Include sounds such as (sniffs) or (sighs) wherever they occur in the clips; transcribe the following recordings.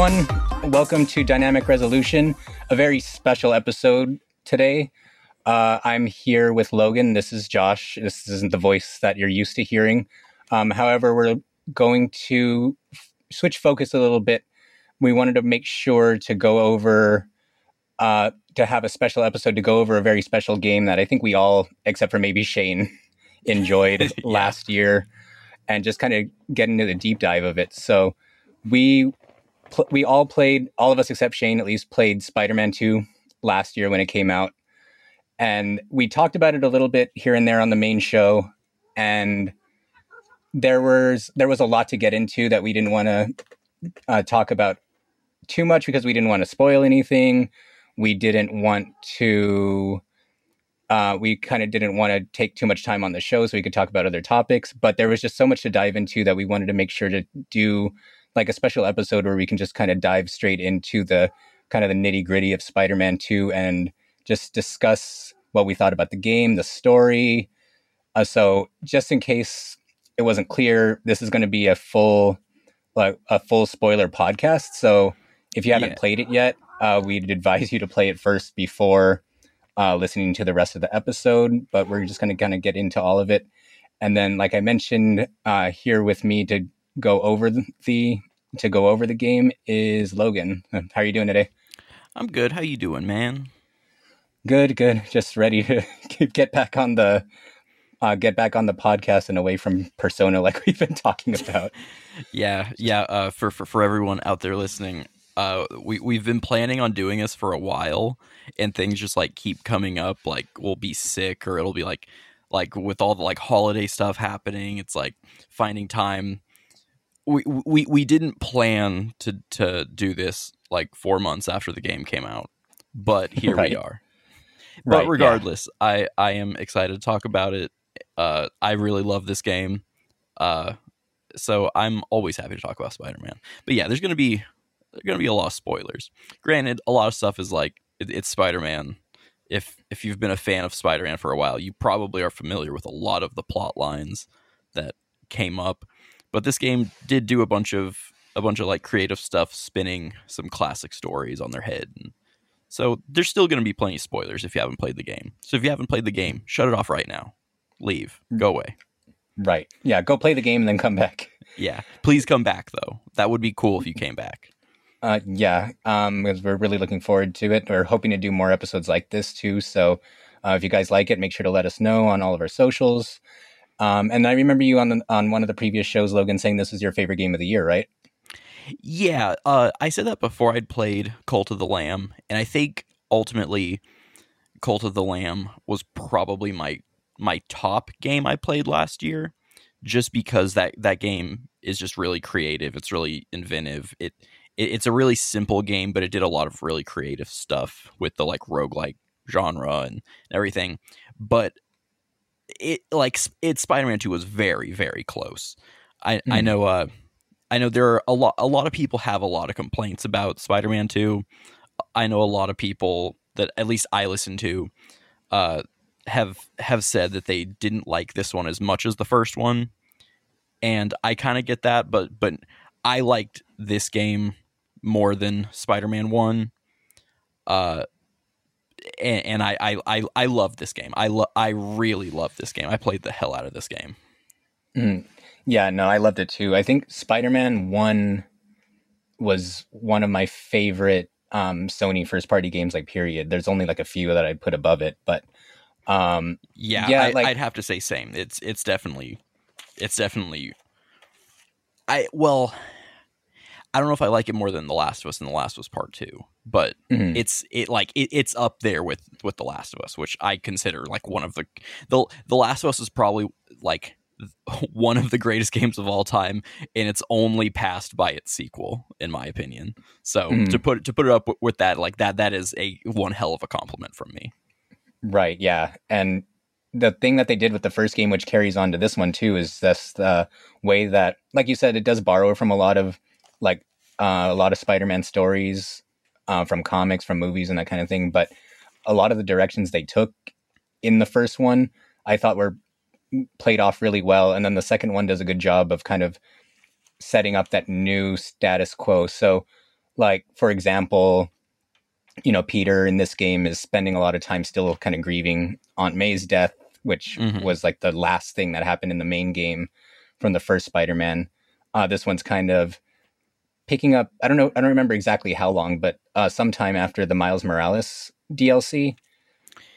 Everyone. Welcome to Dynamic Resolution, a very special episode today. Uh, I'm here with Logan. This is Josh. This isn't the voice that you're used to hearing. Um, however, we're going to f- switch focus a little bit. We wanted to make sure to go over, uh, to have a special episode to go over a very special game that I think we all, except for maybe Shane, (laughs) enjoyed (laughs) Yeah. last year and just kind of get into the deep dive of it. So we pl- we all played, all of us except Shane at least played Spider-Man 2 last year when it came out. And we talked about it a little bit here and there on the main show and there was there was a lot to get into that we didn't want to uh, talk about too much because we didn't want to spoil anything. We didn't want to uh, we kind of didn't want to take too much time on the show so we could talk about other topics, but there was just so much to dive into that we wanted to make sure to do like a special episode where we can just kind of dive straight into the kind of the nitty gritty of Spider-Man 2 and just discuss what we thought about the game, the story. Uh, so just in case it wasn't clear, this is going to be a full like a full spoiler podcast. So if you haven't Yeah. played it yet, uh, we'd advise you to play it first before uh, listening to the rest of the episode. But we're just going to kind of get into all of it, and then, like I mentioned, uh, here with me to go over the to go over the game is Logan. How are you doing today? I'm good. How you doing, man? Good, good. Just ready to (laughs) get back on the uh, get back on the podcast and away from Persona, like (laughs) we've been talking about. (laughs) Yeah, yeah. Uh, for, for for everyone out there listening, uh, we we've been planning on doing this for a while, and things just like keep coming up. Like we'll be sick, or it'll be like like with all the like holiday stuff happening. It's like finding time. We we we didn't plan to to do this like four months after the game came out, but here Right. we are. Right, but yeah. regardless, I I am excited to talk about it. Uh, I really love this game. Uh, so I'm always happy to talk about Spider-Man. But yeah, there's gonna be there's gonna be a lot of spoilers. Granted, a lot of stuff is like it, it's Spider-Man. If if you've been a fan of Spider-Man for a while, you probably are familiar with a lot of the plot lines that came up. But this game did do a bunch of a bunch of like creative stuff, spinning some classic stories on their head. And so there's still going to be plenty of spoilers if you haven't played the game. So if you haven't played the game, shut it off right now. Leave. Go away. Right. Yeah. Go play the game and then come back. Yeah. Please come back though. That would be cool if you came back. Uh, yeah, um, because we're really looking forward to it. We're hoping to do more episodes like this too. So, uh, if you guys like it, make sure to let us know on all of our socials. Um, and I remember you on the, on one of the previous shows, Logan, saying this was your favorite game of the year, right? Yeah, uh, I said that before I'd played Cult of the Lamb, and I think ultimately Cult of the Lamb was probably my my top game I played last year, just because that that game is just really creative. It's really inventive. It, it it's a really simple game, but it did a lot of really creative stuff with the like roguelike genre and everything. But it like it Spider Man Two was very very close. I I Hmm. know uh I know there are a lot a lot of people have a lot of complaints about Spider-Man 2. I know a lot of people that at least I listen to uh have have said that they didn't like this one as much as the first one. And I kind of get that, but but I liked this game more than Spider-Man 1. Uh and, and I, I I I love this game. I lo- I really love this game. I played the hell out of this game. Mm. Yeah, no, I loved it too. I think Spider Man 1 was one of my favorite um, Sony first party games, like, period. There's only like a few that I'd put above it, but um, Yeah, Yeah, I, like- I'd have to say same. It's it's definitely it's definitely I well I don't know if I like it more than The Last of Us and The Last of Us Part 2, but mhm. it's it like it, it's up there with with The Last of Us, which I consider like one of the the The Last of Us is probably like (laughs) one of the greatest games of all time and it's only passed by its sequel in my opinion. So Mhm. to put to put it up with, with that like that that is a one hell of a compliment from me. Right, yeah. And the thing that they did with the first game, which carries on to this one too, is this the way that, like you said, it does borrow from a lot of like uh, a lot of Spider-Man stories uh, from comics, from movies, and that kind of thing. But a lot of the directions they took in the first one, I thought were played off really well, and then the second one does a good job of kind of setting up that new status quo. So, like for example, you know, Peter in this game is spending a lot of time still kind of grieving Aunt May's death, which Mhm. was like the last thing that happened in the main game from the first Spider-Man. Uh, this one's kind of picking up. I don't know. I don't remember exactly how long, but uh, sometime after the Miles Morales DLC,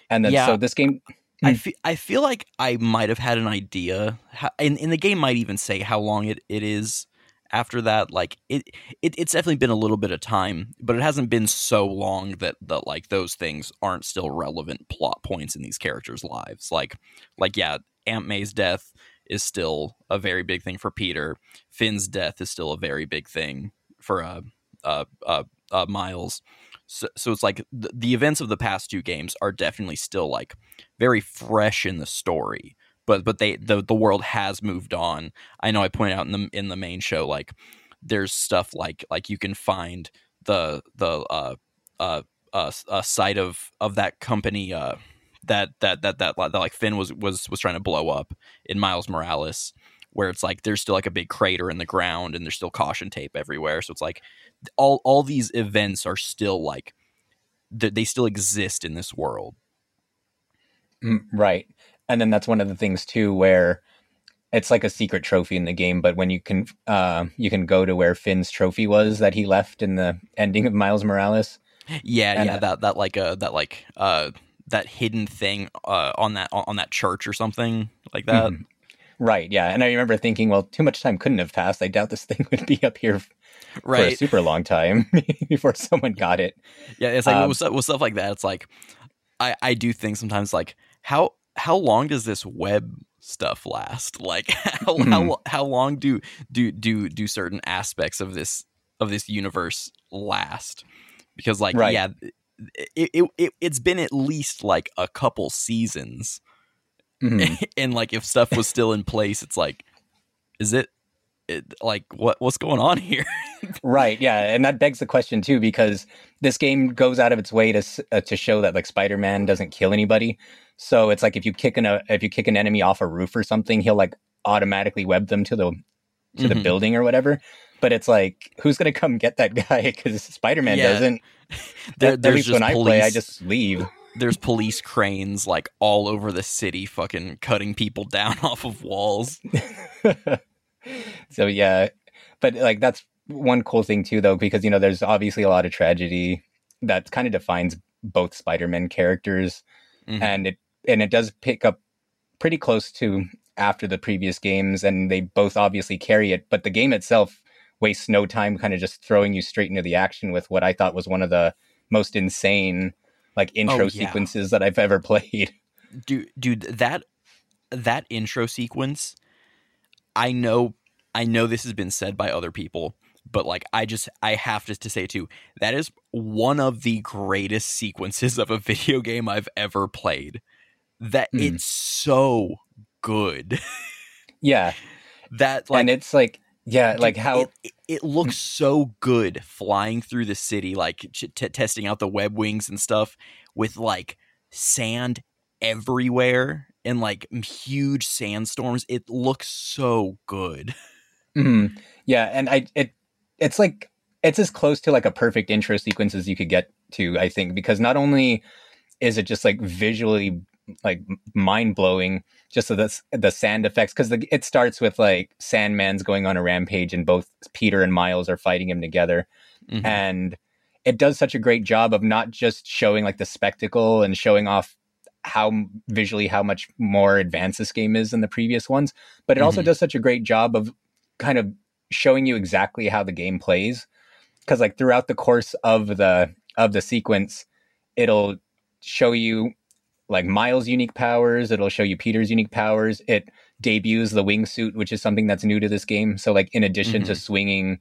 and then Yeah. so this game. I Mm. feel I feel like I might have had an idea, how, and, and the game might even say how long it, it is after that. Like it, it, it's definitely been a little bit of time, but it hasn't been so long that that like those things aren't still relevant plot points in these characters' lives. Like, like yeah, Aunt May's death is still a very big thing for Peter. Finn's death is still a very big thing for uh uh uh, uh Miles. So, so it's like the, the events of the past two games are definitely still like very fresh in the story but but they the, the world has moved on i know i pointed out in the in the main show like there's stuff like like you can find the the uh uh uh, uh site of of that company uh that that that that, that like Finn was was was trying to blow up in Miles Morales where it's like there's still like a big crater in the ground and there's still caution tape everywhere so it's like all all these events are still like th- they still exist in this world Mm, Right. And then that's one of the things too where it's like a secret trophy in the game, but when you can uh you can go to where Finn's trophy was that he left in the ending of Miles Morales. Yeah, And, yeah, that that like uh that like uh that hidden thing uh on that on that church or something like that. Mhm. Right, yeah. And I remember thinking, well, too much time couldn't have passed. I doubt this (laughs) thing would be up here f- for a super long time (laughs) before someone got it. Yeah, it's like Um, with, stuff, with stuff like that. It's like I I do think sometimes like how how long does this web stuff last? (laughs) Like how how Mhm. lo- how long do do do do certain aspects of this of this universe last? Because like Right. yeah, it, it, it it's been at least like a couple seasons. Mhm. (laughs) and like if stuff was still in place it's like is it, it like what what's going on here (laughs) Right, yeah, and that begs the question too because this game goes out of its way to uh, to show that like Spider-Man doesn't kill anybody. So it's like if you kick an uh, if you kick an enemy off a roof or something, he'll like automatically web them to the to the Mhm. building or whatever. But it's like who's gonna come get that (laughs) guy because Spider-Man Yeah. doesn't. There- At- at there's least just when I play, I just leave. There's police cranes like all over the city fucking cutting people (laughs) down off of walls (laughs) so yeah, but like that's one cool thing too, though, because you know there's obviously a lot of tragedy that kind of defines both Spider-Man characters. Mhm. and it and it does pick up pretty close to after the previous games and they both obviously carry it but the game itself wastes no time kind of just throwing you straight into the action with what i thought was one of the most insane like intro Oh, yeah. sequences that i've ever (laughs) played dude dude that that intro sequence i know i know this has been said by other people but like i just i have to, to say too that is one of the greatest sequences of a (laughs) video game i've ever played that Hmm. it's so good (laughs) yeah that like and it's like yeah like how it, it, it looks so good flying through the city like t- testing out the web wings and stuff with like sand everywhere and like huge sandstorms it looks so good (laughs) Mhm. yeah and i it it's like it's as close to like a perfect intro sequence as you could get to i think because not only is it just like visually like mind blowing just so that's the sand effects because it starts with like sandman's going on a rampage and both peter and miles are fighting him together Mhm. and it does such a great job of not just showing like the spectacle and showing off how visually how much more advanced this game is than the previous ones but it also Mhm. does such a great job of kind of showing you exactly how the game plays because like throughout the course of the of the sequence it'll show you like miles unique powers it'll show you peter's unique powers it debuts the wingsuit which is something that's new to this game so like in addition to swinging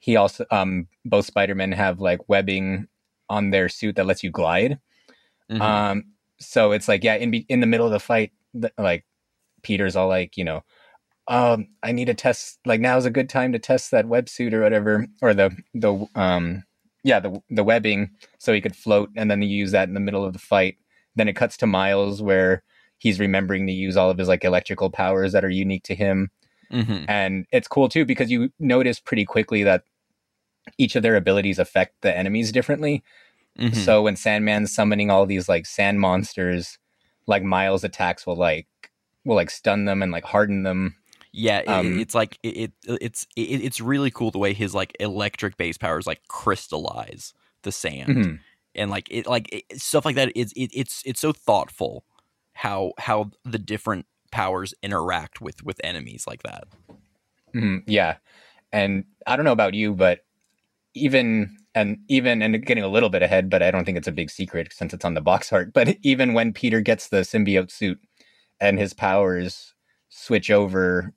he also um both spider-men have like webbing on their suit that lets you glide. Mhm. um so it's like yeah in be- in the middle of the fight the, like peter's all like you know um i need to test like now's a good time to test that websuit or whatever or the the um yeah the the webbing so he could float and then you use that in the middle of the fight then it cuts to miles where he's remembering to use all of his like electrical powers that are unique to him hmm and it's cool too because you notice pretty quickly that each of their abilities affect the enemies differently. hmm So when Sandman's summoning all these like sand monsters, like Miles attacks will like will like stun them and like harden them. Yeah, it, Um, it's like it, it it's it, it's really cool the way his like electric base powers like crystallize the sand Mhm. And like it like it, stuff like that. It's it, it's it's so thoughtful how how the different powers interact with with enemies like that. Mhm. Yeah, and I don't know about you, but even and even and getting a little bit ahead, but I don't think it's a big secret since it's on the box art. But (laughs) even when Peter gets the symbiote suit and his powers switch over,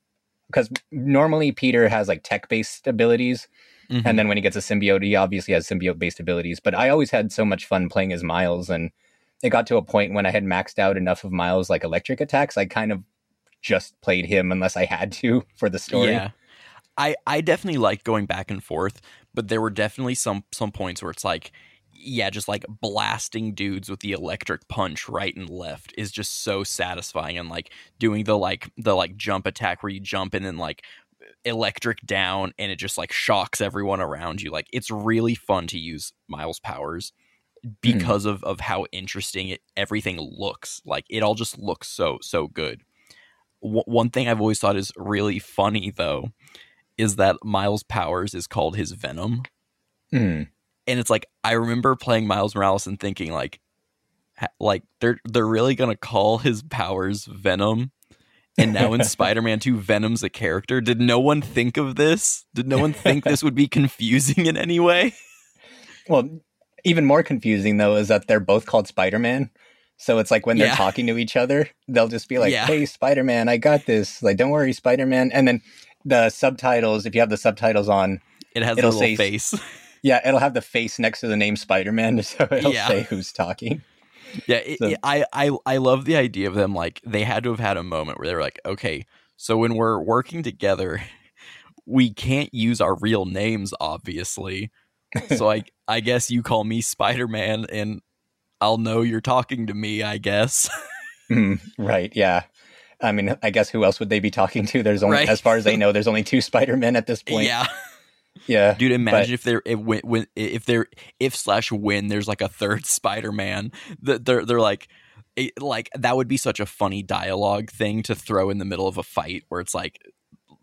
because normally Peter has like tech based abilities, Mhm. and then when he gets a symbiote, he obviously has symbiote based abilities. But I always had so much fun playing as Miles, and it got to a point when I had maxed out enough of Miles' like electric attacks, I kind of just played him unless I had to (laughs) for the story. Yeah. I, I definitely like going back and forth, but there were definitely some some points where it's like, yeah, just like blasting dudes with the electric punch right and left is just so satisfying and like doing the like the like jump attack where you jump and then like electric down and it just like shocks everyone around you. Like it's really fun to use Miles powers because of of how interesting it everything looks. Like it all just looks so so good. W- one thing I've always thought is really funny though is that Miles Powers is called his Venom, Hmm. and it's like I remember playing Miles Morales and thinking like, ha- like they're they're really gonna call his powers Venom, and now in (laughs) Spider-Man Two, Venom's a character. Did no one think of this? Did no one think this would be confusing in any way? Well, even more confusing though is that they're both called Spider Man. So it's like when they're Yeah. talking to each other, they'll just be like, Yeah. "Hey, Spider Man, I got this." Like, "Don't worry, Spider Man." And then the subtitles, if you have the subtitles on, It has It'll a little say- face. (laughs) yeah, it'll have the face next to the name Spider Man, (laughs) so it'll Yeah. say who's talking. Yeah, (laughs) it, So- I, I I love the idea of them like they had to have had a moment where they were like, okay, so when we're working together, (laughs) we can't use our real names, obviously. So I (laughs) I guess you call me Spider Man, and I'll know you're talking to me. I guess. Hmm, right? Yeah. I mean, I guess who else would they be talking to? There's only, Right. as far as they know, there's only two Spider Men at this point. yeah, Yeah. dude. Imagine if there if when, if there if slash when there's like a third (laughs) Spider Man, that they're they're like. It, like that would be such a funny dialogue thing to throw in the middle of a fight where it's like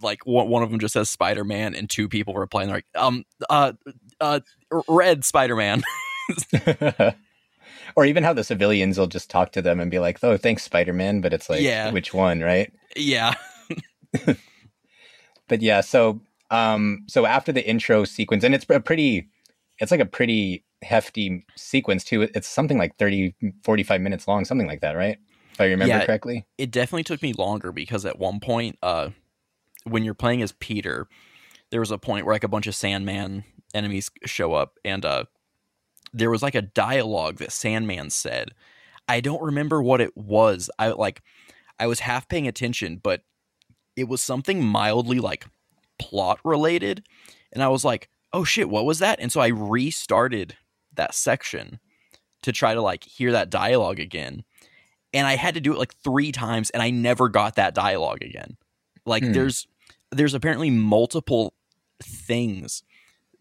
like one, of them just says spider-man and two people reply and they're like um uh uh red spider-man (laughs) (laughs) or even how the civilians will just talk to them and be like, "Oh, thanks, Spider Man," but it's like, Yeah. which one, right? yeah But yeah, so um, so after the intro sequence, and it's a pretty, it's like a pretty hefty sequence too. It's something like 30, 45 minutes long, something like that, right? If I remember Yeah. correctly. it definitely took me longer because at one point uh when you're playing as peter there was a point where like a bunch of sandman enemies show up and uh there was like a dialogue that sandman said i don't remember what it was i like i was half paying attention but it was something mildly like plot related and i was like oh shit what was that and so i restarted that section to try to like hear that dialogue again and I had to do it like three times, and I never got that dialogue again. Like Hmm. there's there's apparently multiple things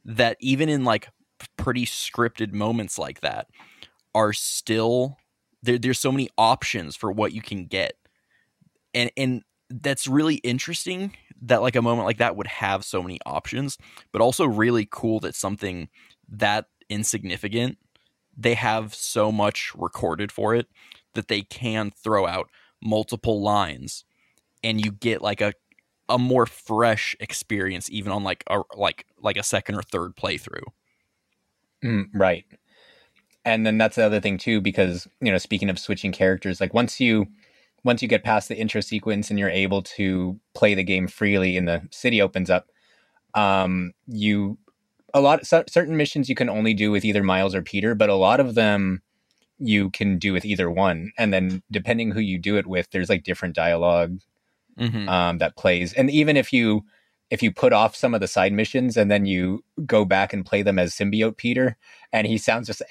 that even in like pretty scripted moments like that are still there. There's so many options for what you can get, and and that's really interesting that like a moment like that would have so many options, but also really cool that something that insignificant they have so much recorded for it that they can throw out multiple lines and you get like a a more fresh experience even on like a like like a second or third playthrough. Mm, right. And then that's the other thing too, because you know, speaking of switching characters, like once you once you get past the intro sequence and you're able to play the game freely and the city opens up, um, you a lot cer- certain missions you can only do with either Miles or Peter, but a lot of them you can do with either one. And then depending who you do it with, there's like different dialogue Mm-hmm. um, that plays. And even if you if you put off some of the side missions and then you go back and play them as symbiote Peter, and he sounds just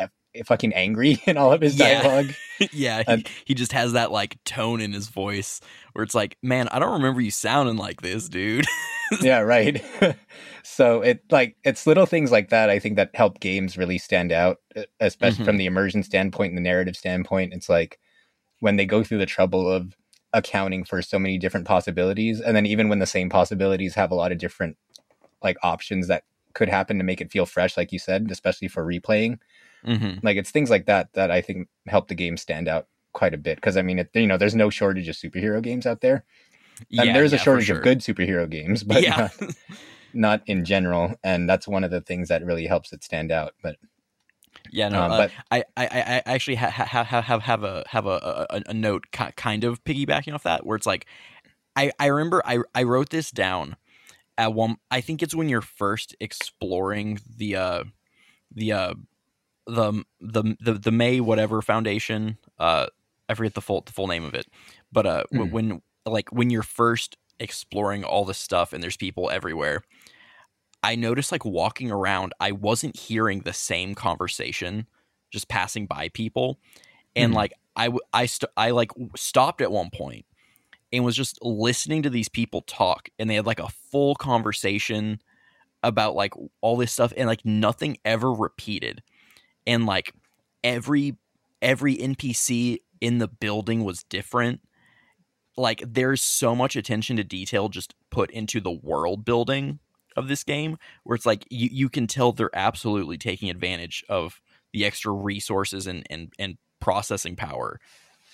fucking angry (laughs) in all of his Yeah. dialogue. (laughs) yeah, he, And- he just has that like tone in his voice where it's like, man, I don't remember you sounding like this, dude. (laughs) yeah, right. so it like it's little things like that I think that help games really stand out, especially Mhm. from the immersion standpoint and the narrative standpoint. It's like when they go through the trouble of accounting for so many different possibilities, and then even when the same possibilities have a lot of different like options that could happen to make it feel fresh, like you said, especially for replaying. Mm-hmm. Like it's things like that that I think help the game stand out quite a bit. Because I mean, it, you know, there's no shortage of superhero games out there. and there's a shortage of good superhero games, but yeah, not, (laughs) not in general. And that's one of the things that really helps it stand out. But yeah. No, um, uh, but I, I, I actually ha- ha- ha- have have a have a, a, a note ki- kind of piggybacking off that where it's like I, I remember I, I wrote this down at one I think it's when you're first exploring the uh the uh the the the, the May whatever foundation uh I forget the full the full name of it but uh Mhm. when like when you're first exploring all this stuff and there's people everywhere I noticed like walking around, I wasn't hearing the same conversation just passing by people, and Mhm. like I I st- I like stopped at one point and was just listening to these people talk, and they had like a full conversation about like all this stuff, and like nothing ever repeated, and like every every NPC in the building was different. Like there's so much attention to detail just put into the world building of this game where it's like you, you can tell they're absolutely taking advantage of the extra resources and, and, and processing power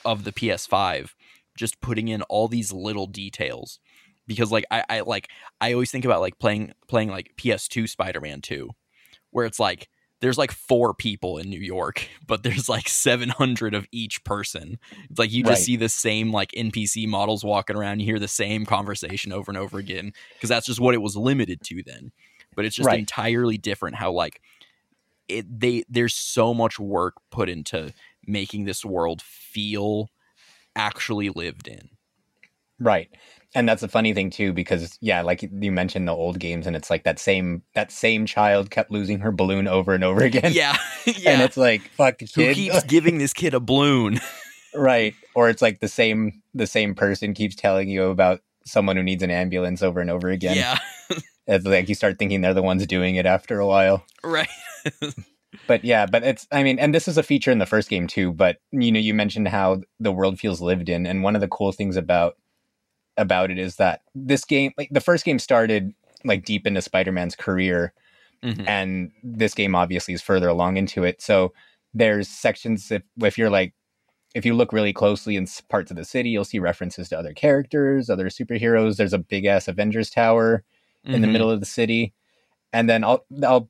of the PS5 just putting in all these little details because like I, I like I always think about like playing playing like PS2 Spider-Man 2 where it's like there's like four people in New York (laughs) but there's like 700 of each person it's like you just Right. see the same like NPC models walking around you hear the same conversation over and over again because that's just what it was limited to then but it's just Right. entirely different how like it they there's so much work put into making this world feel actually lived in right. And that's a funny thing too, because yeah, like you mentioned the old games, and it's like that same that same child kept losing her balloon over and over (laughs) again. yeah (laughs) yeah. And it's like fuck who kid. keeps (laughs) giving this kid a balloon right. Or it's like the same the same person keeps telling you about someone who needs an ambulance over and over again. yeah It's like you start thinking they're the ones doing it after a while. right but yeah but it's i mean and this is a feature in the first game too but you know you mentioned how the world feels lived in and one of the cool things about about it is that this game like the first game started like deep into spider-man's career Mhm. and this game obviously is further along into it so there's sections if, if you're like if you look really closely in parts of the city you'll see references to other characters other superheroes there's a big ass avengers tower in the Mhm. middle of the city. And then I'll I'll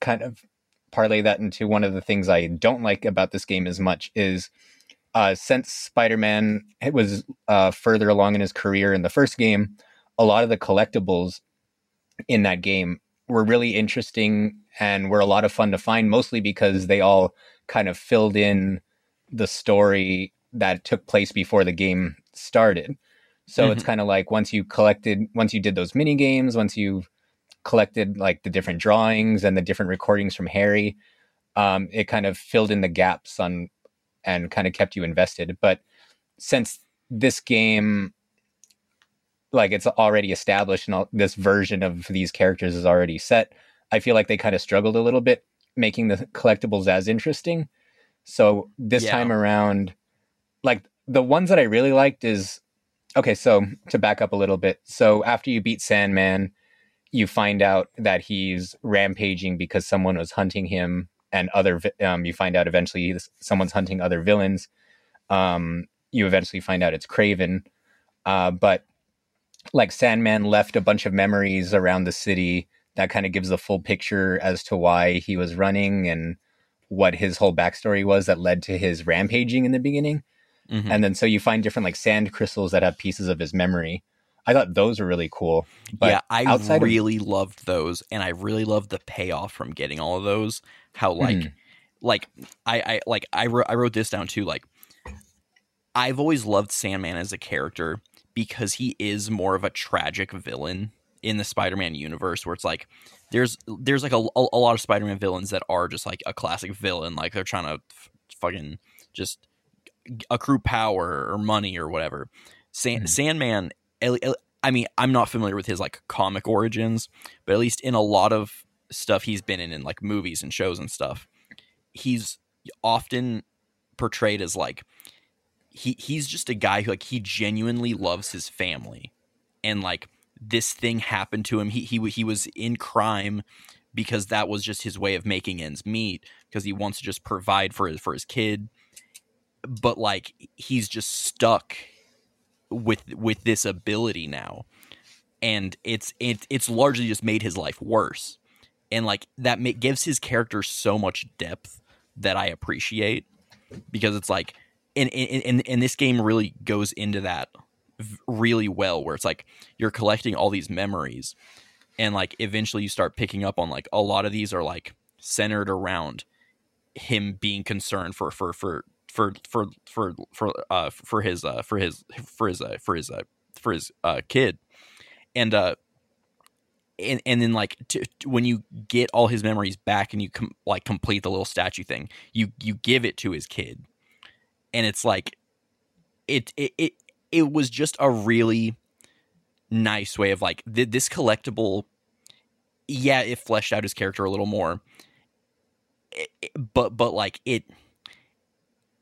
kind of parlay that into one of the things I don't like about this game as much is uh, since Spider-Man it was uh, further along in his career in the first game, a lot of the collectibles in that game were really interesting and were a lot of fun to find, mostly because they all kind of filled in the story that took place before the game started. So it's kind of like once you collected, once you did those mini games, once you collected like the different drawings and the different recordings from Harry, um, it kind of filled in the gaps on and kind of kept you invested. But since this game, like it's already established and all, this version of these characters is already set, I feel like they kind of struggled a little bit making the collectibles as interesting. So this Yeah. time around, like the ones that I really liked is okay. So to back up a little bit, so after you beat Sandman, you find out that he's rampaging because someone was hunting him, and other. Um, you find out eventually someone's hunting other villains. Um, you eventually find out it's Kraven, uh, but like Sandman left a bunch of memories around the city that kind of gives the full picture as to why he was running and what his whole backstory was that led to his rampaging in the beginning. Mhm. And then so you find different like sand crystals that have pieces of his memory. I thought those were really cool. But yeah, I outside of- really loved those, and I really loved the payoff from getting all of those. How like, Mhm. like I, I like I wrote I wrote this down too. Like, I've always loved Sandman as a character because he is more of a tragic villain in the Spider-Man universe where it's like there's there's like a, a, a lot of Spider-Man villains that are just like a classic villain, like they're trying to f- fucking just accrue power or money or whatever. San- Mhm. Sandman, I mean, I'm not familiar with his like comic origins, but at least in a lot of stuff he's been in, in like movies and shows and stuff, he's often portrayed as like he he's just a guy who like he genuinely loves his family, and like this thing happened to him. He he he was in crime because that was just his way of making ends meet because he wants to just provide for his for his kid but like he's just stuck with with this ability now. And it's it, it's largely just made his life worse. And like that ma- gives his character so much depth that i appreciate because it's like and and, and, this game really goes into that really well where it's like you're collecting all these memories and like eventually you start picking up on like a lot of these are like centered around him being concerned for for for for for for for uh for his uh for his for his uh for his uh for his uh kid. And uh and and then like to, to- when you get all his memories back and you com- like complete the little statue thing you you give it to his kid. And it's like it it it, it was just a really nice way of like th- this collectible yeah it fleshed out his character a little more. It- it- but but like it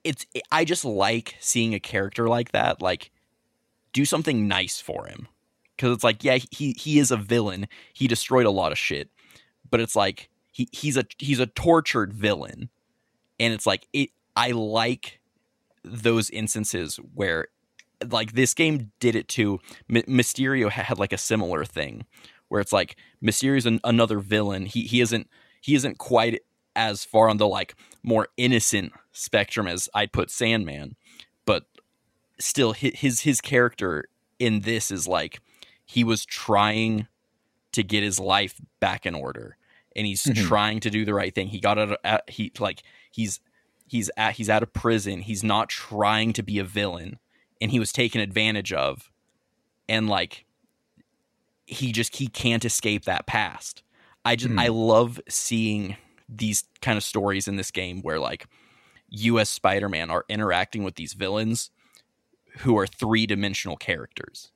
it's i just like seeing a character like that like do something nice for him. Because it's like yeah he he is a villain. He destroyed a lot of shit. But it's like he he's a he's a tortured villain. And it's like it i like those instances where like this game did it too. M- mysterio ha- had like a similar thing where it's like mysterio's an, another villain. He he isn't he isn't quite as far on the like more innocent spectrum as I'd put Sandman, but still his his character in this is like he was trying to get his life back in order and he's Mhm. trying to do the right thing. He got out of, he like he's he's at he's out of prison. He's not trying to be a villain and he was taken advantage of and like he just he can't escape that past. I just Hmm. I love seeing these kind of stories in this game where like US Spider-Man are interacting with these villains who are three-dimensional characters.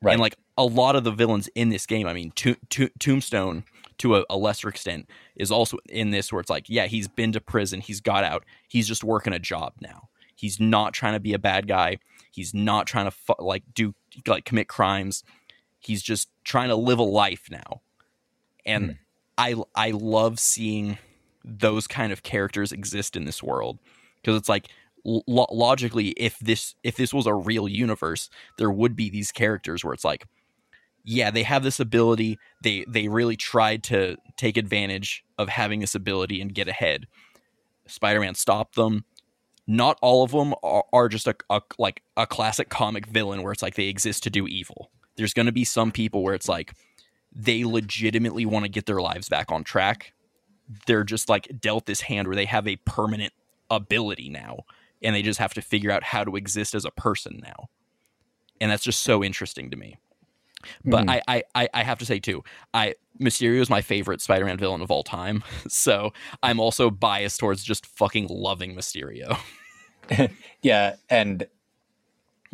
Right. And like a lot of the villains in this game, I mean, to- to- Tombstone to a, a lesser extent is also in this where it's like, yeah, he's been to prison, he's got out, he's just working a job now. He's not trying to be a bad guy. He's not trying to fu- like do like commit crimes. He's just trying to live a life now. And Hmm. I I love seeing those kind of characters exist in this world. Because it's like lo- logically if this if this was a real universe there would be these characters where it's like yeah they have this ability. They they really tried to take advantage of having this ability and get ahead. Spider-man stopped them. Not all of them are, are just a, a like a classic comic villain where it's like they exist to do evil. There's going to be some people where it's like they legitimately want to get their lives back on track they're just like dealt this hand where they have a permanent ability now and they just have to figure out how to exist as a person now and that's just so interesting to me but. Hmm. I, I I I have to say too, I Mysterio is my favorite Spider-Man villain of all time. (laughs) So I'm also biased towards just fucking loving Mysterio. (laughs) yeah, and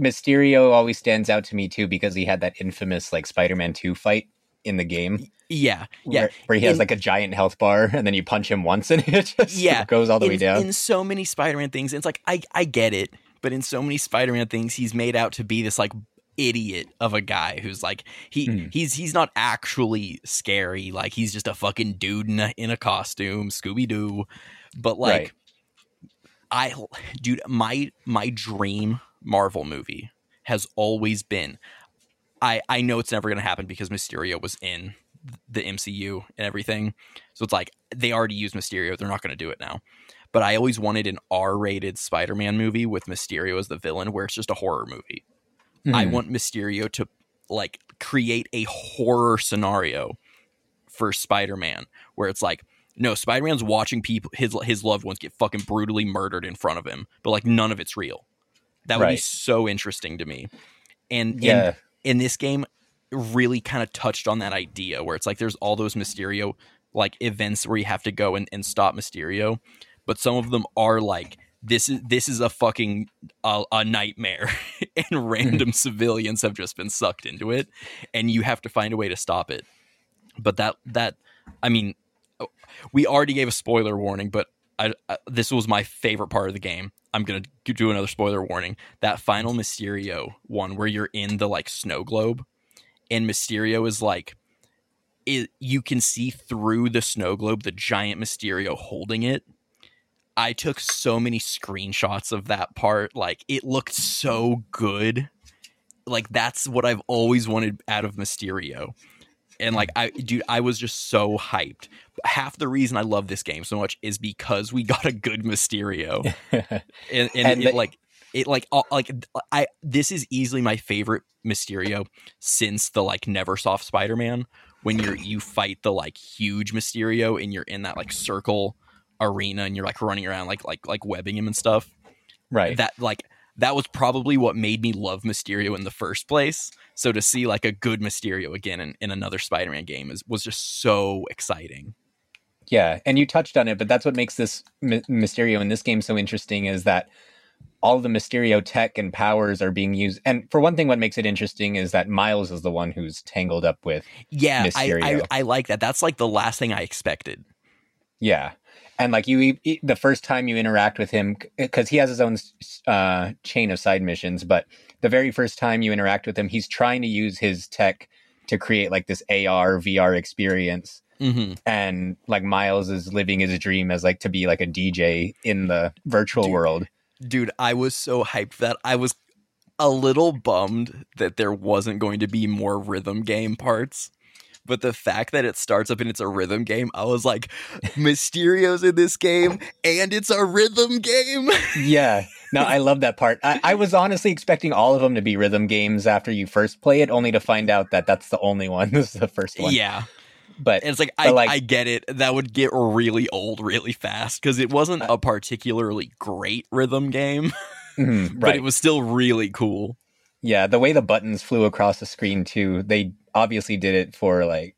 Mysterio always stands out to me too because he had that infamous like Spider-Man 2 fight in the game Yeah, yeah, where, where he has in- like a giant health bar (laughs) and then you punch him once and it just Yeah, goes all the way down. in so many Spider-Man things, it's like I I get it, but in so many Spider-Man things, he's made out to be this like idiot of a guy who's like he Hmm. he's he's not actually scary. Like he's just a fucking dude in a, in a costume, Scooby Doo. But like, Right. I dude, my my dream Marvel movie has always been. I I know it's never gonna happen because Mysterio was in the MCU and everything. So it's like they already used Mysterio. They're not going to do it now. But I always wanted an R-rated Spider-Man movie with Mysterio as the villain, where it's just a horror movie. I Mhm. want Mysterio to like create a horror scenario for Spider-Man, where it's like, no, Spider-Man's watching people his his loved ones get fucking brutally murdered in front of him, but like none of it's real. That would be so interesting to me. And yeah. In this game really kind of touched on that idea where it's like there's all those Mysterio like events where you have to go and, and stop Mysterio, but some of them are like this is this is a fucking uh, a nightmare (laughs) and random (laughs) civilians have just been sucked into it and you have to find a way to stop it. But that that i mean we already gave a spoiler warning but I, I, this was my favorite part of the game i'm gonna do another spoiler warning that final mysterio one where you're in the like snow globe and mysterio is like it, you can see through the snow globe the giant mysterio holding it I took so many screenshots of that part. Like it looked so good. Like that's what I've always wanted out of Mysterio. And like I dude, I was just so hyped. Half the reason I love this game so much is because we (laughs) got a good Mysterio. (laughs) and, and, and it, the- like it like uh, like I this is easily my favorite Mysterio since the like Neversoft Spider-Man when you're you fight the like huge Mysterio and you're in that like circle arena and you're like running around like like like webbing him and stuff. Right. That like that was probably what made me love Mysterio in the first place. So to see like a good Mysterio again in, in another Spider-Man game is was just so exciting. Yeah, and you touched on it, but that's what makes this M- Mysterio in this game so interesting is that all the Mysterio tech and powers are being used. And for one thing, what makes it interesting is that Miles is the one who's tangled up with. Yeah, I, I, I like that. That's like the last thing I expected. Yeah, and like you the first time you interact with him because he has his own uh, chain of side missions but the very first time you interact with him he's trying to use his tech to create like this ar vr experience. Mm-hmm. and like miles is living his dream as like to be like a dj in the virtual dude, world. dude i was so hyped that i was a little bummed that there wasn't going to be more rhythm game parts but the fact that it starts up and it's a rhythm game, I was like, Mysterio's in this game and it's a rhythm game. (laughs) yeah. No, I love that part. I, I, was honestly expecting all of them to be rhythm games after you first play it, only to find out that that's the only one. (laughs) this is the first one. Yeah. But and it's like I, like I get it. That would get really old really fast because it wasn't uh, a particularly great rhythm game, (laughs) mm, right. but it was still really cool. Yeah, the way the buttons flew across the screen too, they obviously did it for like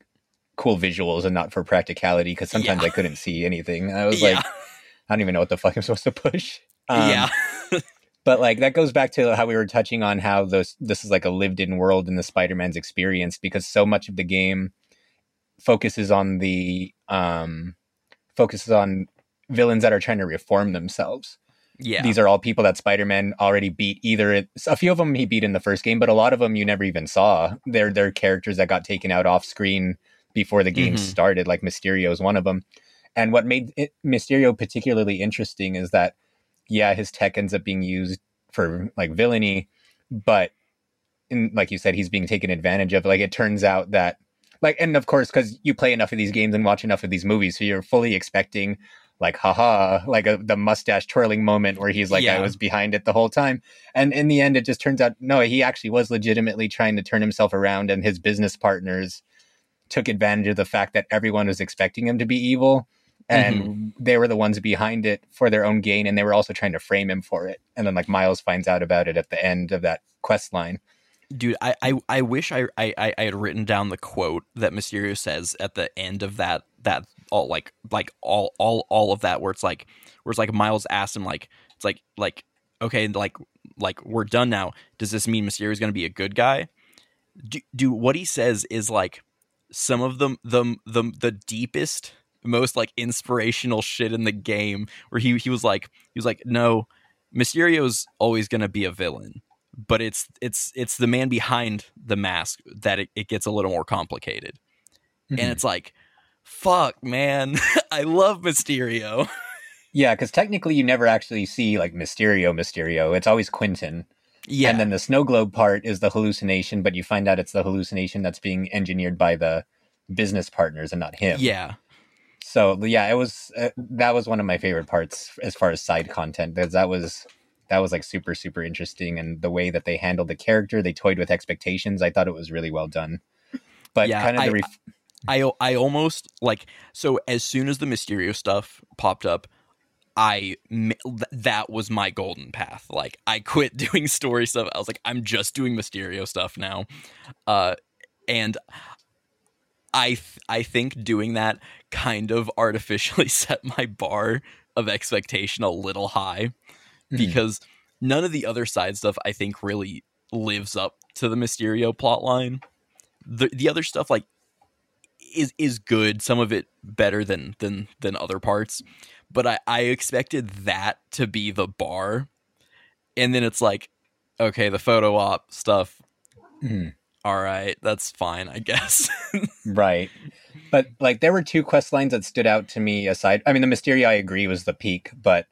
cool visuals and not for practicality because sometimes yeah. I couldn't see anything. I was (laughs) yeah. like, I don't even know what the fuck I'm supposed to push. Um, yeah. (laughs) but like that goes back to how we were touching on how this this is like a lived in world in the Spider-Man's experience because so much of the game focuses on the um focuses on villains that are trying to reform themselves. Yeah. These are all people that Spider-Man already beat. Either a few of them he beat in the first game, but a lot of them you never even saw. They're they're characters that got taken out off screen before the game mm-hmm. started. Like Mysterio is one of them. And what made it, Mysterio particularly interesting is that, yeah, his tech ends up being used for like villainy, but in, like you said, he's being taken advantage of. Like it turns out that, like, and of course, because you play enough of these games and watch enough of these movies, so you're fully expecting like haha like a, the mustache twirling moment where he's like yeah. i was behind it the whole time and in the end it just turns out no he actually was legitimately trying to turn himself around and his business partners took advantage of the fact that everyone was expecting him to be evil and mm-hmm. they were the ones behind it for their own gain and they were also trying to frame him for it and then like miles finds out about it at the end of that quest line dude i i, I wish I, I i had written down the quote that mysterio says at the end of that that all like like all all all of that where it's like where it's like Miles asked him like it's like like okay like like we're done now. Does this mean Mysterio is going to be a good guy? Do, do what he says is like some of the the the the deepest most like inspirational shit in the game where he he was like he was like no Mysterio's always going to be a villain but it's it's it's the man behind the mask that it, it gets a little more complicated mm-hmm. and it's like fuck, man, (laughs) I love Mysterio. (laughs) Yeah, because technically you never actually see like Mysterio, Mysterio. It's always Quentin. Yeah. And then the snow globe part is the hallucination, but you find out it's the hallucination that's being engineered by the business partners and not him. Yeah. So yeah, it was uh, that was one of my favorite parts as far as side content because that was that was like super super interesting and the way that they handled the character, they toyed with expectations. I thought it was really well done. But yeah, kind of the ref- I I I almost like so as soon as the Mysterio stuff popped up, I that was my golden path. Like I quit (laughs) doing story stuff. I was like, I'm just doing Mysterio stuff now. Uh, and I th- I think doing that kind of artificially (laughs) set my bar of expectation a little high Mhm. because none of the other side stuff I think really lives up to the Mysterio plotline. The the other stuff like is is good, some of it better than than than other parts. But I, I expected that to be the bar. And then it's like, okay, the photo op stuff, Mhm. all right, that's fine, I guess. (laughs) Right. But like there were two quest lines that stood out to me aside. I mean, the Mysterio I agree was the peak, but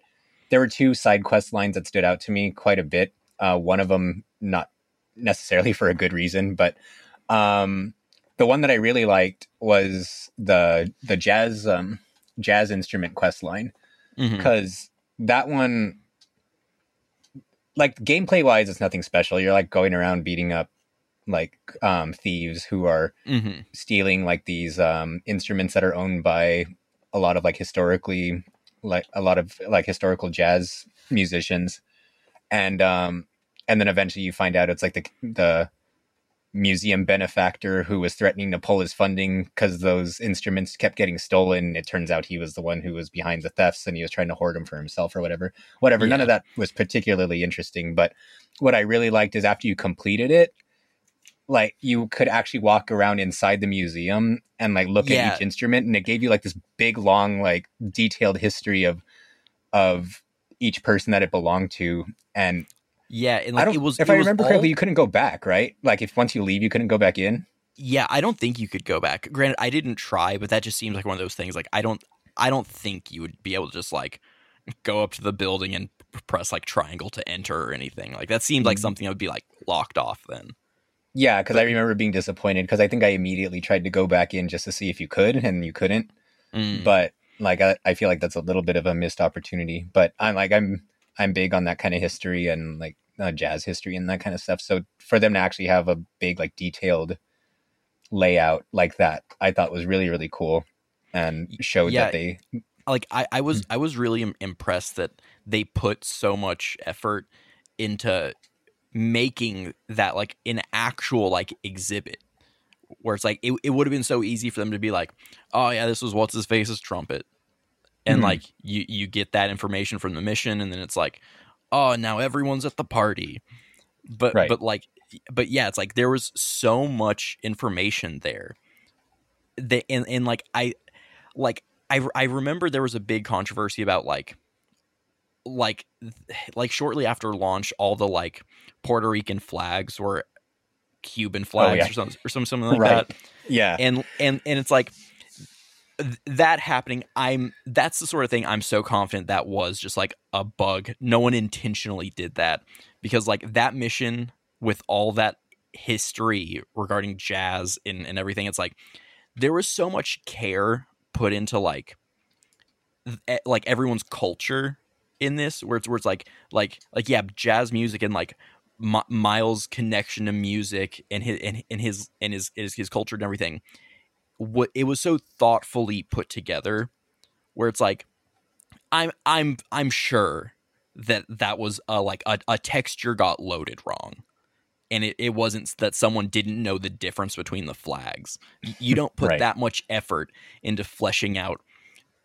there were two side quest lines that stood out to me quite a bit. Uh, one of them not necessarily (laughs) for a good reason, but um, the one that I really liked was the the jazz um, jazz instrument quest line. Because that one like gameplay wise it's nothing special. You're like going around beating up like um thieves who are Mhm. stealing like these um instruments that are owned by a lot of like historically like a lot of like historical jazz musicians. And um and then eventually you find out it's like the the museum benefactor who was threatening to pull his funding because those instruments kept getting stolen. It turns out he was the one who was behind the thefts and he was trying to hoard them for himself or whatever. Whatever. None of that was particularly interesting but what i really liked is after you completed it like you could actually walk around inside the museum and like look Yeah. at each instrument and it gave you like this big long like detailed history of of each person that it belonged to and Yeah, and like it was if it I was remember all- correctly you couldn't go back right like if once you leave you couldn't go back in Yeah, I don't think you could go back. Granted, I didn't try, but that just seems like one of those things. Like I don't, I don't think you would be able to just like go up to the building and press like triangle to enter or anything. Like that seemed like Mhm. something that would be like locked off. Then yeah because I remember being disappointed because I think I immediately tried to go back in just to see if you could and you couldn't Mm. but like I, I feel like that's a little bit of a missed opportunity but i'm like i'm i'm big on that kind of history and like uh, jazz history and that kind of stuff so for them to actually have a big like detailed layout like that i thought was really really cool and showed Yeah. that they like I, I was, I was really impressed that they put so much effort into making that like an actual like exhibit where it's like it, it would have been so easy for them to be like oh yeah this was what's his face's trumpet and Mhm. like you you get that information from the mission and then it's like oh now everyone's at the party but Right. but like but yeah it's like there was so much information there that and, and like i like I, I remember there was a big controversy about like like like shortly after launch all the like Puerto Rican flags were Cuban flags Oh, yeah. or something or some, something like Right. that yeah and and and it's like that happening i'm that's the sort of thing i'm so confident that was just like a bug no one intentionally did that because like that mission with all that history regarding jazz and, and everything it's like there was so much care put into like th- like everyone's culture in this where it's where it's like like like yeah jazz music and like Mi- Miles' connection to music and his and, and his and his, his his culture and everything. What it was so thoughtfully put together, where it's like, I'm I'm I'm sure that that was a like a, a texture got loaded wrong, and it, it wasn't that someone didn't know the difference between the flags. You (laughs) don't put Right. that much effort into fleshing out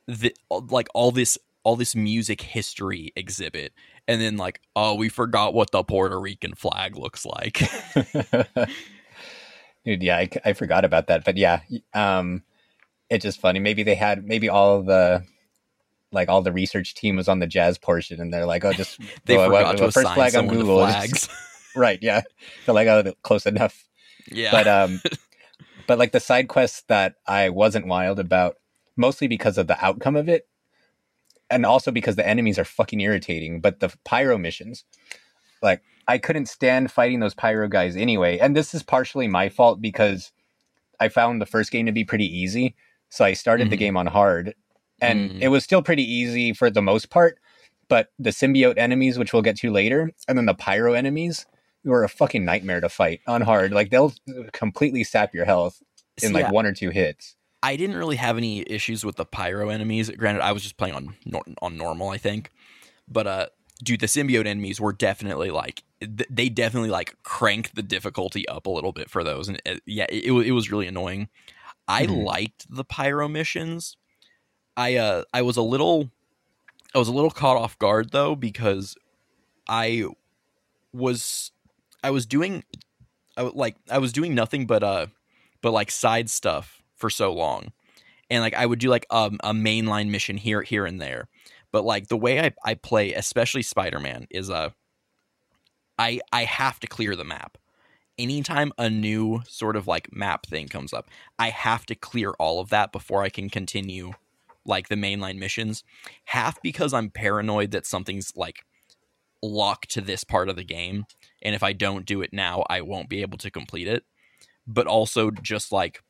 the like all this all this music history exhibit and then like oh we forgot what the puerto rican flag looks like (laughs) (laughs) Dude, yeah, I, I forgot about that, but yeah, um, it's just funny. Maybe they had maybe all the like all the research team was on the jazz portion, and they're like, oh, just (laughs) they well, forgot well, to first flag on Google, (laughs) flags (laughs) right? Yeah, they're like, oh, close enough. yeah But um, but like the side quests that I wasn't wild about, mostly because of the outcome of it, and also because the enemies are fucking irritating. But the pyro missions, like I couldn't stand fighting those pyro guys anyway. And this is partially my fault because I found the first game to be pretty easy, so I started the Mhm. game on hard, and Mm. it was still pretty easy for the most part. But the symbiote enemies, which we'll get to later, and then the pyro enemies, were a fucking nightmare to fight on hard. Like they'll completely sap your health in See, like I- one or two hits. I didn't really have any issues with the pyro enemies. Granted, I was just playing on on normal, I think. But uh, dude, the symbiote enemies were definitely like th- they definitely like cranked the difficulty up a little bit for those, and it, yeah, it, it was really annoying. I Mhm. liked the pyro missions. I uh I was a little I was a little caught off guard though because I was I was doing I like I was doing nothing but uh but like side stuff for so long. And like I would do like um, a mainline mission here here and there. But like the way I, I play, especially Spider-Man, is uh I I have to clear the map. Anytime a new sort of like map thing comes up, I have to clear all of that before I can continue like the mainline missions. Half because I'm paranoid that something's like locked to this part of the game and if I don't do it now, I won't be able to complete it. But also just like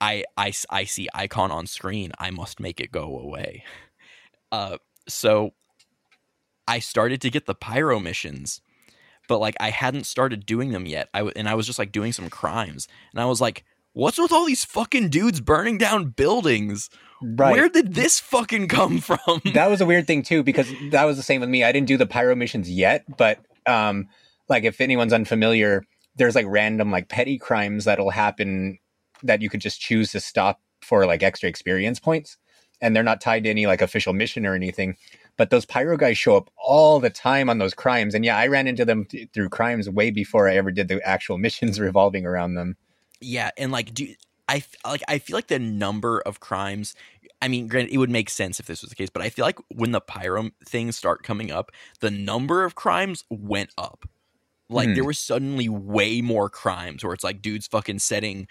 I I I see icon on screen, I must make it go away. (laughs) Uh so I started to get the pyro missions, but like I hadn't started doing them yet. I w- and I was just like doing some crimes, and I was like, "What's with all these fucking dudes burning down buildings? Right. Where did this fucking come from?" (laughs) that was a weird thing too because that was the same with me. I didn't do the pyro missions yet, but um, like if anyone's unfamiliar, there's like random like petty crimes that'll happen that you could just choose to stop for like extra experience points, and they're not tied to any like official mission or anything. But those pyro guys show up all the time on those crimes, and yeah, I ran into them th- through crimes way before I ever did the actual (laughs) missions revolving around them. yeah, and like, do I like? I feel like the number of crimes. I mean, granted, it would make sense if this was the case, but I feel like when the pyro things start coming up, the number of crimes went up. Like Mhm. there was suddenly way more crimes where it's like dudes fucking setting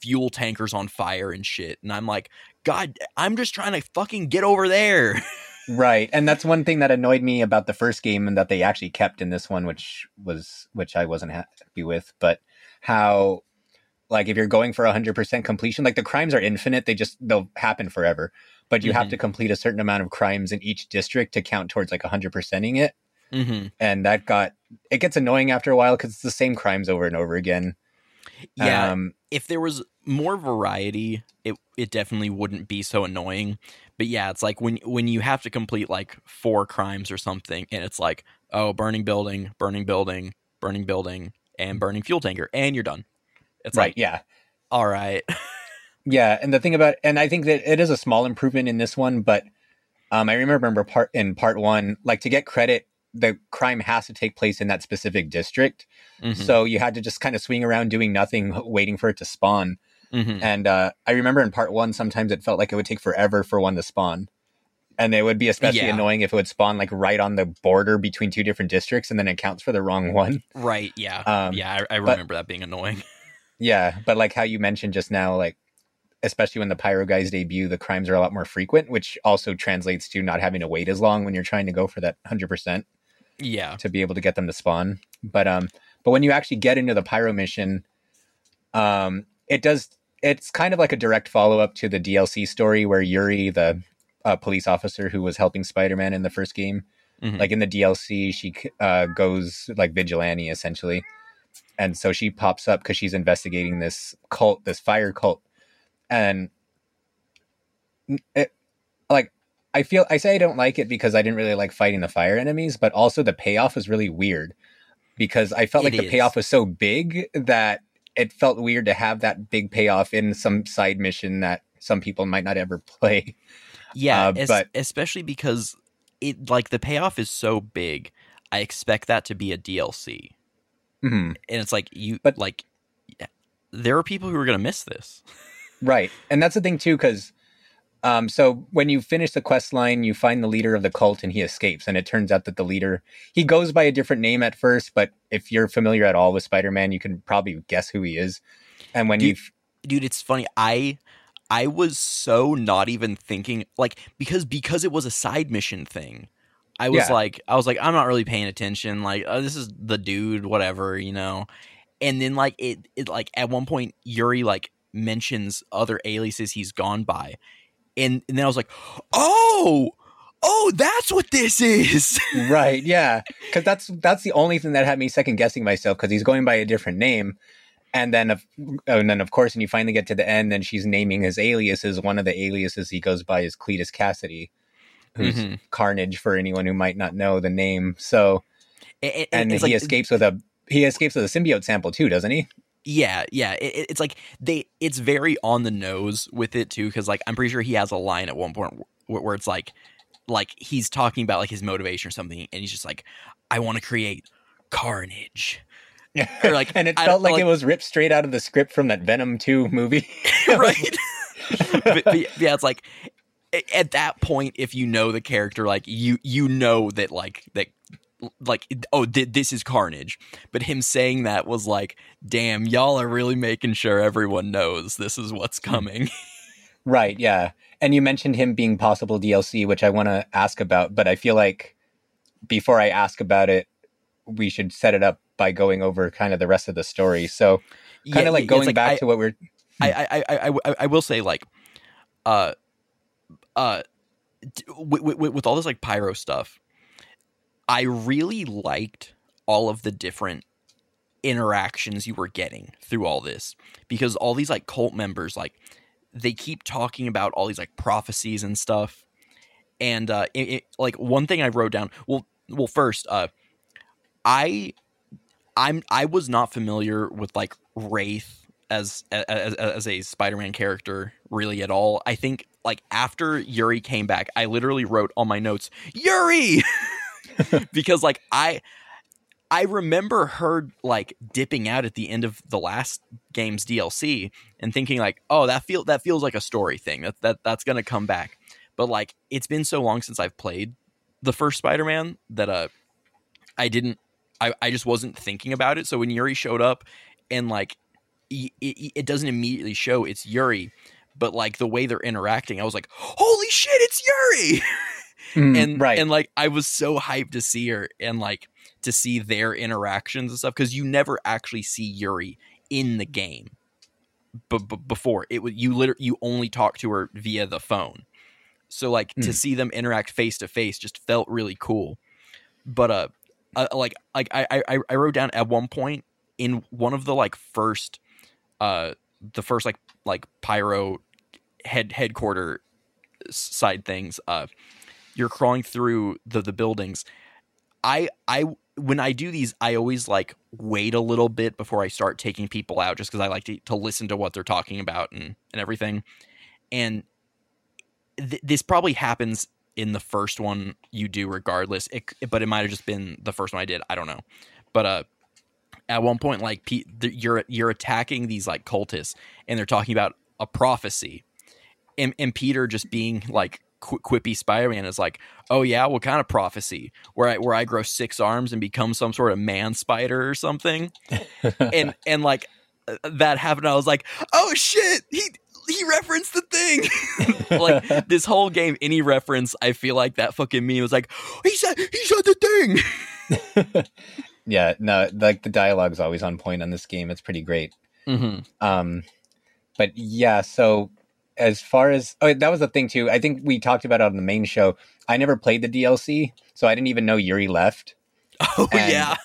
fuel tankers on fire and shit, and I'm like, God, I'm just trying to fucking get over there. (laughs) Right. And that's one thing that annoyed me about the first game and that they actually kept in this one, which was, which I wasn't happy with, but how, like, if you're going for 100% completion, like the crimes are infinite, they just, they'll happen forever. But you have Mhm. to complete a certain amount of crimes in each district to count towards like 100%ing it. mm-hmm. And that got, it gets annoying after a while because it's the same crimes over and over again. Yeah, Um, if there was more variety, it it definitely wouldn't be so annoying. But yeah, it's like when when you have to complete like four crimes or something, and it's like, oh, burning building, burning building, burning building, and burning fuel tanker, and you're done. It's right. like, yeah. all right, (laughs) Yeah, and the thing about and I think that it is a small improvement in this one, but um, I remember part in part one, like to get credit, the crime has to take place in that specific district. Mhm, So you had to just kind of swing around doing nothing, waiting for it to spawn. Mhm. And uh, I remember in part one, sometimes it felt like it would take forever for one to spawn. And it would be especially Yeah. annoying if it would spawn like right on the border between two different districts and then it counts for the wrong one. right, yeah, Um, yeah, I, I but- remember that being annoying. (laughs) Yeah, but like how you mentioned just now, like especially when the pyro guys debut, the crimes are a lot more frequent, which also translates to not having to wait as long when you're trying to go for that hundred percent yeah, to be able to get them to spawn. But um, but when you actually get into the pyro mission, um, it does. It's kind of like a direct follow up to the DLC story where Yuri, the uh, police officer who was helping Spider Man in the first game, Mhm. like in the DLC, she uh, goes like vigilante essentially, and so she pops up because she's investigating this cult, this fire cult, and it, like I feel I say I don't like it because I didn't really like fighting the fire enemies, but also the payoff was really weird because I felt It like the payoff was so big that it felt weird to have that big payoff in some side mission that some people might not ever (laughs) play. yeah, uh, es- but- especially because it like the payoff is so big. I expect that to be a DLC. Mhm. and it's like you But- like there are people who are going to miss this (laughs) Right. And that's the thing too, because um, so when you finish the quest line, you find the leader of the cult and he escapes. And it turns out that the leader he goes by a different name at first, but if you're familiar at all with Spider-Man, you can probably guess who he is. And when you dude it's funny i i was so not even thinking like because because it was a side mission thing i was Yeah. like i was like i'm not really paying attention like oh, this is the dude whatever you know and then like it it like at one point yuri like mentions other aliases he's gone by and, and then i was like oh oh that's what this is (laughs) right, yeah, because that's that's the only thing that had me second guessing myself because he's going by a different name. And then, of, and then, of course, when you finally get to the end, then she's naming his aliases. One of the aliases he goes by is Cletus Kasady, who's Mhm. Carnage for anyone who might not know the name. So And, and- and he like- escapes with a he escapes with a symbiote sample too, doesn't he? Yeah, yeah. It, it- it's like they. It's very on the nose with it too, because like I'm pretty sure he has a line at one point where, where it's like, like he's talking about like his motivation or something, and he's just like, "I want to create carnage." Or, like, (laughs) and it felt like, like- it was ripped straight out of the script from that Venom 2 movie. (laughs) (laughs) right? but, but yeah, it's like at that point, if you know the character, like you you know that like that like oh th- this is carnage but him saying that was like damn y'all are really making sure everyone knows this is what's coming (laughs) right, yeah. And you mentioned him being possible DLC, which I want to ask about, but I feel like before I ask about it, we should set it up by going over kind of the rest of the story. So, kind Yeah, of like going it's back I, to what we're I, I, I, I, I will say like, uh, uh, with, with, with all this like pyro stuff, I really liked all of the different interactions you were getting through all this because all these like cult members like they keep talking about all these like prophecies and stuff. And uh it, it- like one thing i wrote down well well first uh i i'm i was not familiar with like wraith as as, as a spider-man character really at all. I think like after yuri came back i literally wrote on my notes yuri (laughs) (laughs) because like i i remember her like dipping out at the end of the last game's dlc and thinking like oh that feel that feels like a story thing. That, that that's gonna come back. But like it's been so long since i've played the first spider-man that uh i didn't i, I just wasn't thinking about it. So when yuri showed up and like it, it, it doesn't immediately show it's yuri but like the way they're interacting i was like holy shit it's yuri (laughs) Mm, and right. and like I was so hyped to see her and like to see their interactions and stuff because you never actually see Yuri in the game. But b- before it was you literally you only talk to her via the phone, so like to Mm. see them interact face to face just felt really cool. But uh, uh like like I, I I wrote down at one point in one of the like first uh the first like like pyro head headquarter side things uh you're crawling through the the buildings. I i when i do these i always like wait a little bit before i start taking people out just because i like to, to listen to what they're talking about and and everything. And th- this probably happens in the first one you do regardless. It, but it might have just been the first one i did. I don't know. But uh at one point like Pe- th- you're you're attacking these like cultists and they're talking about a prophecy. And, and peter just being like qu- quippy spider-man is like oh yeah what kind of prophecy where i where i grow six arms and become some sort of man spider or something (laughs) and and like uh, that happened i was like oh shit he he referenced the thing (laughs) like this whole game any reference i feel like that fucking meme was like he said he said the thing (laughs) yeah, no, like the dialogue's always on point on this game. It's pretty great. mm-hmm. Um, but yeah, so as far as oh, that was the thing too. I think we talked about it on the main show. I never played the DLC, so I didn't even know Yuri left. (laughs) oh And- yeah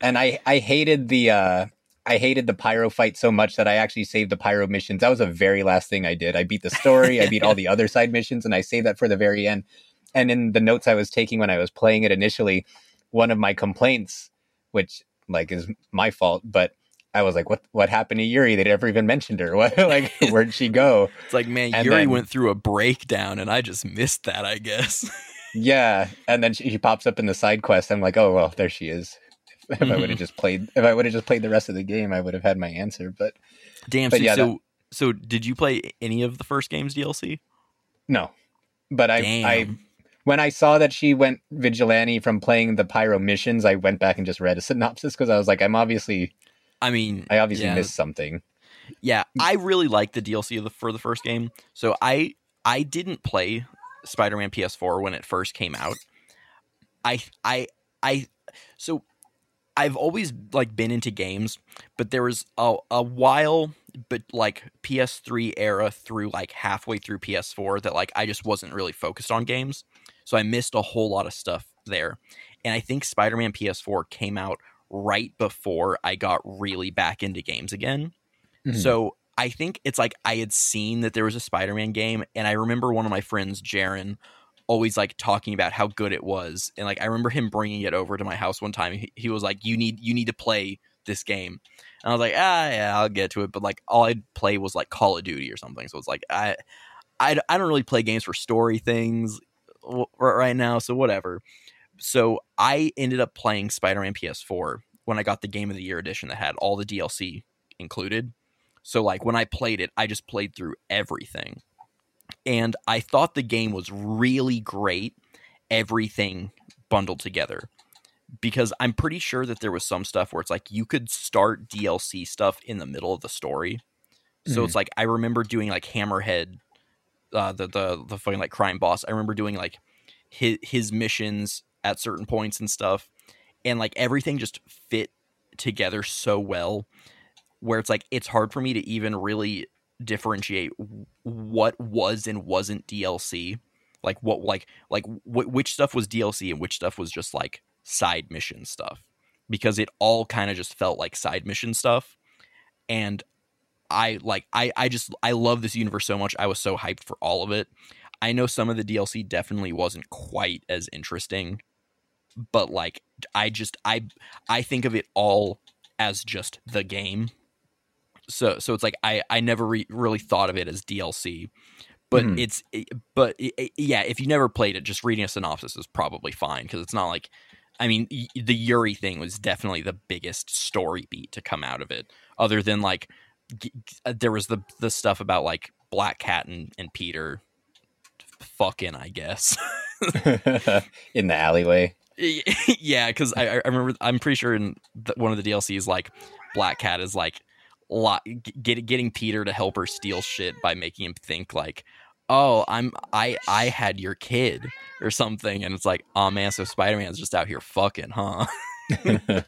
And I I hated the uh I hated the pyro fight so much that I actually saved the pyro missions. That was the very last thing I did. I beat the story, I beat all the other side missions, and I saved that for the very end. And in the notes I was taking when I was playing it initially, one of my complaints, which like is my fault, but I was like, "What? What happened to Yuri? They never even mentioned her. (laughs) What? Like, (laughs) where'd she go?" It's like, man, And Yuri then- went through a breakdown, and I just missed that. I guess. (laughs) Yeah, and then she, she pops up in the side quest. I'm like, "Oh well, there she is." If, I would have mm-hmm. just played, if I would have just played the rest of the game, I would have had my answer. But Damn. But so, yeah, so, so did you play any of the first game's DLC? no, but I, Damn. I when I saw that she went vigilante from playing the pyro missions, I went back and just read a synopsis because I was like, I'm obviously, I mean, I obviously yeah, missed something. Yeah, I really liked the DLC of the, for the first game. So I I didn't play Spider-Man PS4 when it first came out. I I I so I've always like been into games, but there was a, a while but like PS3 era through like halfway through PS4 that like I just wasn't really focused on games. So I missed a whole lot of stuff there. And I think Spider-Man PS4 came out right before I got really back into games again. Mhm. So I think it's like I had seen that there was a Spider-Man game, and I remember one of my friends, Jaron, always like talking about how good it was and like i remember him bringing it over to my house one time he, he was like you need you need to play this game and i was like ah yeah i'll get to it but like all i'd play was like call of duty or something so it's like i i, I don't really play games for story things right now so whatever so i ended up playing spider-man ps4 when i got the game of the year edition that had all the dlc included so like when i played it i just played through everything and I thought the game was really great, everything bundled together. Because I'm pretty sure that there was some stuff where it's like you could start DLC stuff in the middle of the story. So mm-hmm. it's like I remember doing like Hammerhead, uh, the the the fucking like crime boss. I remember doing like his his missions at certain points and stuff, and like everything just fit together so well, where it's like it's hard for me to even really differentiate what was and wasn't DLC. Like what like like wh- which stuff was DLC and which stuff was just like side mission stuff because it all kind of just felt like side mission stuff and I like I I just I love this universe so much. I was so hyped for all of it. I know some of the DLC definitely wasn't quite as interesting, but like I just I I think of it all as just the game so so it's like I I never re- really thought of it as DLC, but mm. it's but it, yeah, if you never played it, just reading a synopsis is probably fine because it's not like I mean the Yuri thing was definitely the biggest story beat to come out of it, other than like g- uh, there was the the stuff about like Black Cat and, and Peter fucking I guess (laughs) in the alleyway. (laughs) yeah, because I, I remember I'm pretty sure in the, one of the DLCs like Black Cat is like lot get, getting Peter to help her steal shit by making him think like, "Oh, I'm I I had your kid" or something, and it's like, "Oh man, so Spider Man's just out here fucking, huh?" (laughs)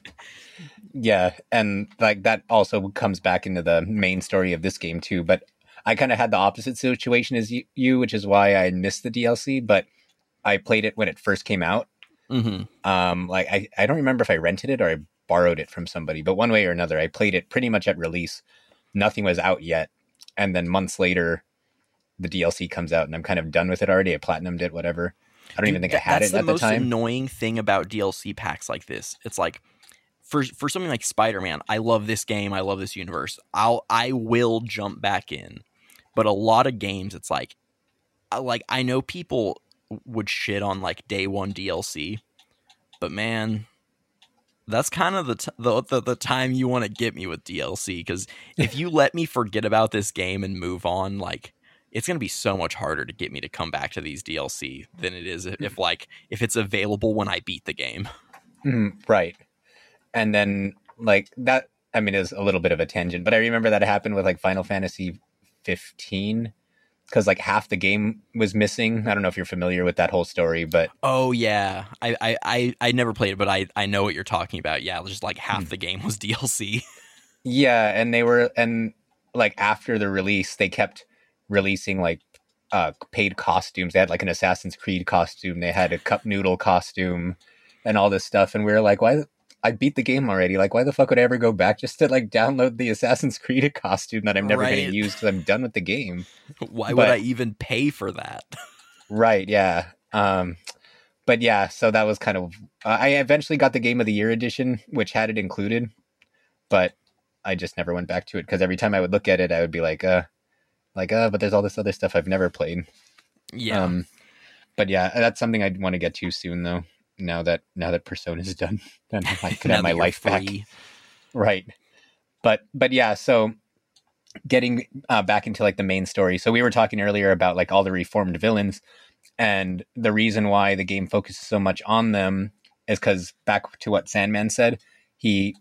yeah, and like that also comes back into the main story of this game too. But I kind of had the opposite situation as you, you, which is why I missed the DLC. But I played it when it first came out. Mm-hmm. Um, like I, I don't remember if I rented it or I borrowed it from somebody, but one way or another, I played it pretty much at release. Nothing was out yet, and then months later, the DLC comes out, and I'm kind of done with it already. I platinumed it, whatever. I don't Dude, even think I had it at the time. That's the most annoying thing about DLC packs like this. It's like for for something like Spider Man, I love this game. I love this universe. I'll I will jump back in, but a lot of games, it's like, like I know people would shit on like day one DLC, but man, that's kind of the, t- the, the the time you want to get me with DLC because if you let me forget about this game and move on, like it's going to be so much harder to get me to come back to these DLC than it is if like if it's available when I beat the game. Mm, right, and then like that. I mean, is a little bit of a tangent, but I remember that happened with like Final Fantasy 15 because like half the game was missing. I don't know if you're familiar with that whole story, but oh yeah, I I I, I never played it, but I I know what you're talking about. Yeah, it was just like half hmm. the game was (laughs) DLC. yeah, and they were and like after the release, they kept releasing like uh paid costumes. They had like an Assassin's Creed costume. They had a cup noodle costume and all this stuff. And we were like, why I beat the game already. Like, why the fuck would I ever go back just to like download the Assassin's Creed (laughs) costume that I'm never right. going to use because I'm done with the game? Why but, would I even pay for that? right. Yeah. Um, but yeah, so that was kind of. Uh, I eventually got the Game of the Year edition, which had it included, but I just never went back to it because every time I would look at it, I would be like, uh, like, uh, but there's all this other stuff I've never played. Yeah. Um, but yeah, that's something I'd want to get to soon, though now that now that Persona is done, (laughs) then I (laughs) could have my life free. back. Right. But but yeah, so getting uh, back into like the main story. So we were talking earlier about like all the reformed villains, and the reason why the game focuses so much on them is because back to what Sandman said, he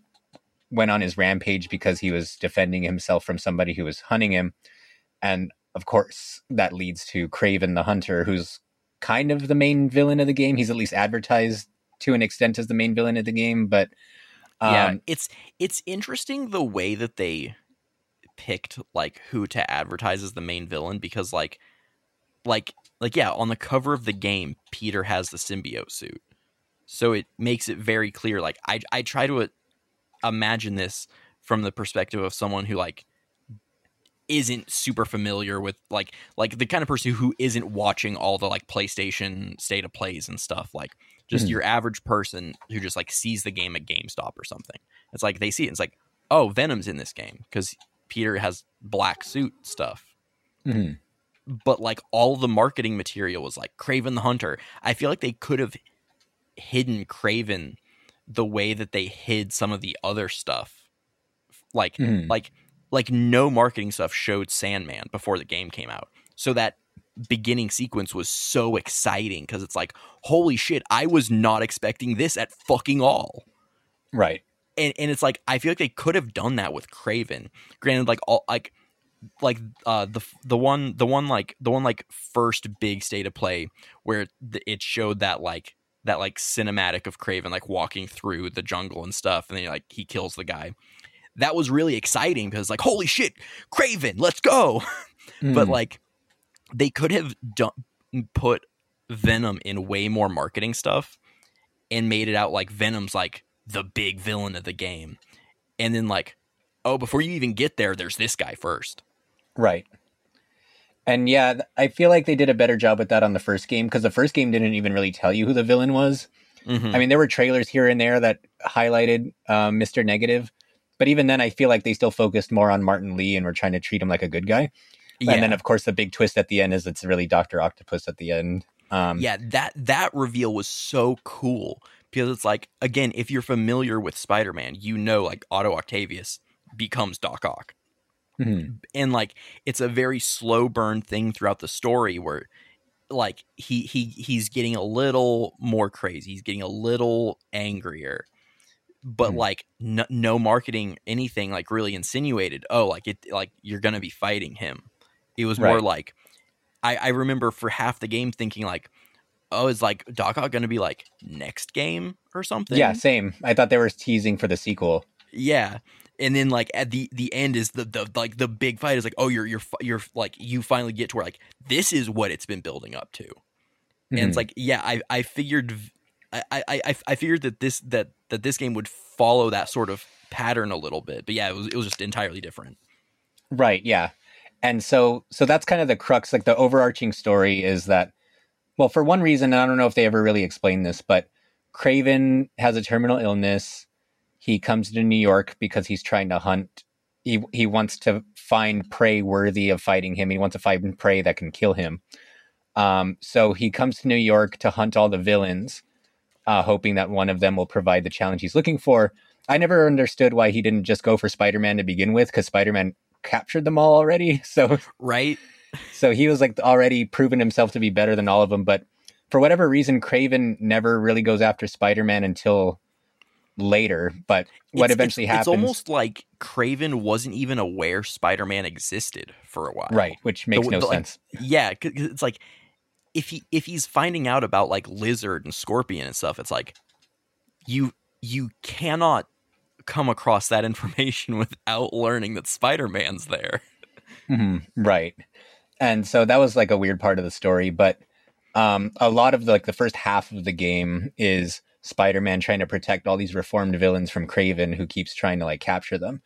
went on his rampage because he was defending himself from somebody who was hunting him, and of course that leads to Kraven the Hunter, who's kind of the main villain of the game. He's at least advertised to an extent as the main villain of the game, but um, yeah, it's it's interesting the way that they picked like who to advertise as the main villain because like like like yeah, on the cover of the game, Peter has the symbiote suit, so it makes it very clear. Like I I try to imagine this from the perspective of someone who like isn't super familiar with like like the kind of person who isn't watching all the like PlayStation state of plays and stuff like just Mhm. your average person who just like sees the game at GameStop or something. It's like they see it. It's like, oh, Venom's in this game because Peter has black suit stuff. Mhm. But like all the marketing material was like Kraven the Hunter. I feel like they could have hidden Kraven the way that they hid some of the other stuff. Like Mhm. like like no marketing stuff showed Sandman before the game came out. So that beginning sequence was so exciting because it's like, holy shit, I was not expecting this at fucking all. Right. And and it's like I feel like they could have done that with Kraven. Granted, like all like like uh the the one the one like the one like first big state of play where it showed that like that like cinematic of Kraven like walking through the jungle and stuff and then like he kills the guy. That was really exciting because like holy shit, Kraven, let's go. (laughs) but Mhm. like they could have done put Venom in way more marketing stuff and made it out like Venom's like the big villain of the game. And then like, oh, before you even get there, there's this guy first. Right. And yeah, I feel like they did a better job with that on the first game because the first game didn't even really tell you who the villain was. Mhm. I mean, there were trailers here and there that highlighted um, Mr. Negative, but even then, I feel like they still focused more on Martin Li and were trying to treat him like a good guy. yeah. And then, of course, the big twist at the end is it's really Doctor Octopus at the end. Um, yeah, that that reveal was so cool because it's like again, if you're familiar with Spider-Man, you know like Otto Octavius becomes Doc Ock. mhm, and like it's a very slow burn thing throughout the story where like he he he's getting a little more crazy he's getting a little angrier but Mhm. like no, no marketing anything like really insinuated oh like it like you're gonna be fighting him it was more Right. like i i remember for half the game thinking like oh is like doc ock gonna be like next game or something Yeah, same. I thought they were teasing for the sequel. yeah. And then like at the the end is the the like the big fight is like oh you're you're you're like you finally get to where like this is what it's been building up to. And Mhm. it's like yeah, I I figured I I I figured that this that that this game would follow that sort of pattern a little bit. But yeah, it was it was just entirely different. Right, yeah. And so so that's kind of the crux like the overarching story is that well, for one reason, and I don't know if they ever really explained this, but Kraven has a terminal illness. He comes to New York because he's trying to hunt he he wants to find prey worthy of fighting him. He wants to find prey that can kill him. Um, so he comes to New York to hunt all the villains, uh, hoping that one of them will provide the challenge he's looking for. I never understood why he didn't just go for Spider-Man to begin with, because Spider-Man captured them all already. (laughs) So Right? so he was like already proven himself to be better than all of them. But for whatever reason, Kraven never really goes after Spider-Man until later. But what It's- eventually it's, happens, It's almost like Kraven wasn't even aware Spider-Man existed for a while. right, which makes The- no the, like, sense. yeah 'cause it's like if he if he's finding out about like lizard and scorpion and stuff it's like you you cannot come across that information (laughs) without learning that spider-man's there. Mhm, right. And so that was like a weird part of the story but um a lot of the, like the first half of the game is spider-man trying to protect all these reformed villains from kraven who keeps trying to like capture them.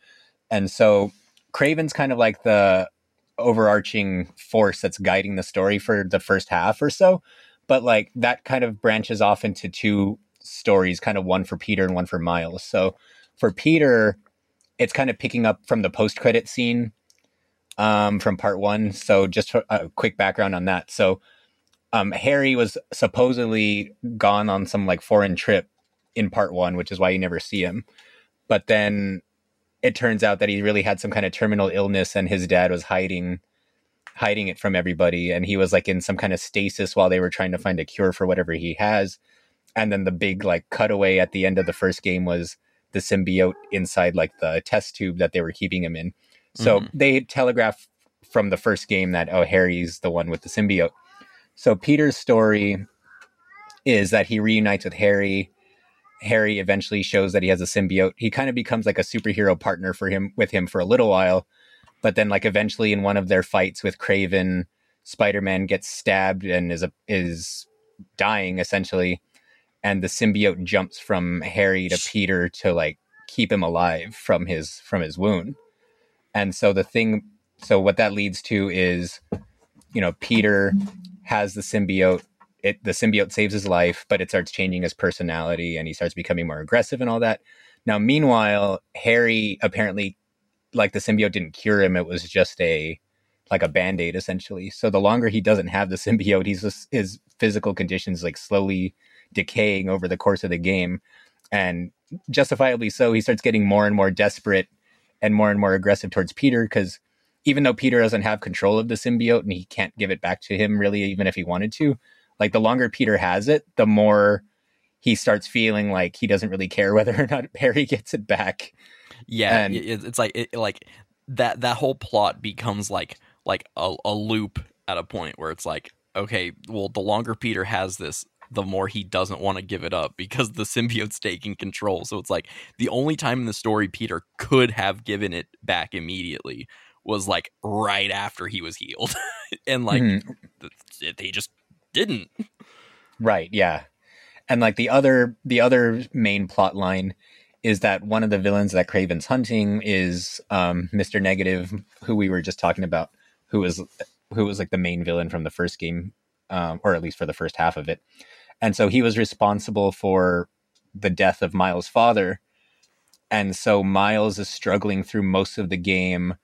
And so kraven's kind of like the overarching force that's guiding the story for the first half or so but like that kind of branches off into two stories kind of one for peter and one for miles so for peter it's kind of picking up from the post-credit scene um, from part one. So just a quick background on that. So um, Harry was supposedly gone on some like foreign trip in part one, which is why you never see him. But then it turns out that he really had some kind of terminal illness, and his dad was hiding hiding it from everybody, and he was like in some kind of stasis while they were trying to find a cure for whatever he has. And then the big like cutaway at the end of the first game was the symbiote inside like the test tube that they were keeping him in. So Mhm. they telegraph from the first game that oh Harry's the one with the symbiote. So Peter's story is that he reunites with Harry. Harry eventually shows that he has a symbiote. He kind of becomes like a superhero partner for him with him for a little while, but then like eventually in one of their fights with Kraven, Spider-Man gets stabbed and is a, is dying essentially, and the symbiote jumps from Harry to Peter to like keep him alive from his from his wound. And so the thing So what that leads to is, you know, Peter has the symbiote. It the symbiote saves his life, but it starts changing his personality, and he starts becoming more aggressive and all that. Now, meanwhile, Harry apparently, like the symbiote didn't cure him; it was just a like a band aid essentially. So the longer he doesn't have the (laughs) symbiote, he's just, his physical conditions like slowly decaying over the course of the game, and justifiably so. He starts getting more and more desperate and more and more aggressive towards Peter because even though Peter doesn't have control of the symbiote and he can't give it back to him really, even if he wanted to, like the longer Peter has it, the more he starts feeling like he doesn't really care (laughs) whether or not Harry gets it back. Yeah, and, it's like it, like that that whole plot becomes like like a, a loop at a point where it's like, okay, well, the longer Peter has this, the more he doesn't want to give it up because the (laughs) symbiote's taking control. So it's like the only time in the story Peter could have given it back immediately was like right after he was healed. (laughs) and like mm-hmm. they just didn't. Right, yeah. And like the other the other main plot line is that one of the villains that Kraven's hunting is um, Mr. Negative, who we were just talking about, who was who was like the main villain from the first game, um, or at least for the first half of it. And so he was responsible for the death of Miles' father. And so Miles is struggling through most of the game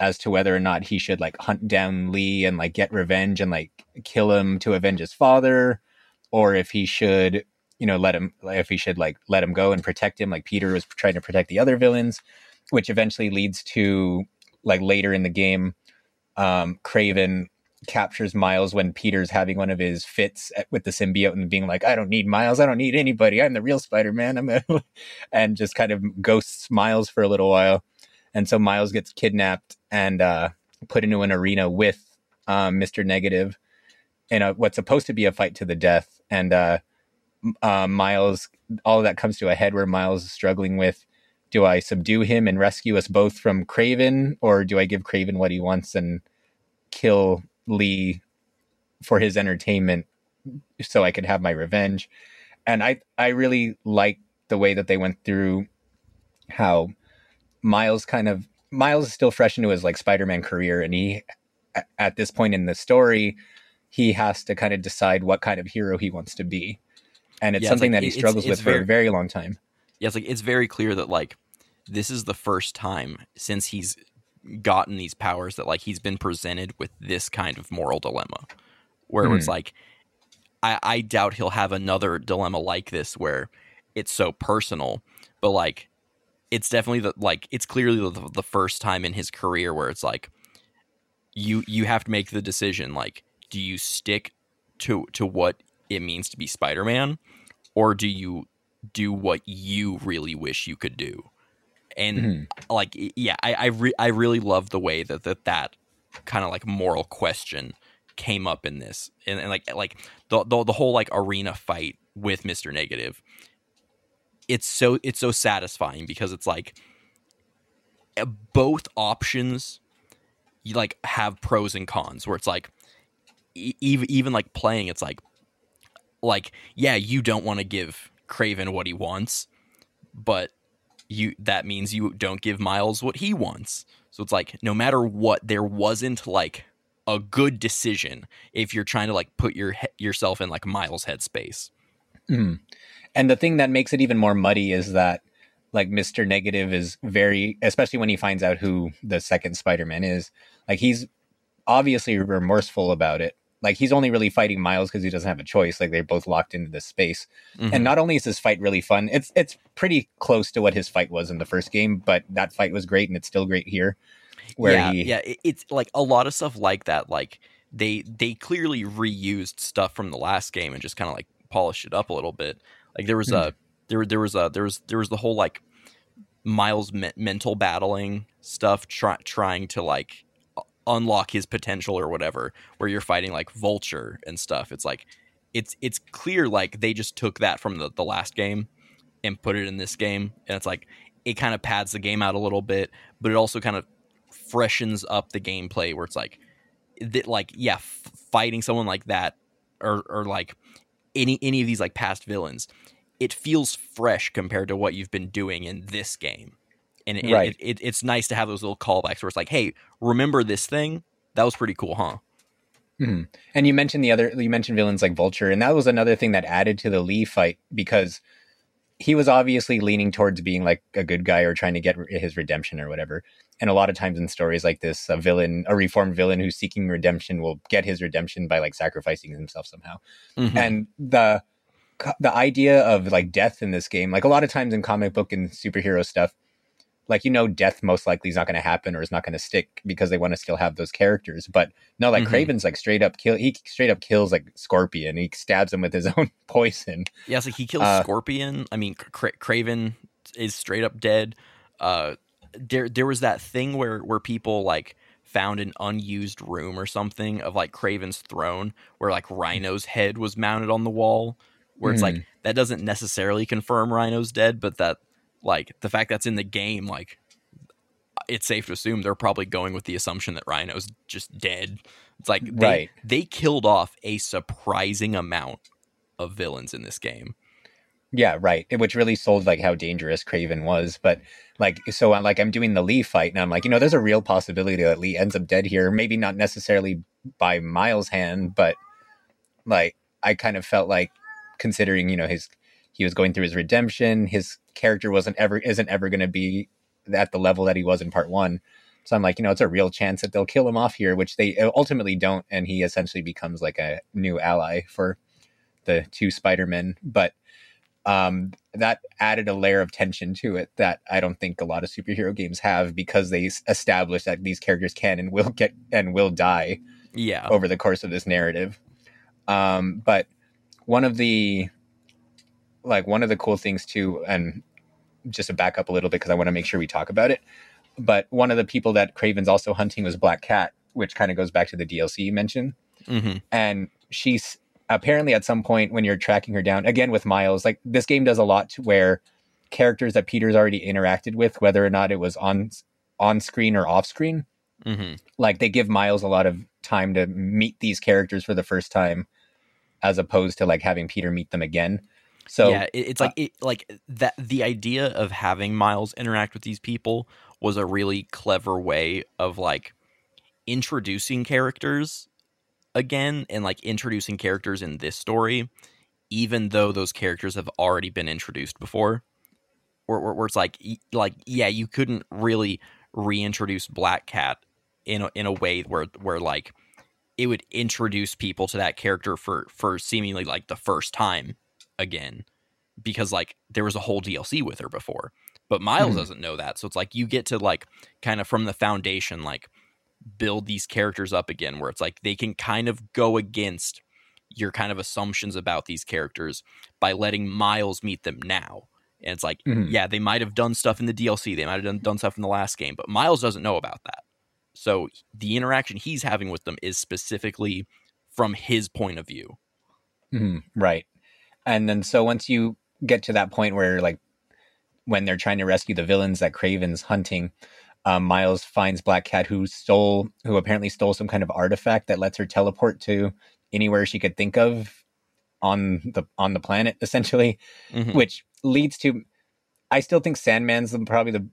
as to whether or not he should like hunt down Li and like get revenge and like kill him to avenge his father, or if he should, you know, let him, if he should like let him go and protect him, like Peter was trying to protect the other villains, which eventually leads to like later in the game, um, Kraven captures Miles when Peter's having one of his fits with the symbiote and being like, "I don't need Miles. I don't need anybody. I'm the real Spider-Man." I'm (laughs) a and just kind of ghosts Miles for a little while, and so Miles gets kidnapped and uh, put into an arena with um, Mister Negative in a what's supposed to be a fight to the death, and uh, uh, Miles. All of that comes to a head where Miles is struggling with do I subdue him and rescue us both from Kraven, or do I give Kraven what he wants and kill Li for his entertainment so I could have my revenge. And I I really like the way that they went through how Miles kind of Miles is still fresh into his like Spider-Man career and he at this point in the story he has to kind of decide what kind of hero he wants to be. And it's yeah, something it's like, that he struggles it's, it's with very, for a very long time. Yeah, it's like it's very clear that like this is the first time since he's gotten these powers that like he's been presented with this kind of moral dilemma where mm. it's hmm. like I, I doubt he'll have another dilemma like this where it's so personal but like it's definitely the like it's clearly the, the first time in his career where it's like you you have to make the decision like do you stick to to what it means to be spider-man or do you do what you really wish you could do and mm-hmm. like yeah i I, re- I really love the way that that, that kind of like moral question came up in this and, and like like the, the the whole like arena fight with mr negative it's so it's so satisfying because it's like eh, both options you like have pros and cons where it's like even even like playing it's like like yeah you don't want to give kraven what he wants but you that means you don't give Miles what he wants. So it's like no matter what, there wasn't like a good decision if you're trying to like put your yourself in like Miles' headspace. Mm. And the thing that makes it even more muddy is that like Mr. Negative is very especially when he finds out who the second Spider-Man is, like he's obviously remorseful about it like he's only really fighting Miles because he doesn't have a choice. Like they're both locked into this space. Mm-hmm. And not only is this fight really fun, it's it's pretty close to what his fight was in the first game, but that fight was great and it's still great here. Where yeah, he Yeah, it's like a lot of stuff like that. Like they they clearly reused stuff from the last game and just kind of like polished it up a little bit. Like there was mm-hmm. a there there was a there was there was the whole like Miles me- mental battling stuff try, trying to like unlock his potential or whatever where you're fighting like vulture and stuff it's like it's it's clear like they just took that from the, the last game and put it in this game and it's like it kind of pads the game out a little bit but it also kind of freshens up the gameplay where it's like that like yeah f- fighting someone like that or or like any any of these like past villains it feels fresh compared to what you've been doing in this game and it, Right. it, it, it's nice to have those little callbacks where it's like, hey, remember this thing? That was pretty cool, huh? Mhm. And you mentioned the other, you mentioned villains like Vulture, and that was another thing that added to the Li fight because he was obviously leaning towards being like a good guy or trying to get his redemption or whatever. And a lot of times in stories like this, a villain, a reformed villain who's seeking redemption will get his redemption by like sacrificing himself somehow. Mhm. And the the idea of like death in this game, like a lot of times in comic book and superhero stuff, like you know, death most likely is not going to happen or is not going to stick because they want to still have those characters. But no, like Mhm. Kraven's like straight up kill. He straight up kills like Scorpion. He stabs him with his (laughs) own poison. Yeah, it's like he kills Uh, Scorpion. I mean, Cra- Kraven is straight up dead. Uh, there, there was that thing where where people like found an unused room or something of like Kraven's throne, where like Rhino's head was mounted on the wall. Where it's like that doesn't necessarily confirm Rhino's dead, but that like the fact that's in the game, like it's safe to assume they're probably going with the assumption that Rhino's just dead. It's like they, Right. they killed off a surprising amount of villains in this game. Yeah, right. Which really sold like how dangerous Kraven was. But like, so I'm like, I'm doing the Li fight, and I'm like, you know, there's a real possibility that Li ends up dead here. Maybe not necessarily by Miles' hand, but like, I kind of felt like considering, you know, his he was going through his redemption. His character wasn't ever isn't ever going to be at the level that he was in part one. So I'm like, you know, it's a real chance that they'll kill him off here, which they ultimately don't, and he essentially becomes like a new ally for the two Spider-Men. But um, that added a layer of tension to it that I don't think a lot of superhero games have because they establish that these characters can and will get and will die Yeah. over the course of this narrative. Um, but one of the like one of the cool things too, and just to back up a little bit because I want to make sure we talk about it. But one of the people that Kraven's also hunting was Black Cat, which kind of goes back to the DLC you mentioned. Hmm and she's apparently at some point when you're tracking her down again with miles like this game does a lot to where characters that peter's already interacted with whether or not it was on on screen or off screen hmm like they give miles a lot of time to meet these characters for the first time as opposed to like having peter meet them again so yeah, it, it's uh like it, like that. The idea of having Miles interact with these people was a really clever way of like introducing characters again, and like introducing characters in this story, even though those characters have already been introduced before. Where, where, where it's like, like yeah, you couldn't really reintroduce Black Cat in a, in a way where where like it would introduce people to that character for for seemingly like the first time again because like there was a whole DLC with her before. But Miles Mhm. doesn't know that. So it's like you get to like kind of from the foundation like build these characters up again where it's like they can kind of go against your kind of assumptions about these characters by letting Miles meet them now. And it's like, Mhm. yeah, they might have done stuff in the DLC, they might have done, done stuff in the last game, but Miles doesn't know about that. So the interaction he's having with them is specifically from his point of view. Mhm, right. And then so once you get to that point where like when they're trying to rescue the villains that Kraven's hunting, um, Miles finds Black Cat who stole who apparently stole some kind of artifact that lets her teleport to anywhere she could think of on the on the planet (laughs) essentially, Mhm. which leads to I still think Sandman's probably the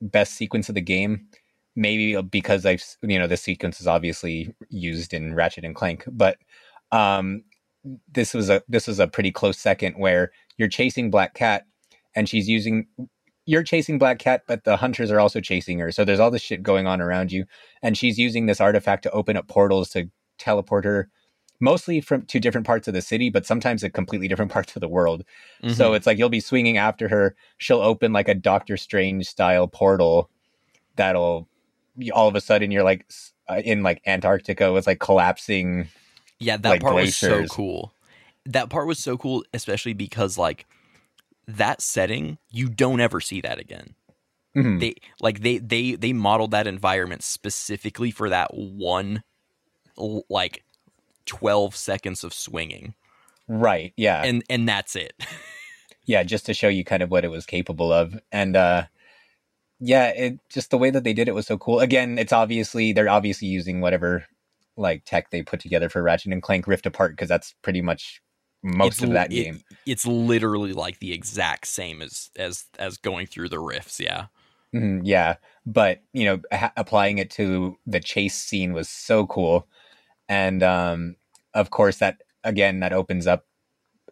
best sequence of the game. Maybe because I've you know this sequence is obviously used in Ratchet and Clank, but um, this was a this was a pretty close second where you're chasing Black Cat and she's using you're chasing Black Cat, but the hunters are also chasing her. So there's all this shit going on around you, and she's using this artifact to open up portals to teleport her, mostly from to different parts of the city, but sometimes to completely different (laughs) parts of the world. So Mhm. it's like you'll be swinging after her. She'll open like a Doctor Strange style portal that'll all of a sudden you're like uh, in like Antarctica with like collapsing. Yeah, that like part was so cool. That part was so cool, especially because like that setting, you don't ever see that again. Mhm. They like they they they modeled that environment specifically for that one like 12 seconds of swinging. Right. Yeah. And and that's it. (laughs) yeah just to show you kind of what it was capable of and uh yeah it just the way that they did it was so cool again it's obviously they're obviously using whatever like tech they put together for ratchet and clank rift apart because that's pretty much most It's of that it- game it's literally like the exact same as as as going through the rifts, yeah. Mhm, yeah, but you know, ha- applying it to the chase scene was so cool, and um, of course that again that opens up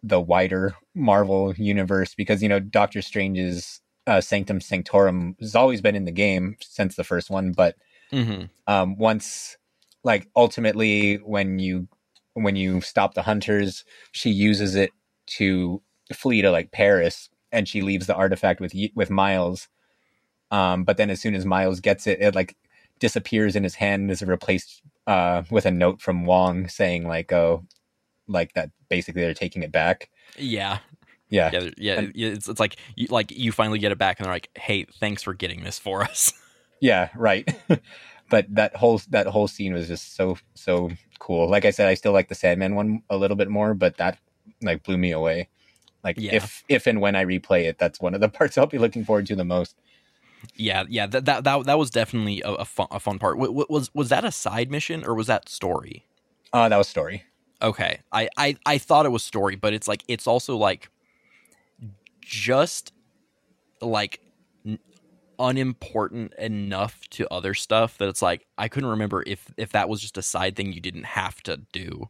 the wider Marvel universe because you know Doctor Strange's uh, Sanctum Sanctorum has always been in the game since the first one, but Mm-hmm. um, once like ultimately when you when you stop the hunters, she uses it to flee to like Paris, and she leaves the artifact with with Miles. Um, but then as soon as Miles gets it, it like disappears in his hand and is replaced uh, with a note from Wong saying like, "Oh, like that." Basically, they're taking it back. Yeah, Yeah, yeah, yeah. And- it's it's like you, like you finally get it back, and they're like, "Hey, thanks for getting this for us." (laughs) yeah, right. (laughs) but that whole that whole scene was just so so cool. Like I said, I still like the Sandman one a little bit more, but that like blew me away. Like Yeah. if if and when I replay it, that's one of the (laughs) parts I'll be looking forward to the most. yeah, yeah. That that that, that was definitely a, a fun a fun part. W- was was that a side mission or was that story? Uh, that was story. Okay, I, I I thought it was story, but it's like it's also like just like unimportant enough to other stuff that it's like I couldn't remember if if that was just a side thing you didn't have to do.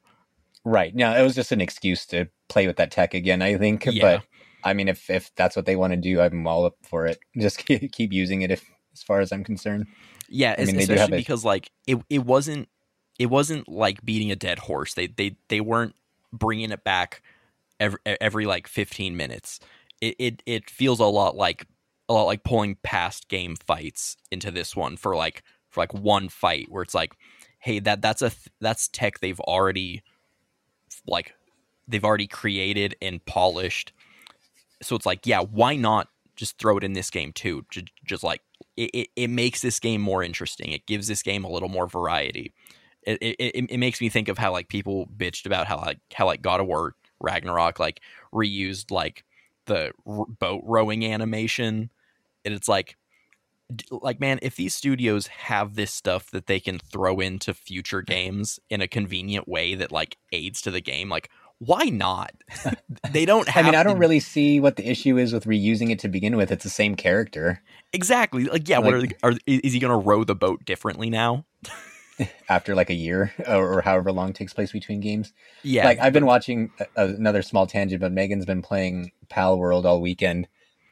Right. No, it was just an excuse to play with that tech again, I think. Yeah. But I mean, if if that's what they want to do, I'm all up for it. (laughs) Just keep using it, if as far as I'm concerned. Yeah, I mean, they do have especially because like it it wasn't it wasn't like beating a dead horse. They they they weren't bringing it back every every like 15 minutes. It it it feels a lot like a lot like pulling past game fights into this one for like for like one fight where it's like hey that that's a th- that's tech they've already like they've already created and polished. So it's like yeah, why not just throw it in this game too? Just, just like it, it, it makes this game more interesting. It gives this game a little more variety. It, it, it, makes me think of how like people bitched about how like how like God of War Ragnarok like reused like the r- boat rowing animation, and it's like like man, if these studios have this stuff that they can throw into future (laughs) games in a convenient way that like aids to the game, like why not? they don't (laughs) I mean, I don't to- really see what the issue is with reusing it to begin with. It's the same character exactly like yeah. what are, Like- the, are is he going to row the boat differently now? (laughs) after like a year or, or however long takes place between games. Yeah, like I've been watching a, another small tangent, but Megan's been playing Palworld all weekend.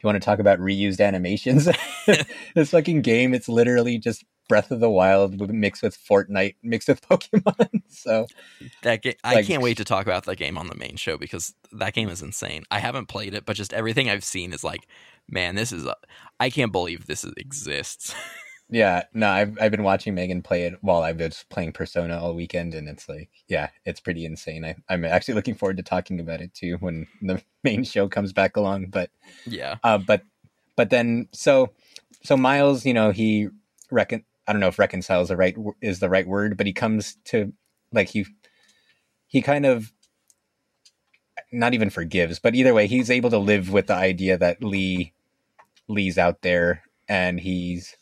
You want to talk about reused animations, (laughs) this fucking game, it's literally just Breath of the Wild mixed with Fortnite, mixed with (laughs) Pokemon. so That I Like- can't wait to talk about that game on the main show because that game is insane. I haven't played it, but just everything I've seen is like, man, this is. A, I can't believe this is, exists. (laughs) yeah, no, I've I've been watching Megan play it while I've been playing Persona all weekend, and it's like, yeah, it's pretty insane. I, I'm actually looking forward to talking about it too when the (laughs) main show comes back along. But yeah, uh, but but then so so Miles, you know, he recon I don't know if reconciles the right is the right word, but he comes to like he he kind of not even forgives, but either way, he's able to live with the idea that Li Li's out there and he's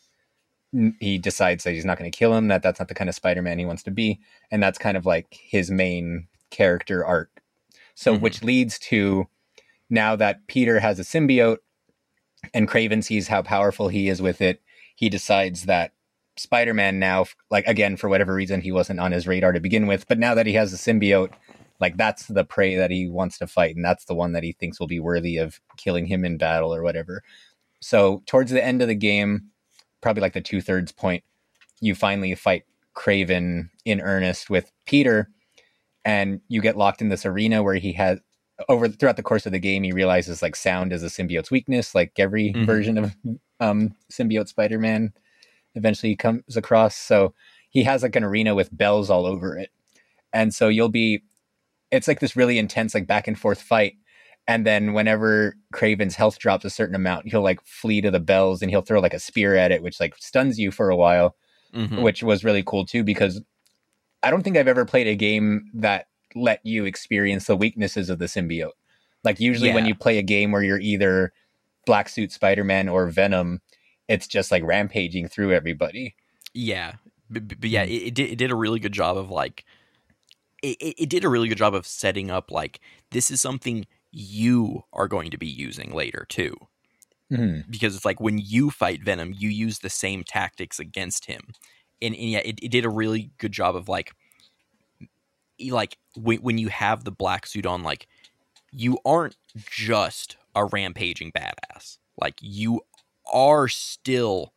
he decides that he's not going to kill him that that's not the kind of spider-man he wants to be and that's kind of like his main character arc so Mhm. which leads to now that peter has a symbiote and kraven sees how powerful he is with it he decides that spider-man now like again for whatever reason he wasn't on his radar to begin with but now that he has a symbiote like that's the prey that he wants to fight and that's the one that he thinks will be worthy of killing him in battle or whatever so towards the end of the game probably like the two-thirds point you finally fight kraven in earnest with peter and you get locked in this arena where he has over throughout the course of the game he realizes like sound is a symbiote's weakness like every Mhm. version of um symbiote spider-man eventually comes across so he has like an arena with bells all over it and so you'll be it's like this really intense like back and forth fight and then whenever kraven's health drops a certain amount he'll like flee to the bells and he'll throw like a spear at it which like stuns you for a while Mhm. which was really cool too because I don't think I've ever played a game that let you experience the weaknesses of the symbiote. Like usually when you play a game where you're either Black Suit Spider-Man or Venom, it's just like rampaging through everybody. yeah, but, but- yeah, Mm. it, it did it did a really good job of like, it, it it did a really good job of setting up like this is something you are going to be using later too. Mhm. because it's like when you fight Venom, you use the same tactics against him, and, and yeah, it, it did a really good job of like, like when when you have the black suit on, like you aren't just a rampaging badass, like you are still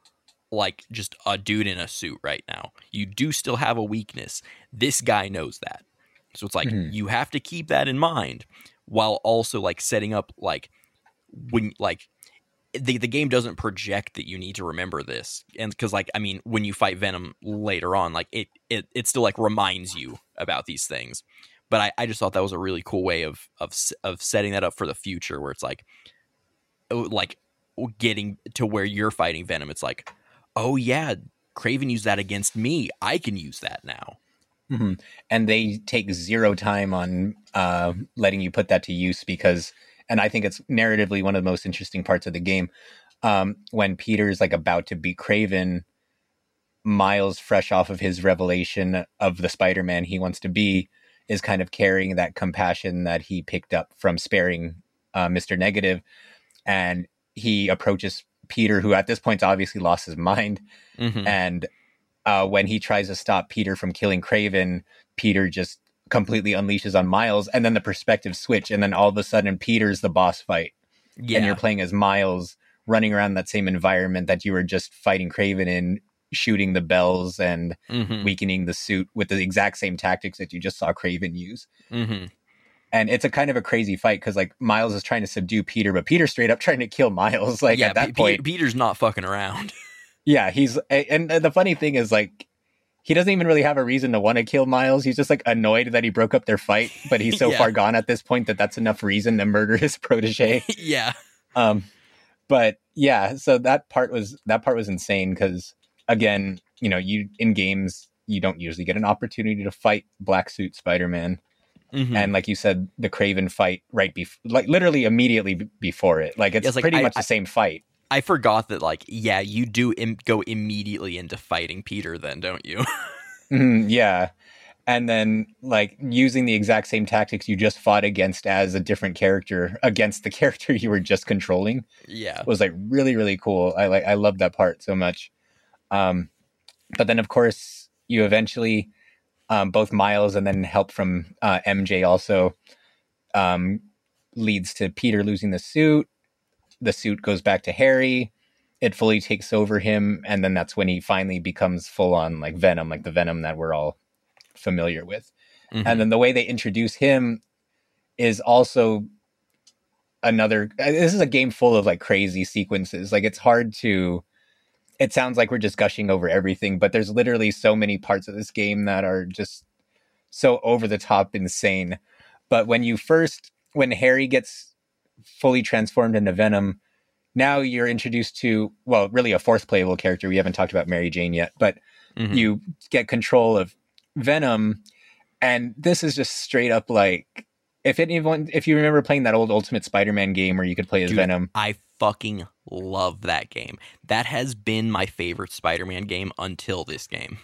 like just a dude in a suit right now. You do still have a weakness. This guy knows that. So it's like Mhm. you have to keep that in mind while also like setting up like when like the the game doesn't project that you need to remember this. And cuz like I mean when you fight Venom later on like it it it still like reminds you about these things. But I, I just thought that was a really cool way of of of setting that up for the future where it's like oh, like getting to where you're fighting Venom it's like oh yeah, Kraven used that against me. I can use that now. Mhm. And they take zero time on uh, letting you put that to use because, and I think it's narratively one of the most interesting parts of the game. Um, when Peter's like about to beat Kraven, Miles, fresh off of his revelation of the Spider Man he wants to be, is kind of carrying that compassion that he picked up from sparing uh, Mr. Negative. And he approaches Peter, who at this point's obviously lost his mind. Mhm. And uh, when he tries to stop Peter from killing Kraven, Peter just completely unleashes on Miles, and then the perspective switch, and then all of a sudden Peter's the boss fight, Yeah. and you're playing as Miles running around that same environment that you were just fighting Kraven in, shooting the bells and Mhm. weakening the suit with the exact same tactics that you just saw Kraven use. Mhm. And it's a kind of a crazy fight because like Miles is trying to subdue Peter, but Peter's straight up trying to kill Miles. (laughs) Like yeah, at that Pe- point, Peter's not fucking around. (laughs) Yeah, he's and the funny thing is like he doesn't even really have a reason to want to kill Miles. He's just like annoyed that he broke up their fight, but he's (laughs) so Yeah. far gone at this point that that's enough reason to murder his (laughs) protege. (laughs) yeah. Um, but yeah, so that part was that part was insane because again, you know, you in games you don't usually get an opportunity to fight Black Suit Spider Man, Mhm. and like you said, the Kraven fight right before, like literally immediately b- before it, like it's Yeah, it's pretty much I- the same fight. I forgot that, like, yeah, you do Im- go immediately into fighting Peter, then, don't you? (laughs) Mhm, yeah. And then like using the exact same tactics you just fought against as a different character against the (laughs) character you were just controlling yeah. was like really really cool. I like I love that part so much. Um but then of course you eventually um both Miles and then help from uh MJ also um leads to Peter losing the suit. The suit goes back to Harry. It fully takes over him and then that's when he finally becomes full on like Venom, like the Venom that we're all familiar with. Mhm. And then the way they introduce him is also another uh, this is a game full of like crazy sequences. Like it's hard to it sounds like we're just gushing over everything, but there's literally so many parts of this game that are just so over the top insane. But when you first when Harry gets fully transformed into Venom, now you're introduced to well, really a fourth playable character. We haven't talked about Mary Jane yet, but Mhm. you get control of Venom, and this is just straight up like if anyone if you remember playing that old Ultimate Spider-Man game where you could play as Dude, Venom. I fucking love that game. That has been my favorite Spider-Man game until this game.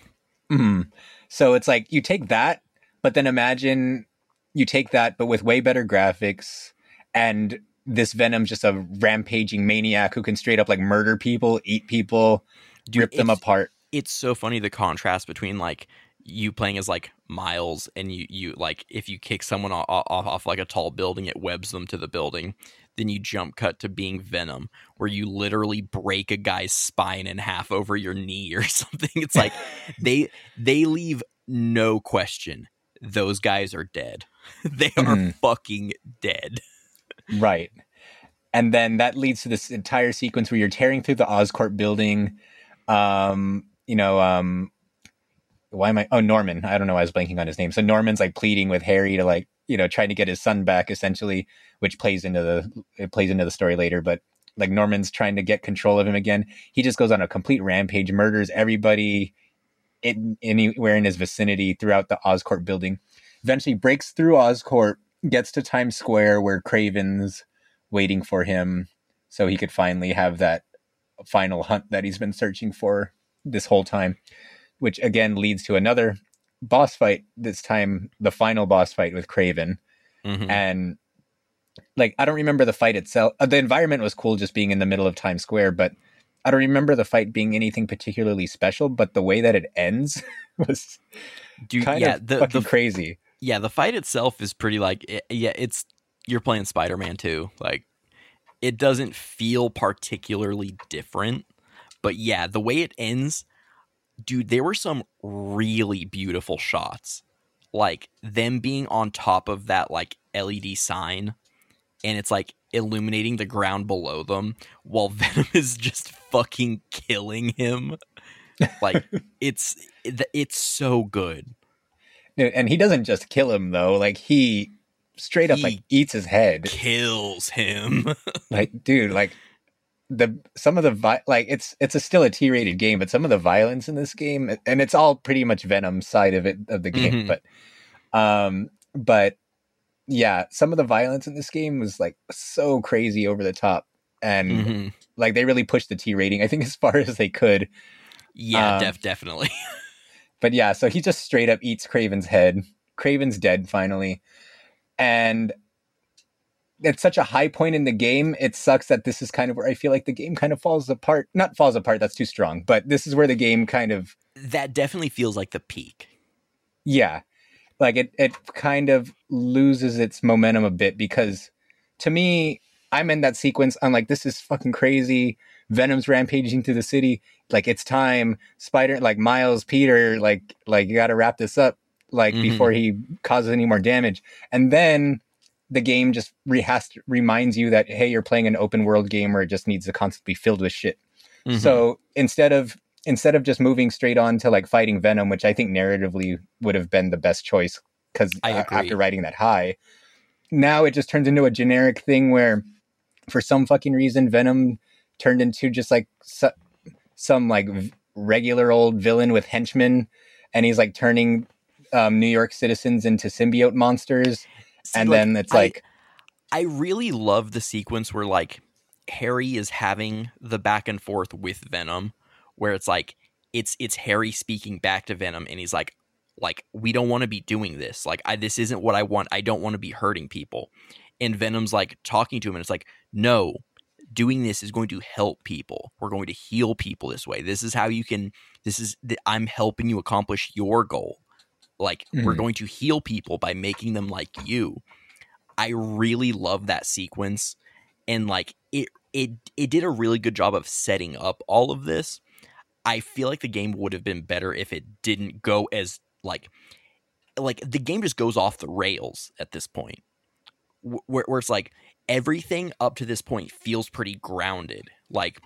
Mhm. So it's like you take that, but then imagine you take that, but with way better graphics, and this Venom's just a rampaging maniac who can straight up like murder people, eat people, Dude, rip them apart. It's so funny the contrast between like you playing as like Miles and you you like if you kick someone off, off off like a tall building, it webs them to the building. Then you jump cut to being Venom, where you literally break a guy's spine in half over your knee or (laughs) something. It's like (laughs) they they leave no question. Those guys are dead. (laughs) they are Mhm. fucking dead. Right. And then that leads to this entire sequence where you're tearing through the Oscorp building. Um, you know, um, why am I? Oh, Norman. I don't know. why I was blanking on his name. So Norman's like pleading with Harry to like, you know, trying to get his son back, essentially, which plays into the it plays into the story later. But like Norman's trying to get control of him again. He just goes on a complete rampage, murders everybody in, anywhere in his vicinity throughout the Oscorp building. Eventually breaks through Oscorp, gets to Times Square where Kraven's waiting for him, so he could finally have that final hunt that he's been searching for this whole time. Which again leads to another boss fight. This time, the final boss fight with Kraven Mhm. and like I don't remember the fight itself. Uh, the environment was cool, just being in the middle of Times Square, but I don't remember the fight being anything particularly special. But the way that it ends (laughs) was kind yeah, of the, fucking the crazy. Yeah, the fight itself is pretty like it, yeah, it's you're playing Spider-Man too. Like it doesn't feel particularly different, but yeah, the way it ends, dude, there were some really beautiful shots. Like them being on top of that like LED sign and it's like illuminating the ground below them while (laughs) Venom is just fucking killing him. Like (laughs) it's eh, it's so good. And he doesn't just kill him though; like he straight up He like eats his head. Kills him. (laughs) Like, dude, like the some of the vi- like it's it's a still a T-rated game, but some of the violence in this game, and it's all pretty much Venom side of it of the game, Mhm. but um, but yeah, some of the violence in this game was like so crazy over the top, and Mhm. like they really pushed the T rating. I think (laughs) as far as they could. Yeah, Um, def- definitely. (laughs) But yeah, so he just straight up eats Kraven's head. Kraven's dead finally. And it's such a high point in the game. It sucks that this is kind of where I feel like the game kind of falls apart. Not falls apart, that's too strong, but this is where the game kind of that definitely feels like the peak. yeah. Like it it kind of loses its momentum a bit because to me, I'm in that sequence. I'm like, this is fucking crazy. Venom's rampaging through the city. Like it's time. Spider like Miles, Peter, like like you gotta wrap this up like Mhm. before he causes any more damage. And then the game just re- has to, reminds you that hey, you're playing an open world game where it just needs to constantly be filled with shit. Mhm. So instead of instead of just moving straight on to like fighting Venom, which I think narratively would have been the best choice because agree. after riding that high, now it just turns into a generic thing where, for some fucking reason, Venom turned into just like su- some like v- regular old villain with henchmen, and he's like turning um, New York citizens into symbiote monsters, See, and like, then it's I- like I really love the sequence where like Harry is having the back and forth with Venom, where it's like it's it's Harry speaking back to Venom, and he's like, like we don't want to be doing this. Like I, this isn't what I want. I don't want to be hurting people. And Venom's like talking to him, and it's like, no, doing this is going to help people. We're going to heal people this way. This is how you can. This is I'm helping you accomplish your goal. Like we're Mhm. going to heal people by making them like you. I really love that sequence and like it it it did a really good job of setting up all of this. I feel like the game would have been better if it didn't go as like like the game just goes off the rails at this point. Where, where it's like everything up to this point feels pretty grounded. Like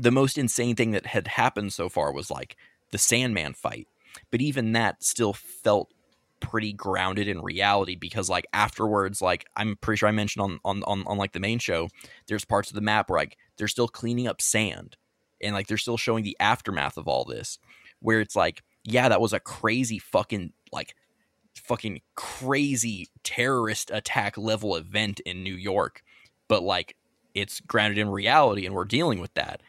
the most insane thing that had happened so far was like the Sandman fight. But even that still felt pretty grounded in reality because like afterwards like i'm pretty sure i mentioned on, on on on like the main show there's parts of the map where like they're still cleaning up sand and like they're still showing the aftermath of all this where it's like yeah that was a crazy fucking like fucking crazy terrorist attack level event in new york but like it's grounded in reality and we're dealing with that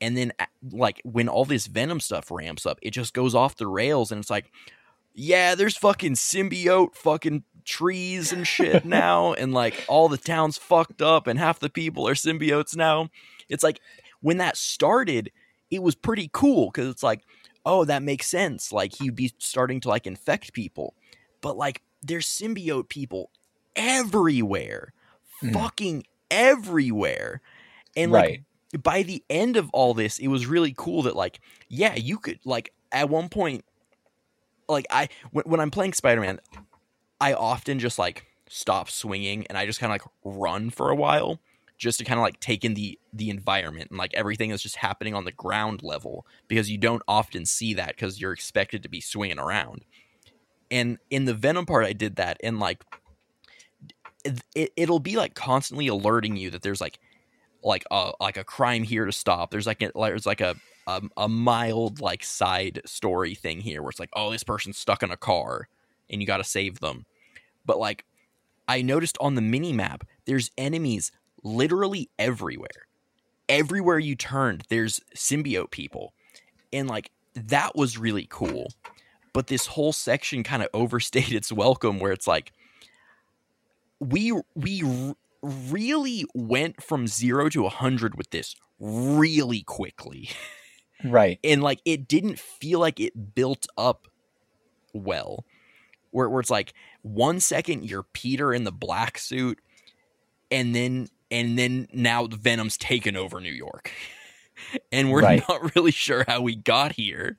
and then like when all this venom stuff ramps up it just goes off the rails and it's like yeah, there's fucking symbiote fucking trees and shit (laughs) now, and like all the town's fucked up, and half the people are symbiotes now. It's like when that started, it was pretty cool because it's like, oh, that makes sense. Like he'd be starting to like infect people, but like there's symbiote people everywhere, Mhm. fucking everywhere, and like by the end of all this, it was really cool that like, yeah, you could like at one point, like I when, when I'm playing Spider Man, I often just like stop swinging and I just kind of like run for a while just to kind of like take in the the environment and like everything is just happening on the ground level because you don't often see that because you're expected to be swinging around. And in the Venom part, I did that and like it, it'll be like constantly alerting you that there's like like a like a crime here to stop. There's like a, there's like a, a a mild like side story thing here where it's like oh this person's stuck in a car and you got to save them. But like I noticed on the mini map there's enemies literally everywhere. Everywhere you turned there's symbiote people. And like that was really cool. But this whole section kind of (laughs) overstayed its welcome where it's like we we really went from zero to a hundred with this really quickly. Right. And like it didn't feel like it built up well. Where, where it's like one second you're Peter in the black suit, and then and then now Venom's taken over New York. (laughs) and we're Right. not really sure how we got here.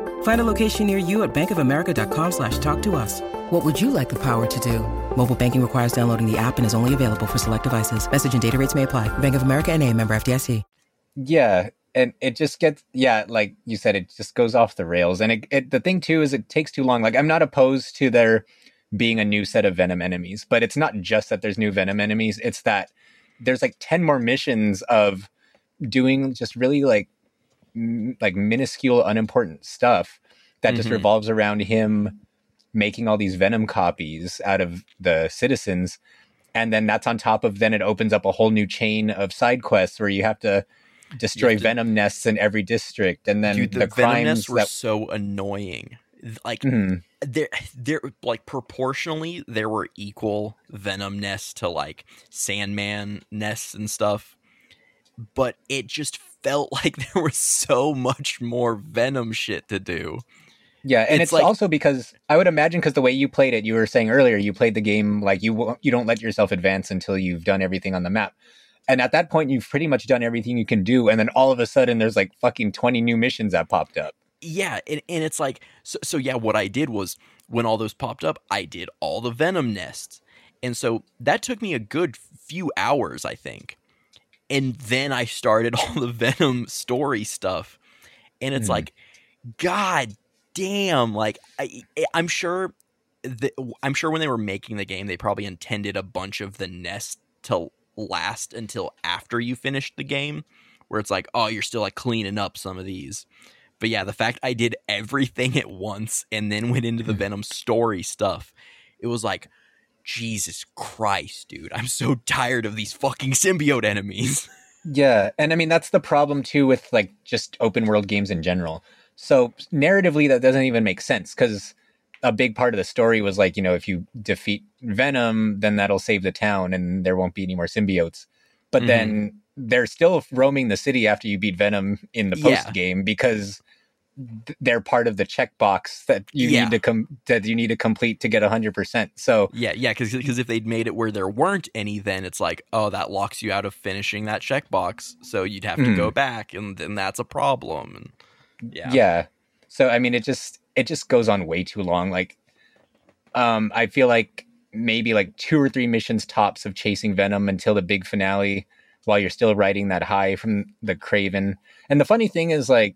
Find a location near you at bankofamerica.com slash talk to us. What would you like the power to do? Mobile banking requires downloading the app and is only available for select devices. Message and data rates may apply. Bank of America and a member FDIC. Yeah, and it just gets yeah, like you said, it just goes off the rails. And it, it the thing too is it takes too long. Like I'm not opposed to there being a new set of Venom enemies, but it's not just that there's new Venom enemies. It's that there's like ten more missions of doing just really like m- like minuscule, unimportant stuff that just Mhm. revolves around him making all these Venom copies out of the citizens. And then that's on top of then it opens up a whole new chain of side quests where you have to destroy have to- venom nests in every district and then Dude, the, the, venom crimes nests were that so annoying. Like Mhm. there there like proportionally there were equal venom nests to like sandman nests and stuff but it just felt (laughs) like there was so much more venom shit to do. Yeah and It's it's, like- also because i would imagine because the way you played it you were saying earlier you played the game like you won't- you don't let yourself advance until you've done everything on the map. And at that point you've pretty much done everything you can do and then all of a sudden there's like fucking 20 new missions that popped up. Yeah and, and it's like so, so yeah what i did was when all those popped up i did all the venom nests. And so that took me a good few hours i think and then i started (laughs) all the venom story stuff. And it's Mhm. like god damn like I, i'm sure that i'm sure when they were making the game they probably intended a bunch of the nest to last until after you finished the game where it's like oh you're still like cleaning up some of these. But yeah, the fact I did everything (laughs) at once and then went into the Venom story stuff, it was like, Jesus Christ, dude, I'm so tired of these fucking symbiote enemies. (laughs) Yeah, and I mean that's the problem too with like just open world games in general. So narratively, that doesn't even make sense because a big part of the story was like you know if you defeat Venom, then that'll save the town and there won't be any more symbiotes. But Mhm. then they're still roaming the city after you beat Venom in the post game because th- they're part of the checkbox that you Yeah. need to com- that you need to complete to get hundred percent. So yeah, yeah, because cuz if they'd made it where there weren't any, then it's like, oh, that locks you out of finishing that checkbox. So you'd have to Mhm. go back, and then that's a problem. And yeah, yeah so i mean it just it just goes on way too long like um i feel like maybe like two or three missions tops of chasing venom until the big finale while you're still riding that high from the kraven and the funny thing is like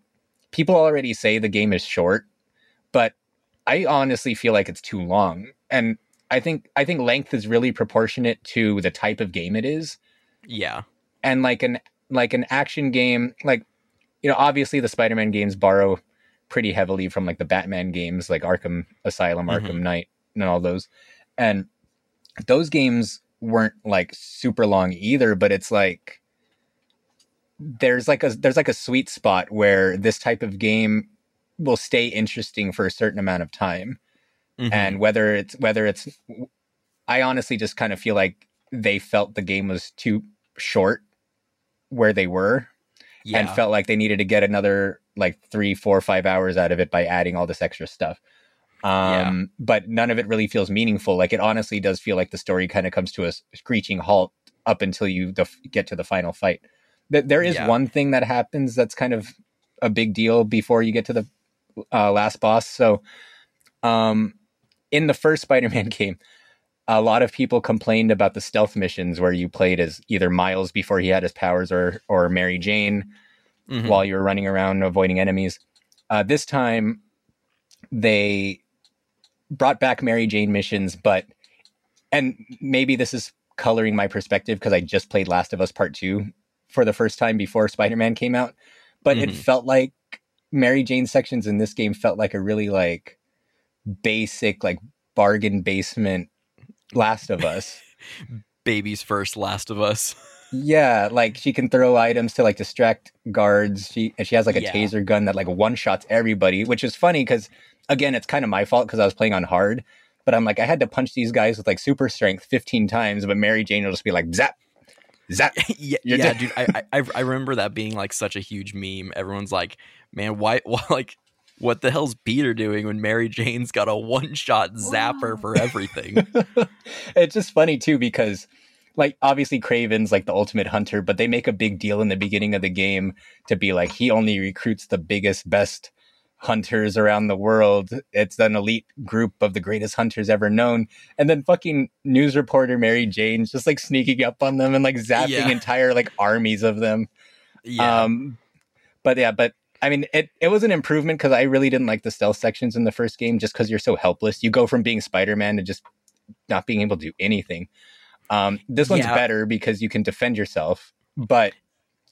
people already say the game is short but i honestly feel like it's too long. And i think i think length is really proportionate to the type of game it is. Yeah, and like an like an action game like you know obviously the spider-man games borrow pretty heavily from like the batman games like arkham asylum Mhm. arkham knight and all those. And those games weren't like super long either but it's like there's like a there's like a sweet spot where this type of game will stay interesting for a certain amount of time. Mhm. and whether it's whether it's i honestly just kind of feel like they felt the game was too short where they were yeah, and felt like they needed to get another like three four five hours out of it by adding all this extra stuff. Um but none of it really feels meaningful. Like it honestly does feel like the story kind of comes to a screeching halt up until you def- get to the final fight Th- there is Yeah. one thing that happens that's kind of a big deal before you get to the uh, last boss so um in the first Spider-Man (laughs) game, a lot of people complained about the stealth missions where you played as either Miles before he had his powers or or Mary Jane Mhm. while you were running around avoiding enemies. Uh, this time, they brought back Mary Jane missions, but and maybe this is coloring my perspective because I just played Last of Us Part Two for the first time before Spider Man came out, but it Mhm. felt like Mary Jane sections in this game felt like a really like basic like bargain basement Last of Us. (laughs) Baby's first Last of Us. (laughs) Yeah, like she can throw items to like distract guards. She and she has like a Yeah. taser gun that like one shots everybody, which is funny because again, it's kind of my fault because I was playing on hard. But I'm like, I had to punch these guys with like super strength 15 times, but Mary Jane will just be like zap, zap. (laughs) yeah, yeah, dude. I, I I remember that being like such a huge meme. Everyone's like, "Man, why, (laughs) why like, what the hell's Peter doing when Mary Jane's got a one-shot zapper for everything?" (laughs) it's just funny too because like obviously Kraven's like the ultimate hunter, but they make a big deal in the beginning of the game to be like he only recruits the biggest, best hunters around the world. It's an elite group of the greatest hunters ever known. And then fucking news reporter Mary Jane's just like sneaking up on them and like zapping Yeah. entire like armies of them. Yeah, Um, but yeah, but I mean, it, it was an improvement because I really didn't like the stealth sections in the first game just because you're so helpless. You go from being Spider Man to just not being able to do anything. Um, this one's Yeah. better because you can defend yourself, but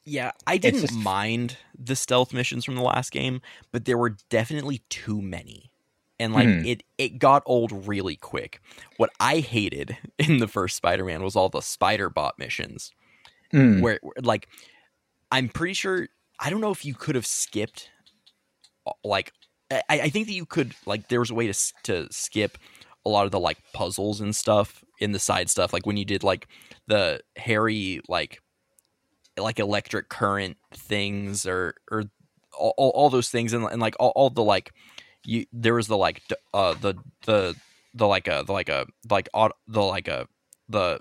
yeah. I didn't just- mind the stealth missions from the last game, but there were definitely too many, and like Mhm. it it got old really quick. What I hated (laughs) in the first Spider-Man was all the Spider Bot missions. mm, where where, like i'm pretty sure i don't know if you could have skipped uh, like I, I think that you could like there was a way to to skip a lot of the like puzzles and stuff in the side stuff like when you did like the harry like like electric current things or or all, all, those things and, and like all, all the like you there was the like uh the the the like a the like a like aut- the like a the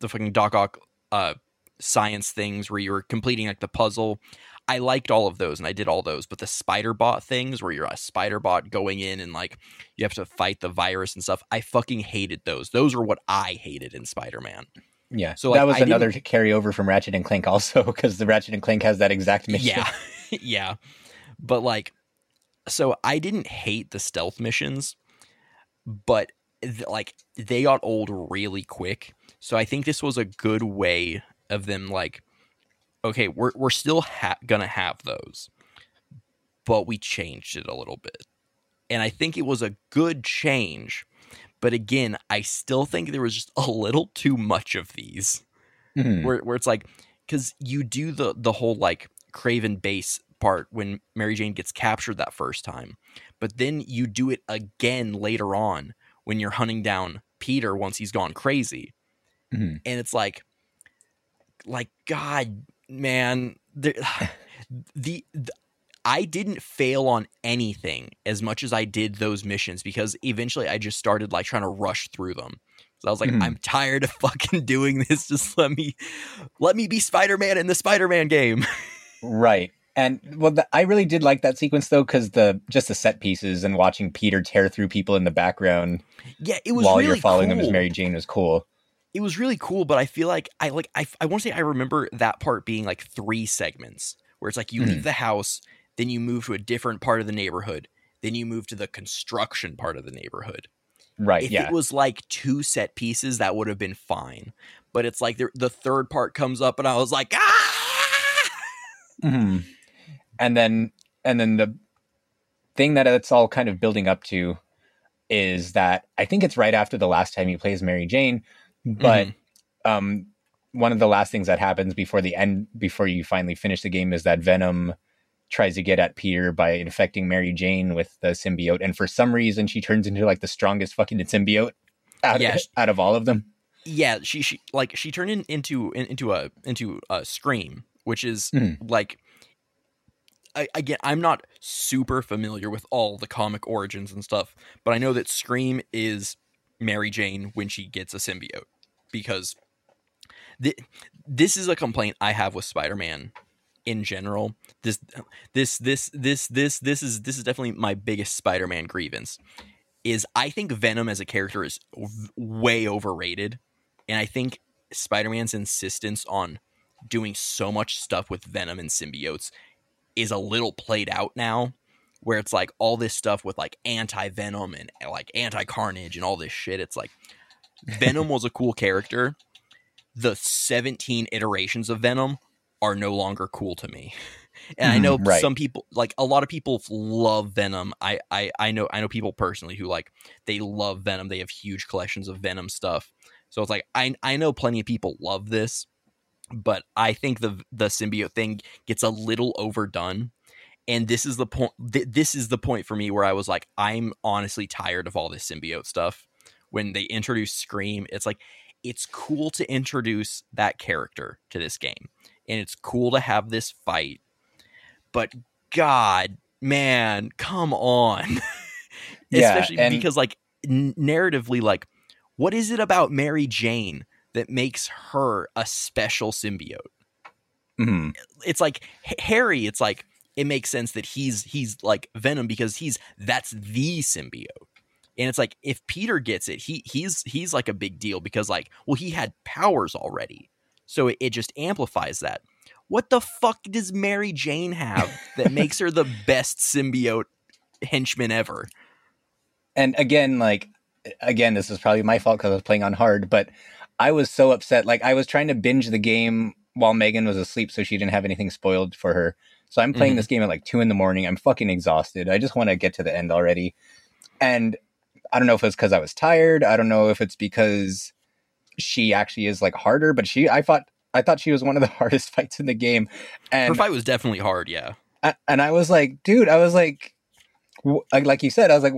the fucking Doc Ock uh science things where you were completing like the puzzle. I liked all of those and I did all those, but the spider bot things where you're a spider bot going in and like you have to fight the virus and stuff, I fucking hated those. Those are what I hated in Spider Man. Yeah. so, that was I another carryover from Ratchet and Clank also (laughs) because the Ratchet and Clank has that exact mission. Yeah. (laughs) yeah. But like so I didn't hate the stealth missions, but th- like they got old really quick. So I think this was a good way of them like okay, we're we're still ha- going to have those. But we changed it a little bit. And I think it was a good change. But again, I still think there was just a little too much of these Mhm. where where it's like because you do the the whole like Kraven base part when Mary Jane gets captured that first time, but then you do it again later on when you're hunting down Peter once he's gone crazy, Mhm. and it's like, like God, man, there, (laughs) the, the I didn't fail on anything as much as I did those missions because eventually I just started like trying to rush through them. So I was like, Mhm. I'm tired of (laughs) fucking doing this. Just let me, let me be Spider Man in the Spider Man game. (laughs) Right. And well, the, I really did like that sequence though, because the just the set pieces and watching Peter tear through people in the background yeah, it was while really you're following him cool. as Mary Jane was cool. It was really cool, but I feel like I like I I want to say I remember that part being like three segments where it's like you Mhm. leave the house, then you move to a different part of the neighborhood, then you move to the construction part of the neighborhood. Right. if yeah. it was like two set pieces, that would have been fine. But it's like the, the third part comes up, and I was like, ah! Mhm. And then and then the thing that it's all kind of building up to is that I think it's right after the last time he plays Mary Jane, but Mm-hmm. um one of the last things that happens before the end before you finally finish the game is that Venom tries to get at Peter by infecting Mary Jane with the symbiote and for some reason she turns into like the strongest fucking symbiote out, Yeah. of, out of all of them. Yeah, she she like she turned in, into in, into a into a scream, which is Mhm. like. I, again, I'm not super familiar with all the comic origins and stuff, but I know that Scream is Mary Jane when she gets a symbiote because th- this is a complaint I have with Spider-Man in general. This this this this this this is this is definitely my biggest Spider-Man grievance is I think Venom as a character is way overrated, and I think Spider-Man's insistence on doing so much stuff with Venom and symbiotes is a little played out now. Where it's like all this stuff with like anti Venom and like anti Carnage and all this shit. It's like Venom (laughs) was a cool character. The 17 iterations of Venom are no longer cool to me. (laughs) And I know Mhm, right. some people like a lot of people love Venom. I, I I know I know people personally who like they love Venom. They have huge collections of Venom stuff. So it's like I I know plenty of people love this, but I think the the symbiote thing gets a little overdone. And this is the point. Th- this is the point for me where I was like, I'm honestly tired of all this symbiote stuff. When they introduce Scream, it's like it's cool to introduce that character to this game, and it's cool to have this fight. But God, man, come on! (laughs) Yeah, Especially and- because, like, n- narratively, like, what is it about Mary Jane that makes her a special symbiote? Mhm. it's like Harry. It's like it makes sense that he's he's like Venom because he's that's the symbiote. And it's like if Peter gets it, he he's he's like a big deal because like well he had powers already, so it, it just amplifies that. What the fuck does Mary Jane have that (laughs) makes her the best symbiote henchman ever? and again like again this is probably my fault because i was playing on hard but i was so upset like i was trying to binge the game while megan was asleep so she didn't have anything spoiled for her so i'm playing Mhm. this game at like two in the morning i'm fucking exhausted i just want to get to the end already and i don't know if it's because i was tired i don't know if it's because she actually is like harder but she i thought i thought she was one of the (laughs) hardest fights in the game and Her fight was definitely hard, yeah. I- and I was like, dude, I was like, w- like, you said, I was like,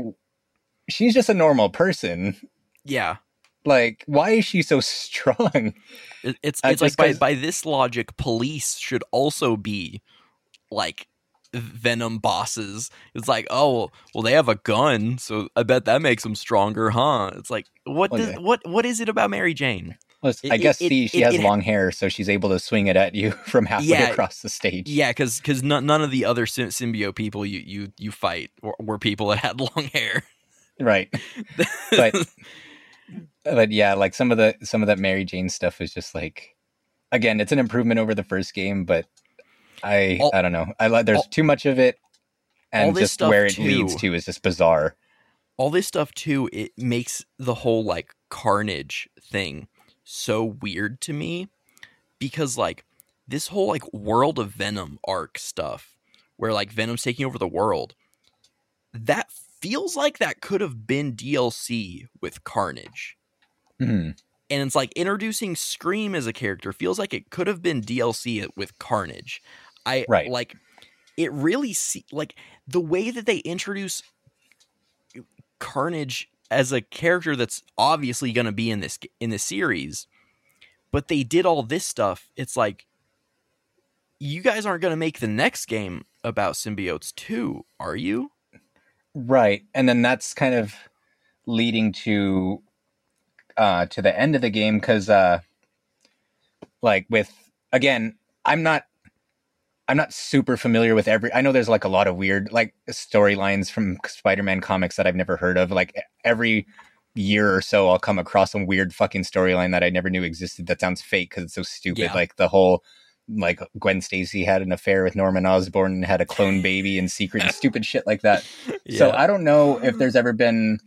she's just a normal person. Yeah. Like, why is she so (laughs) strong? It- It's Uh, it's like by, by this logic, police should also be like Venom bosses. It's like, oh, well, they have a gun, so I bet that makes them stronger, huh? It's like, what Well, does what what is it about Mary Jane? Well, it's- It- I guess it- see, she it- has long hair, so she's able to swing it at you (laughs) from halfway Yeah. across the stage. Yeah, because because none, none of the other sym- symbiote people you you you fight were, were people that had (laughs) long hair. right. (laughs) But but yeah, like some of the some of that Mary Jane stuff is just like, again, it's an improvement over the first game, but I All- I don't know. I like there's all- too much of it, and just where it too- leads to is just bizarre. all this stuff too it makes the whole like carnage thing so weird to me because like this whole like world of venom arc stuff where like venom's taking over the world that feels like that could have been dlc with carnage Mhm. and it's like introducing scream as a character feels like it could have been dlc with carnage i Right. like it really see like the way that they introduce carnage as a character that's obviously going to be in this in the series but they did all this stuff it's like you guys aren't going to make the next game about symbiotes too are you Right. And then that's kind of leading to uh to the end of the game cuz uh like with again, I'm not I'm not super familiar with every I know there's like a lot of weird like storylines from Spider-Man comics that I've never heard of. Like every year or so I'll come across some weird fucking storyline that I never knew existed that sounds fake cuz it's so stupid. Yeah. Like the whole like Gwen Stacy had an affair with Norman Osborn and had a clone baby in secret and (laughs) stupid shit like that. So I don't know if there's ever been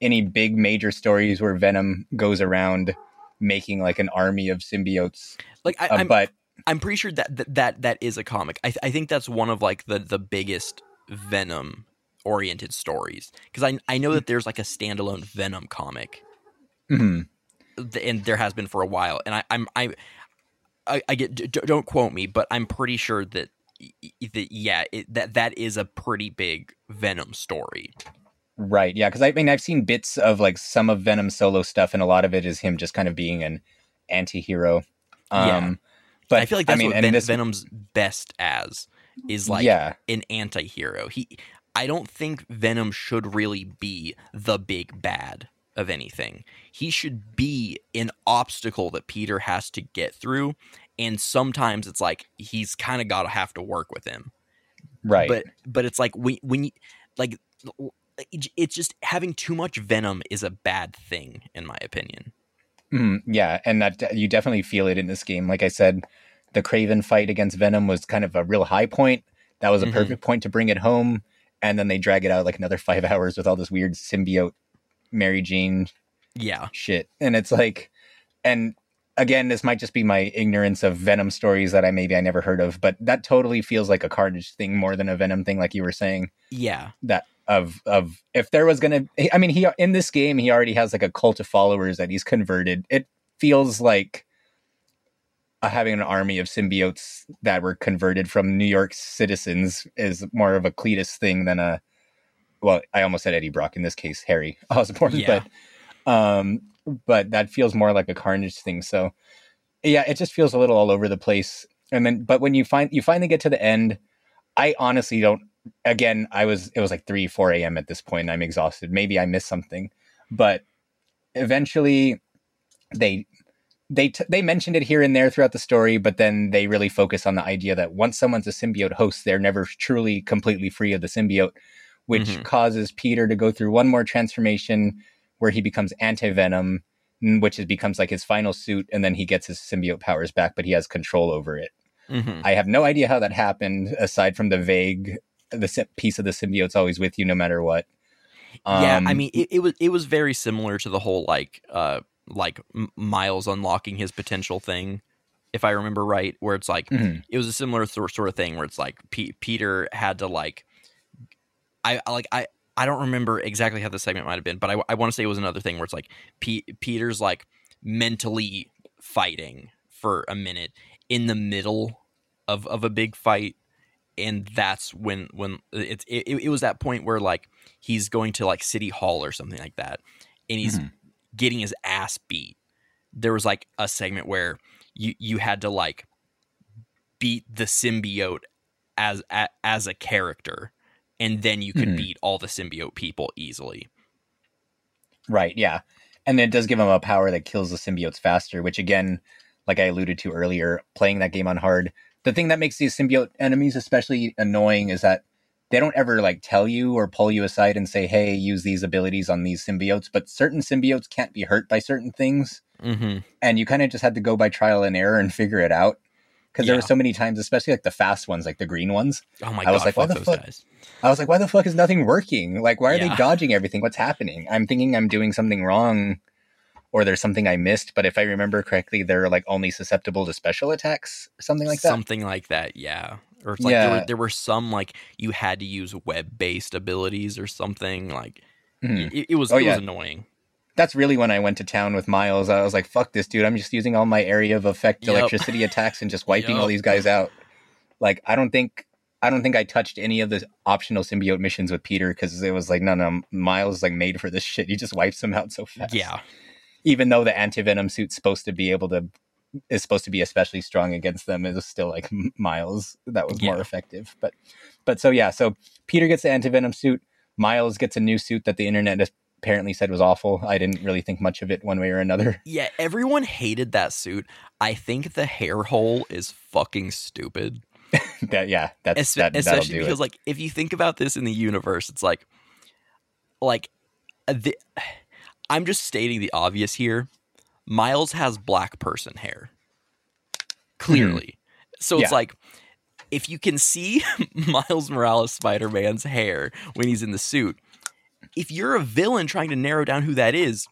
any big major stories where Venom goes around making like an army of symbiotes. like I, Uh, I'm, but I'm pretty sure that that that, that is a comic. I, th- I think that's one of like the the biggest Venom oriented stories because I I know that there's like a standalone Venom comic, mhm, and there has been for a while. And I I'm I I, I get d- don't quote me, but I'm pretty sure that that yeah it, that that is a pretty big Venom story. right, yeah, because I mean I've seen bits of like some of Venom's solo stuff, and a lot of it is him just kind of being an anti-hero. Um, Yeah. But I feel like that's mean, what Ven- this- Venom's best as is like yeah, an anti-hero. He I don't think Venom should really be the big bad of anything. He should be an obstacle that Peter has to get through and sometimes it's like he's kind of got to have to work with him. right, But but it's like when when you like it's just having too much venom is a bad thing in my opinion. Mhm, yeah, and that you definitely feel it in this game. Like I said, the Kraven fight against Venom was kind of a real high point. That was a Mhm. perfect point to bring it home, and then they drag it out like another (laughs) five hours with all this weird symbiote Mary Jane Yeah. shit. And it's like, and again, this might just be my ignorance of Venom stories that I maybe I never heard of, but that totally feels like a Carnage thing more than a Venom thing, like you were saying. Yeah. That of of if there was gonna, I mean, he in this game he already has like a cult of followers that he's converted. It feels like uh, having an army of symbiotes that were converted from New York citizens is more of a Cletus thing than a. Well, I almost said Eddie Brock in this case, Harry (laughs) Osborn, Yeah. but um, but that feels more like a Carnage thing. So yeah, it just feels a little all over the place. And then, but when you find you finally get to the end, I honestly don't. Again, I was it was like three, four a.m. at this point. And I'm exhausted. Maybe I missed something, but eventually they they t- they mentioned it here and there throughout the story, but then they really focus on the idea that once someone's a symbiote host, they're never truly completely free of the symbiote, which Mhm. causes Peter to go through one more transformation where he becomes anti venom, which is, becomes like his final suit, and then he gets his symbiote powers back, but he has control over it. hmm I have no idea how that happened, aside from the vague the piece of the symbiote's always with you no matter what. yeah, I Um, mean, it, it was it was very similar to the whole like uh like Miles unlocking his potential thing, if I remember right, where it's like mhm. it was a similar sort sort of thing where it's like P- Peter had to like I I- like I I don't remember exactly how the segment might have been, but I, I want to say it was another thing where it's like P- Peter's like mentally fighting for a minute in the middle of of a big fight and that's when when it's it, it was that point where like he's going to like city hall or something like that and he's Mhm. getting his ass beat there was like a segment where you you had to like beat the symbiote as a, as a character and then you could Mhm. beat all the symbiote people easily Right, yeah. And it does give him a power that kills the symbiotes faster, which again, like I alluded to earlier, playing that game on hard, the thing that makes these symbiote enemies especially annoying is that they don't ever like tell you or pull you aside and say, "Hey, use these abilities on these symbiotes." But certain symbiotes can't be hurt by certain things, mm-hmm. and you kind of just had to go by trial and error and figure it out. Because there were so many times, especially like the fast ones, like the green ones. oh my I god was like, why the those fuck- guys I was like, why the fuck is nothing working? Like, why are Yeah. they dodging everything? What's happening? I'm thinking I'm doing something wrong or there's something I missed. But if I remember correctly, they're like only susceptible to special attacks something like that. something like that yeah or it's like there, were, there were some like you had to use web-based abilities or something like Mhm. it, it was Oh, it yeah. was annoying That's really when I went to town with Miles. I was like, fuck this dude. I'm just using all my area of effect Yep. electricity attacks and just (laughs) wiping all these guys out. Like, I don't think. I don't think I touched any of the optional symbiote missions with Peter because it was like, no, no, Miles is like made for this shit. He just wipes them out so fast. yeah even though the antivenom suit's supposed to be able to is supposed to be especially strong against them, it was still like Miles that was more effective. But but so yeah, so Peter gets the antivenom suit. Miles gets a new suit that the internet apparently said was awful. I didn't really think much of it one way or another. (laughs) yeah everyone hated that suit i think the hair hole is fucking stupid that yeah, that's Es- that, especially because it. like if you think about this in the universe it's like like uh, the, i'm just stating the obvious here. Miles has black person hair. Clearly. So it's Yeah. like if you can see (laughs) miles morales spider-man's hair when he's in the suit if you're a villain trying to narrow down who that is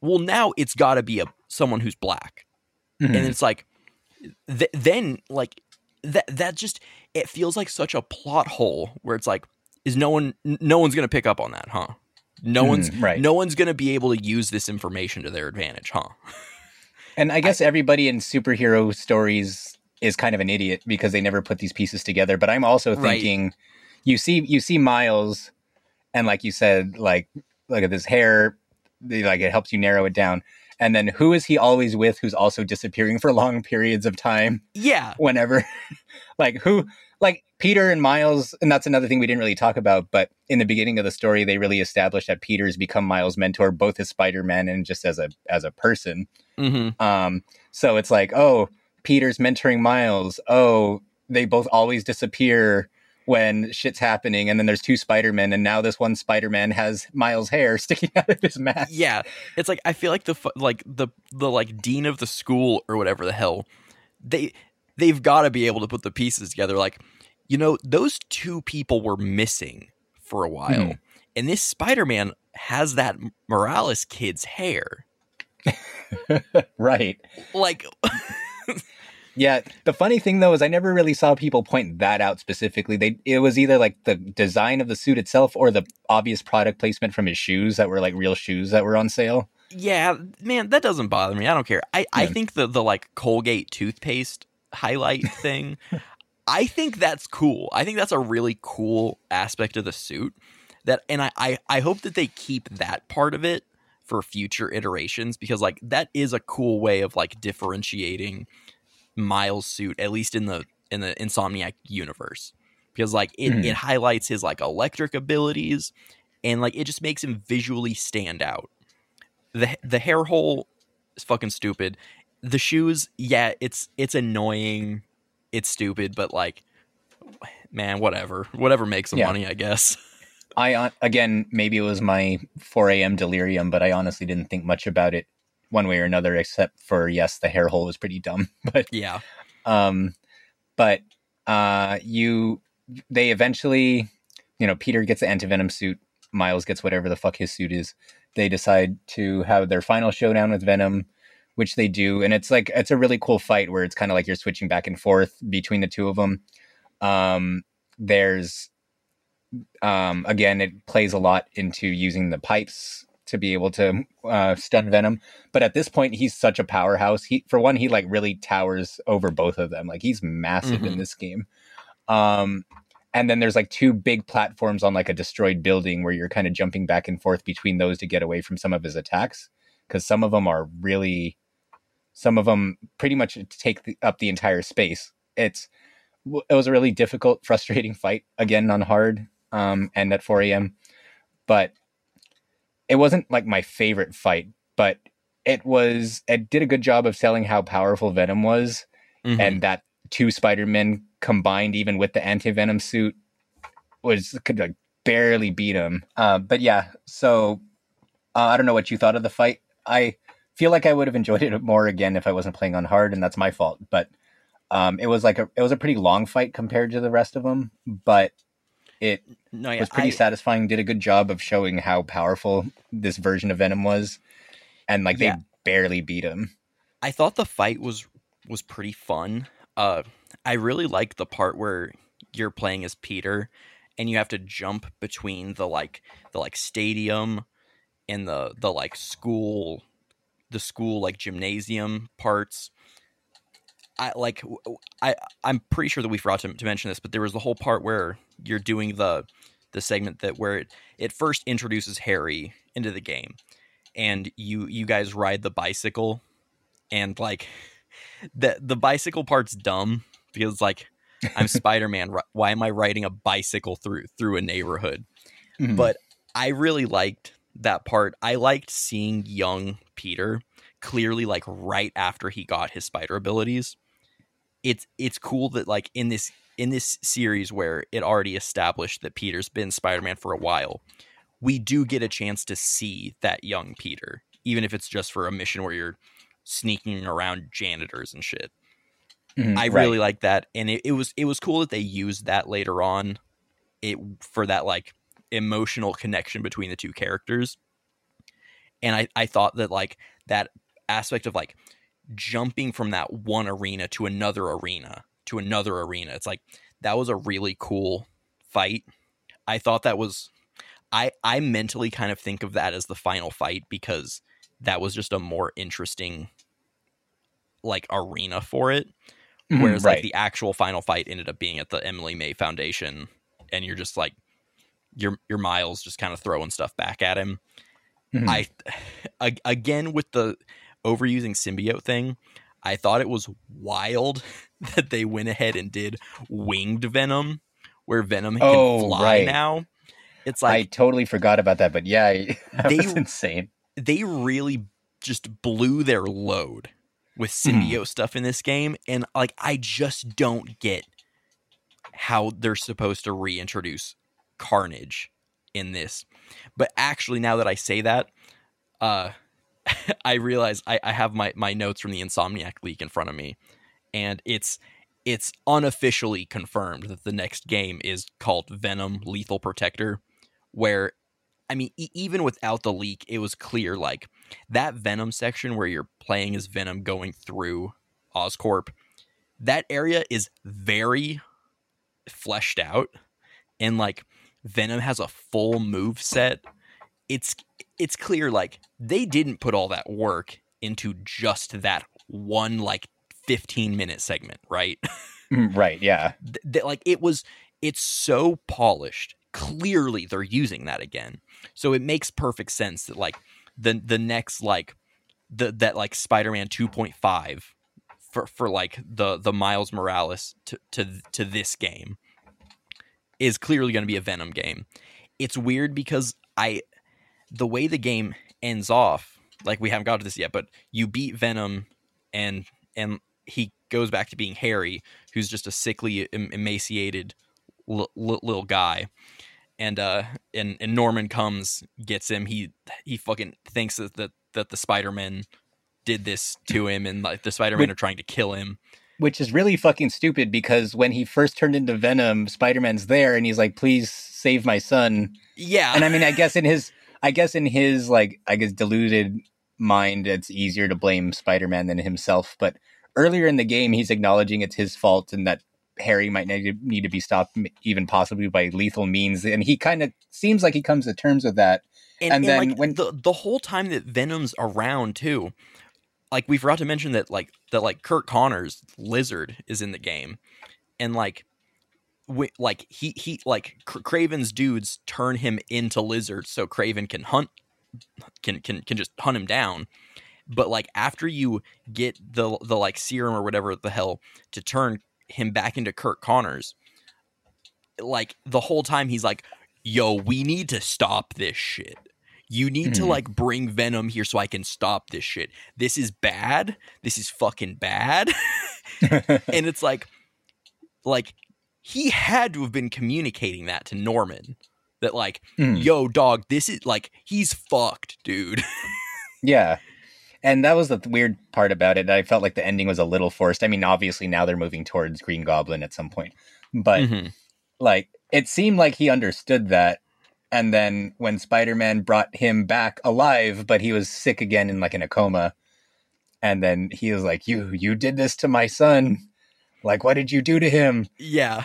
well now it's got to be a someone who's black. Mhm. and it's like th- then like that that just it feels like such a plot hole where it's like is no one no one's gonna pick up on that huh no Mhm, one's right. no one's gonna be able to use this information to their advantage huh (laughs) And I guess everybody in superhero stories is kind of an idiot because they never put these pieces together. But I'm also Right. thinking, you see, you see Miles, and like you said, like look at this hair, like it helps you narrow it down. And then who is he always with? Who's also disappearing for (laughs) long periods of time? yeah Whenever, (laughs) like who, like Peter and Miles, and that's another thing we didn't really talk about. But in the beginning of the story, they really established that Peter's become Miles' mentor, both as Spider-Man and just as a as a person. mm-hmm. Um, so it's like, oh, Peter's mentoring Miles. Oh, they both always disappear. when shit's happening and then there's two Spider-Men and now this one Spider-Man has Miles' hair (laughs) sticking out of his mask. Yeah, it's like I feel like the like the the like dean of the school or whatever the hell they they've got to be able to put the pieces together. Like, you know, those two people were missing for a while, Mhm. and this Spider Man has that Morales kid's hair. (laughs) right. Like, (laughs) Yeah, the funny thing though is I never really saw people point that out specifically. They it was either like the design of the suit itself or the obvious product placement from his shoes that were like real shoes that were on sale. yeah, man, that doesn't bother me. I don't care. I I think the the like Colgate toothpaste highlight thing. (laughs) I think that's cool. I think that's a really cool aspect of the suit. That and I, I I hope that they keep that part of it for future iterations because like that is a cool way of like differentiating Miles' suit, at least in the in the Insomniac universe. Because like it, Mhm. it highlights his like electric abilities and like it just makes him visually stand out. The the hair hole is fucking stupid. The shoes, yeah, it's it's annoying. It's stupid, but like man, whatever. Whatever makes the Yeah. money, I guess. I uh, again maybe it was my 4 a.m. delirium, but I honestly didn't think much about it one way or another, except for yes, the hair hole was pretty dumb. (laughs) But yeah. um, but uh, you they eventually, you know, Peter gets the antivenom suit, Miles gets whatever the fuck his suit is. They decide to have their final showdown with Venom, which they do, and it's like it's a really cool fight where it's kind of like you're switching back and forth between the two of them. Um, there's um, again, it plays a lot into using the pipes to be able to uh, stun Venom. But at this point, he's such a powerhouse. He, for one, he like really towers over both of them. Like he's massive in Mhm. this game. Um, and then there's like two big platforms on like a destroyed building where you're kind of jumping back and forth between those to get away from some of his attacks because some of them are really, some of them pretty much take the, up the entire space. It's it was a really difficult, (laughs) frustrating fight again on hard um, and at 4 a.m. But it wasn't like my favorite fight, but it was. It did a good job of selling how powerful Venom was, Mhm. and that two Spider Men combined, even with the anti Venom suit, was could like barely beat him. Uh, but yeah, so uh, I don't know what you thought of the fight. I feel like I would have enjoyed it more again if I wasn't playing on hard, and that's my fault. But um, it was like a it was a pretty long fight compared to the rest of them, but it no, yeah, was pretty I- satisfying. Did a good job of showing how powerful this version of Venom was, and like Yeah. they barely beat him. I thought the fight was was pretty fun. Uh, I really like the part where you're playing as Peter, and you have to jump between the like the like stadium and the the like school, the school like gymnasium parts. I like I I'm pretty sure that we forgot to, to mention this, but there was the whole part where you're doing the the segment that where it, it first introduces Harry into the game, and you you guys ride the bicycle and like (laughs) the the bicycle part's dumb because like I'm (laughs) Spider-Man. Why am I riding a bicycle through through a neighborhood? Mhm. But I really liked that part. I liked seeing young Peter clearly like right after he got his spider abilities. It's it's cool that like in this in this series where it already established that Peter's been Spider-Man for a while, we do get a chance to see that young Peter, even if it's just for a mission where you're sneaking around janitors and shit. Mhm, I right. really like that, and it, it was it was cool that they used that later on, it for that like emotional connection between the two characters, and I I thought that like that aspect of like jumping from that one arena to another arena to another arena, it's like that was a really cool fight. I thought that was I I mentally kind of think of that as the final fight because that was just a more interesting like arena for it Mhm, whereas right. like the actual final fight ended up being at the Emily May Foundation, and you're just like your your Miles just kind of throwing stuff back at him. Mhm. I again with the overusing symbiote thing, I thought it was wild (laughs) that they went ahead and did winged Venom, where Venom can Oh, fly right. now. It's like I totally forgot about that, but yeah, (laughs) that They- was insane. they really just blew their load with Hmm. symbiote stuff in this game and like i just don't get how they're supposed to reintroduce Carnage in this. But actually, now that I say that, uh, (laughs) I realize I, I have my, my notes from the Insomniac leak in front of me, and it's it's unofficially confirmed that the next game is called Venom Lethal Protector, where I mean, e- even without the leak, it was clear like that Venom section where you're playing as Venom going through Oscorp, that area is very fleshed out and like Venom has a full move set. It's it's clear like they didn't put all that work into just that one like 15 minute segment, right? (laughs) Mm, right, yeah. Th- th- like it was it's so polished. Clearly they're using that again. So it makes perfect sense that like the the next like the that like Spider-Man 2.5 for for like the the Miles Morales to to to this game is clearly going to be a Venom game. It's weird because I the way the game ends off, like we haven't got to this yet, but you beat Venom and and he goes back to being Harry, who's just a sickly, emaciated l- l- little guy. And uh, and and Norman comes, gets him. He he fucking thinks that that, that the Spider Man did this to him, and like the Spider Man are trying to kill him. Which is really fucking stupid because when he first turned into Venom, Spider Man's there and he's like, "Please save my son." Yeah, And I mean, I guess in his, (laughs) I guess in his like, I guess deluded mind, it's easier to blame Spider Man than himself. But earlier in the game, he's acknowledging it's his fault and that Harry might need to, be stopped, even possibly by lethal means. And he kind of seems like he comes to terms with that. and, And and, then like when- the the whole time that Venom's around too, like we forgot to mention that like that like Curt Connors Lizard is in the game, and like. wi- Like he he like Kraven's dudes turn him into lizard so Craven can hunt can can can just hunt him down. But like after you get the the like serum or whatever the hell to turn him back into Curt Connors, like the whole time he's like, "Yo, we need to stop this shit. You need to Mhm. like bring Venom here so I can stop this shit. This is bad. This is fucking bad." (laughs) and it's like like he had to have been communicating that to Norman that like Mm. yo dog this is like he's fucked dude (laughs) Yeah. And that was the weird part about it. I felt like the ending was a little forced. I mean, obviously now they're moving towards Green Goblin at some point. But Mhm. like it seemed like he understood that. And then when Spider-Man brought him back alive, but he was sick again in like in a coma. And then he was like, "You you did this to my son. Like what did you do to him?" yeah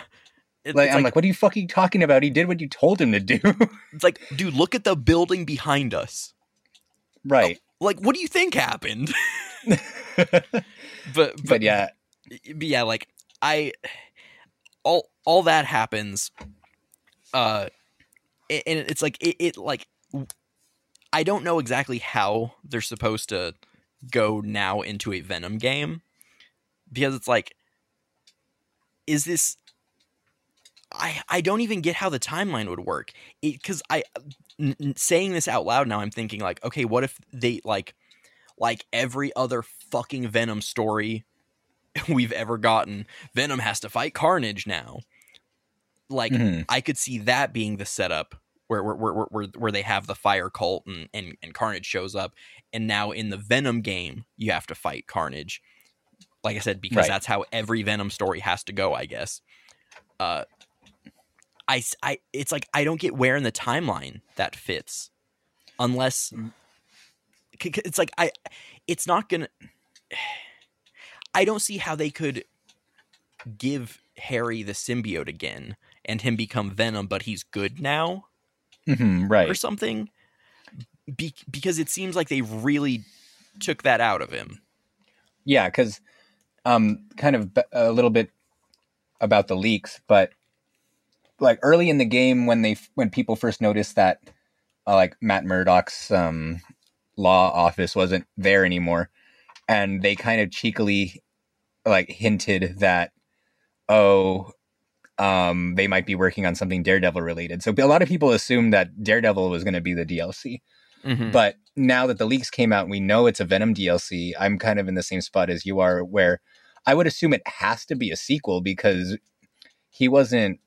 It- Like I'm like, like, "What are you fucking talking about? He did what you told him to do." (laughs) it's like dude look at the building behind us right. like what do you think happened (laughs) (laughs) but, but but yeah, but yeah like i all all that happens uh and it's like it, it like i don't know exactly how they're supposed to go now into a venom game because it's like is this i i don't even get how the timeline would work. Because i saying this out loud now i'm thinking like okay what if they like like every other fucking venom story (laughs) we've ever gotten venom has to fight carnage now like Mhm. i could see that being the setup where where, where, where, where they have the fire cult and, and and carnage shows up and now in the venom game you have to fight carnage like i said because Right. that's how every venom story has to go i guess uh I, I- it's like i don't get where in the timeline that fits unless c- it's like i it's not gonna (sighs) i don't see how they could give harry the symbiote again and him become venom but he's good now Mhm, or something Be- because it seems like they really took that out of him. Yeah, because um, kind of b- a little bit about the leaks, but like early in the game when they when people first noticed that uh, like Matt Murdock's um, law office wasn't there anymore, and they kind of cheekily like hinted that oh um they might be working on something daredevil related so a lot of people assumed that daredevil was going to be the dlc Mhm. but now that the leaks came out, we know it's a Venom DLC. I'm kind of in the same spot as you are, where I would assume it has to be a sequel because he wasn't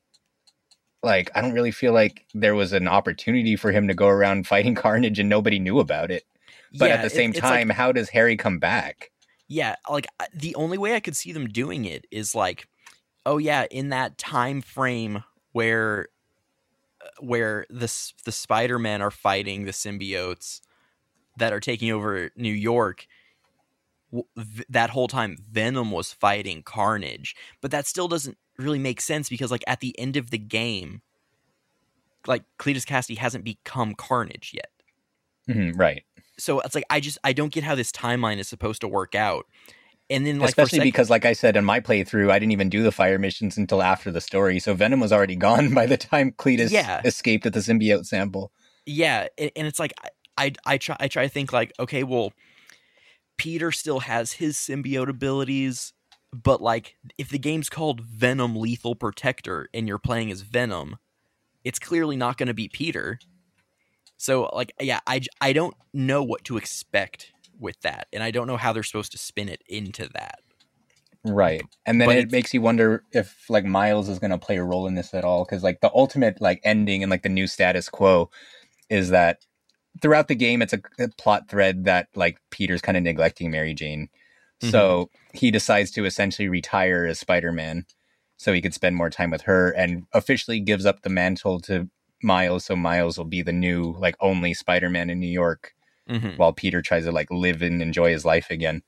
like I don't really feel like there was an opportunity for him to go around (laughs) fighting Carnage and nobody knew about it. But Yeah, at the it- same like- time, how does Harry come back? yeah like the only way i could see them doing it is like oh yeah in that time frame where uh, where the the spider-men are fighting the symbiotes that are taking over new york that whole time venom was fighting carnage. But that still doesn't really make sense because like at the end of the game like cletus kasady hasn't become carnage yet. Mhm, right. so it's like i just i don't get how this timeline is supposed to work out and then like Especially sec- because, like I said in my playthrough, I didn't even do the fire missions until after the story. So Venom was already (laughs) gone by the time Cletus Yeah. escaped with the symbiote sample. yeah and, and it's like I, I i try i try to think like okay well peter still has his symbiote abilities but like if the game's called venom lethal protector and you're playing as venom it's clearly not going to be peter so like yeah i i don't know what to expect with that and i don't know how they're supposed to spin it into that Right. And then But it makes you wonder if like Miles is going to play a role in this at all cuz like the ultimate like ending and like the new status quo is that throughout the game it's a, a plot thread that like Peter's kind of neglecting Mary Jane. Mm-hmm. So he decides to essentially retire as Spider-Man so he could spend more time with her and officially gives up the mantle to Miles so Miles will be the new like only Spider-Man in New York mm-hmm. while Peter tries to like live and enjoy his life again.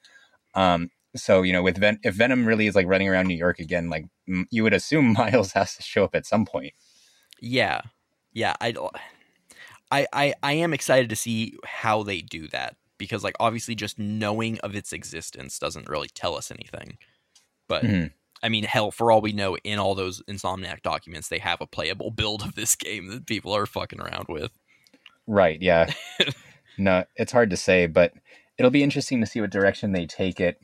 Um, so you know, with Ven- if Venom really is like running around New York again, like m- you would assume (laughs) Miles has to show up at some point. Yeah, yeah. I, I, I, I am excited to see how they do that because, like, obviously, just knowing of its existence doesn't really tell us anything. But Mhm. I mean, hell, for all we know, in all those Insomniac documents, they have a playable build of this game that people are fucking around with. Right? Yeah. (laughs) no, it's hard to say, but it'll be interesting to see what direction they take it.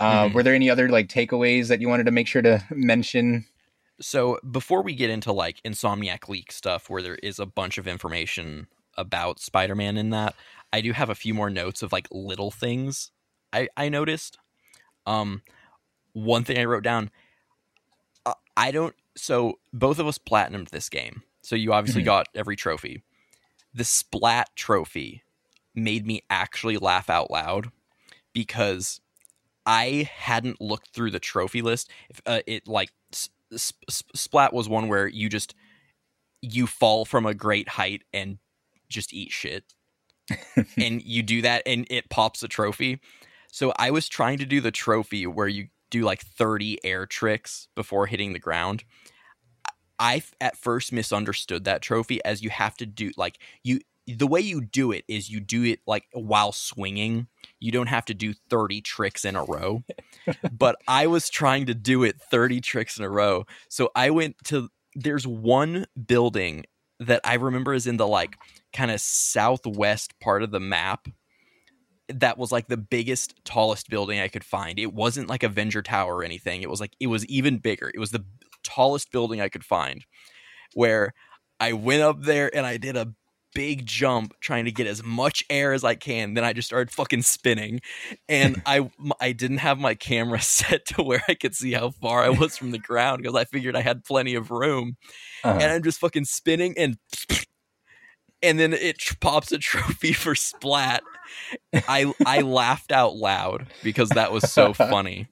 Uh, Mhm. Were there any other like takeaways that you wanted to make sure to (laughs) mention? So before we get into like Insomniac leak stuff, where there is a bunch of information about Spider-Man in that, I do have a few more notes of like little things I I noticed. Um, one thing I wrote down, uh, I don't. So both of us platinumed this game, so you obviously Mhm. got every trophy. The Splat trophy made me actually laugh out loud because I hadn't looked through the trophy list. If uh, it like Splat was one where you just you fall from a great height and just eat shit, (laughs) and you do that and it pops a trophy. So I was trying to do the trophy where you do like 30 air tricks before hitting the ground. I at first misunderstood that trophy as you have to do like you the way you do it is you do it like while swinging. You don't have to do 30 tricks in a row. (laughs) but I was trying to do it 30 tricks in a row. So I went to there's one building that I remember is in the like kind of southwest part of the map that was like the biggest tallest building I could find. It wasn't like Avenger Tower or anything. It was like it was even bigger. It was the tallest building I could find where I went up there and I did a big jump trying to get as much air as I can. Then I just started fucking spinning and (laughs) I I didn't have my camera (laughs) set to where I could see how far I was from the ground because I figured I had plenty of room Uh-huh. and I'm just fucking spinning and (sniffs) and then it pops a trophy for splat. I I (laughs) laughed out loud because that was so funny.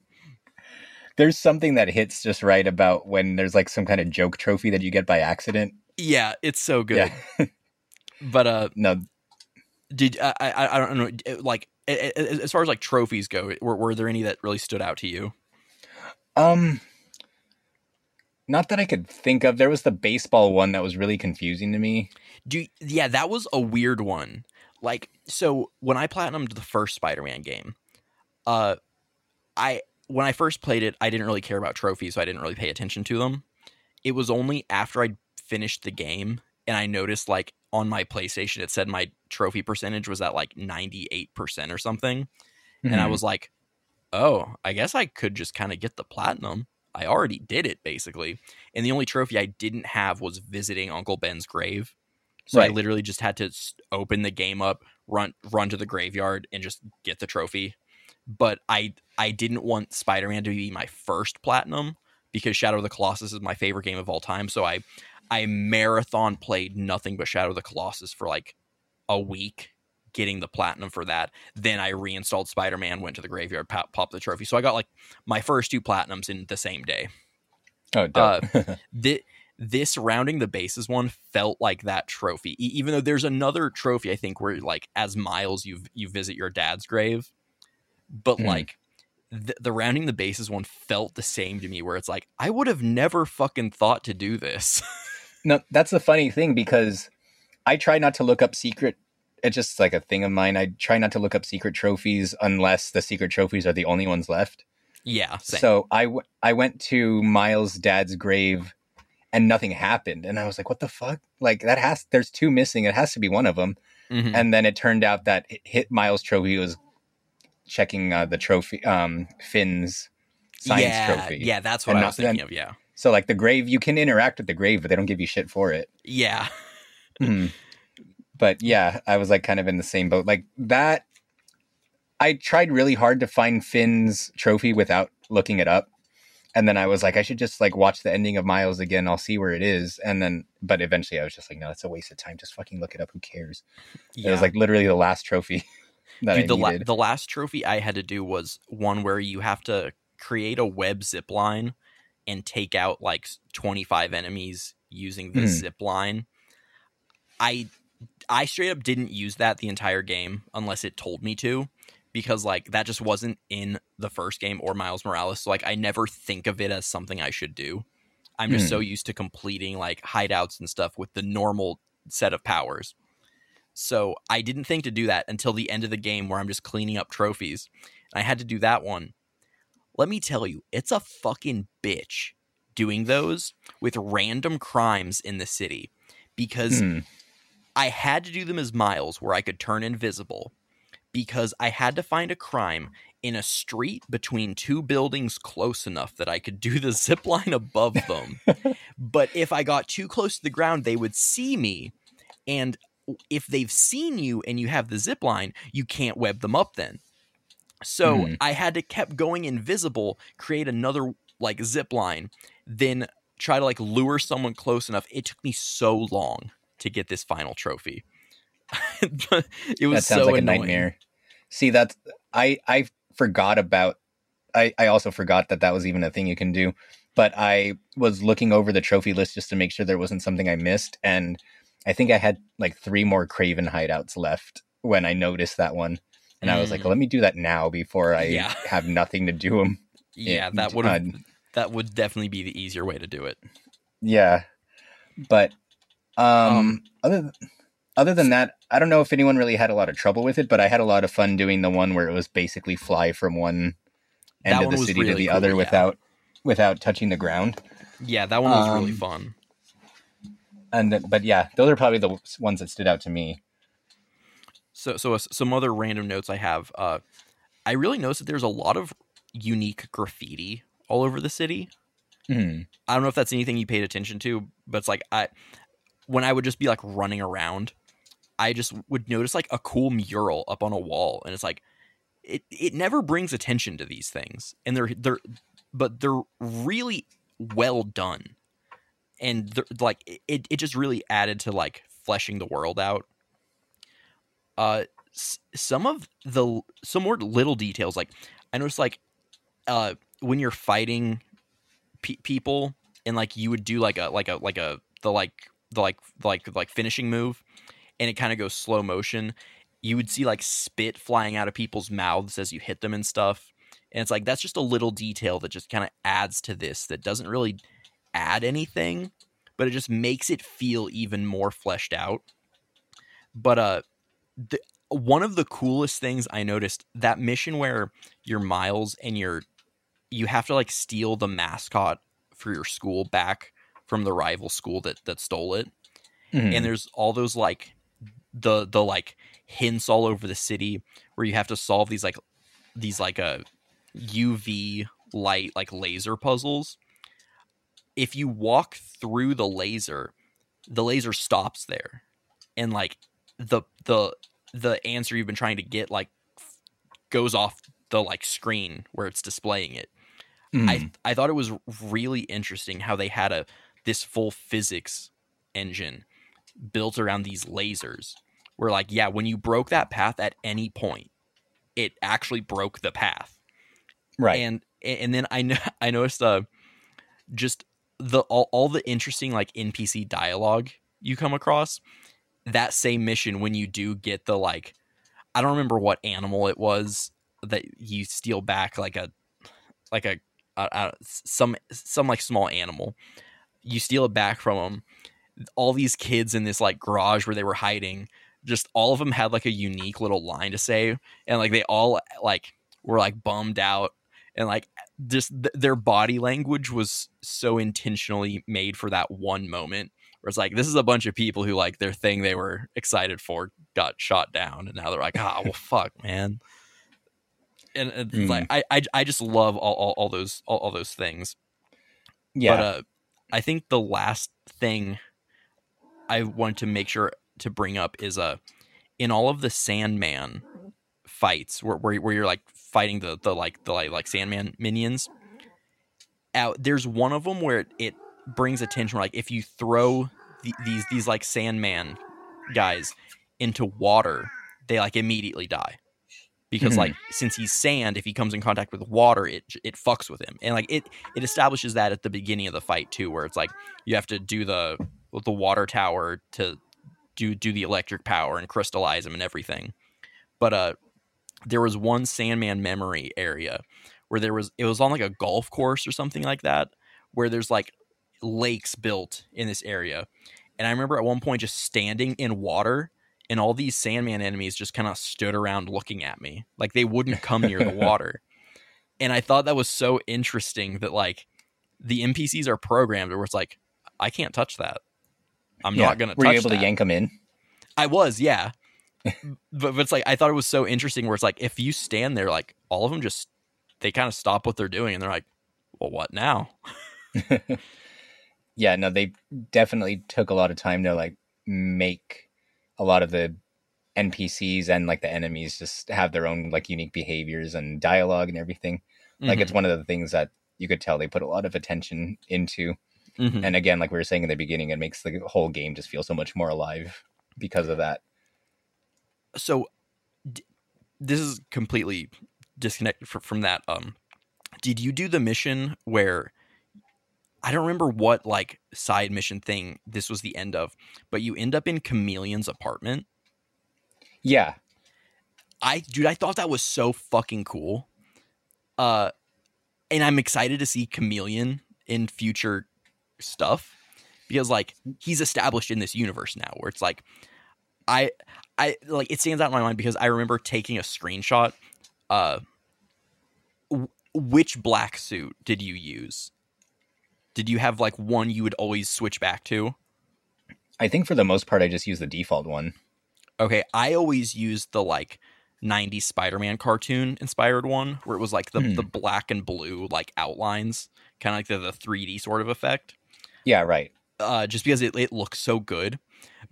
There's something that hits just right about when there's like some kind of joke trophy that you get by accident. Yeah, it's so good. Yeah. But uh No, did I I, I don't know like as far as like trophies go, were, were there any that really stood out to you? Um, not that I could think of. There was the baseball one that was really confusing to me. Do yeah, that was a weird one. Like so when I platinumed the first Spider-Man game, uh I when I first played it, I didn't really care about trophies, so I didn't really pay attention to them. It was only after I'd finished the game and I noticed like on my PlayStation it said my trophy percentage was at like 98% or something. And I Mhm. was like, "Oh, I guess I could just kind of get the platinum. I already did it basically." And the only trophy I didn't have was visiting Uncle Ben's grave. So I literally just had to open the game up, run run to the graveyard and just get the trophy. But I I didn't want Spider-Man to be my first platinum because Shadow of the Colossus is my favorite game of all time. So I I marathon played nothing but Shadow of the Colossus for like a week, getting the platinum for that. Then I reinstalled Spider Man, went to the graveyard, pop, popped the trophy. So I got like my first two platinums in the same day. Oh, dope. (laughs) Th- this rounding the bases one felt like that trophy, e- even though there's another trophy I think where like as Miles you you visit your dad's grave, but Hmm. like the, the rounding the bases one felt the same to me where it's like I would have never fucking thought to do this. (laughs) no, that's the funny thing because I try not to look up secret. It's just like a thing of mine. I try not to look up secret trophies unless the secret trophies are the only ones left. yeah, same. So I, w- I went to Miles' dad's grave and nothing happened. And I was like, what the fuck? Like, that has, there's two missing. It has to be one of them. Mhm. And then it turned out that it hit Miles' trophy was checking uh, the trophy, um, Phin's science yeah, trophy. Yeah, that's what And I not- was thinking then- of. Yeah, So, like, the grave, you can interact with the grave, but they don't give you shit for it. yeah, Mhm. (laughs) But yeah, I was like kind of in the same boat. Like that, I tried really hard to find Phin's trophy without looking it up. And then I was like, I should just like watch the ending of Miles again. I'll see where it is. And then, but eventually I was just like, no, it's a waste of time. Just fucking look it up. Who cares? yeah. It was like literally the last trophy (laughs) that Dude, the, I la- needed. the last trophy I had to do was one where you have to create a web zip line and take out like 25 enemies using the Mhm. zip line. I I straight up didn't use that the entire game unless it told me to because like that just wasn't in the first game or Miles Morales. So like I never think of it as something I should do. I'm just so used to completing like hideouts and stuff with the normal set of powers. So I didn't think to do that until the end of the game where I'm just cleaning up trophies. And I had to do that one. Let me tell you, it's a fucking bitch doing those with random crimes in the city because Hmm. I had to do them as miles where I could turn invisible because I had to find a crime in a street between two buildings close enough that I could do the (laughs) zip line above them. but if I got too close to the ground, they would see me. And if they've seen you and you have the zip line, you can't web them up then. So Hmm. I had to kept going invisible, create another like zip line, then try to like lure someone close enough. It took me so long to get this final trophy. (laughs) it was that sounds so like a nightmare. See, that's I I forgot about. I I also forgot that that was even a thing you can do. But I was looking over the trophy list just to make sure there wasn't something I missed, and I think I had like three more Kraven hideouts left when I noticed that one, and I was like, Mm. let me do that now before I Yeah. (laughs) have nothing to do them. Yeah, that would uh, that would definitely be the easier way to do it. Yeah, but um, Um, other th- other than that, I don't know if anyone really had a lot of trouble with it, but I had a lot of fun doing the one where it was basically fly from one end of the city to the cool, other yeah. without without touching the ground. Yeah, that one was really Um, fun. And but yeah, those are probably the ones that stood out to me. So, so uh, some other random notes I have. Uh, I really noticed that there's a lot of unique graffiti all over the city. Mhm. I don't know if that's anything you paid attention to, but it's like I, when I would just be like running around, I just would notice like a cool mural up on a wall, and it's like, it it never brings attention to these things, and they're they're, but they're really well done, and they're, like it it just really added to like fleshing the world out. Uh, some of the some more little details, like I noticed, like uh, when you're fighting pe- people and like you would do like a like a like a the like the like the like the, like finishing move and it kind of goes slow motion you would see like spit flying out of people's mouths as you hit them and stuff. And it's like that's just a little detail that just kind of adds to this that doesn't really add anything but it just makes it feel even more fleshed out. But uh the, one of the coolest things i noticed that mission where you're miles and you're you have to like steal the mascot for your school back from the rival school that that stole it. Mhm. and there's all those like the the like hints all over the city where you have to solve these like these like a uh, uv light like laser puzzles. If you walk through the laser the laser stops there. And like the the the answer you've been trying to get like goes off the like screen where it's displaying it Mhm. I I thought it was really interesting how they had a this full physics engine built around these lasers. Where like, yeah, when you broke that path at any point, it actually broke the path. right. And and then I know (laughs) I noticed uh just the all, all the interesting like NPC dialogue you come across. That same mission when you do get the like I don't remember what animal it was that you steal back like a like a, a, a some some like small animal. You steal it back from them. All these kids in this like garage where they were hiding, just all of them had like a unique little line to say, and like they all like were like bummed out, and like just th- their body language was so intentionally made for that one moment where it's like this is a bunch of people who like their thing they were excited for got shot down and now they're like ah well (laughs) fuck man and it's Hmm. like I, I i just love all, all, all those all, all those things yeah. but uh i think the last thing i want to make sure to bring up is uh in all of the sandman fights where, where, where you're like fighting the the like the like, like sandman minions out there's one of them where it, it brings attention like if you throw the, these these like sandman guys into water they like immediately die. Because Mhm. like since he's sand if he comes in contact with water it it fucks with him. And like it it establishes that at the beginning of the fight too where it's like you have to do the the water tower to do do the electric power and crystallize him and everything. But uh there was one sandman memory area where there was it was on like a golf course or something like that where there's like lakes built in this area and i remember at one point just standing in water and all these sandman enemies just kind of stood around looking at me like they wouldn't come near the water (laughs) and i thought that was so interesting that like the npcs are programmed where it's like i can't touch that i'm Yeah. not gonna Were touch you able that. to yank them in? I was, yeah. (laughs) but, but it's like I thought it was so interesting where it's like if you stand there, like all of them just they kind of stop what they're doing and they're like, "Well, what now?" (laughs) yeah, no, they definitely took a lot of time to like make a lot of the NPCs and like the enemies just have their own like unique behaviors and dialogue and everything. Like Mhm, it's one of the things that you could tell they put a lot of attention into. mhm. And again, like we were saying in the beginning, it makes the whole game just feel so much more alive because of that. so d- this is completely disconnected fr- from that. Um, did you do the mission where? I don't remember what like side mission thing this was the end of, but you end up in Chameleon's apartment. Yeah. I dude, I thought that was so fucking cool. Uh and I'm excited to see Chameleon in future stuff because like he's established in this universe now where it's like I I like it stands out in my mind because I remember taking a screenshot uh w- which black suit did you use? Did you have like one you would always switch back to? I think for the most part, I just use the default one. Okay, I always used the like 90s Spider-Man cartoon inspired one where it was like the, Hmm. the black and blue like outlines, kind of like the, the 3D sort of effect. Yeah, right. Uh, just because it, it looks so good.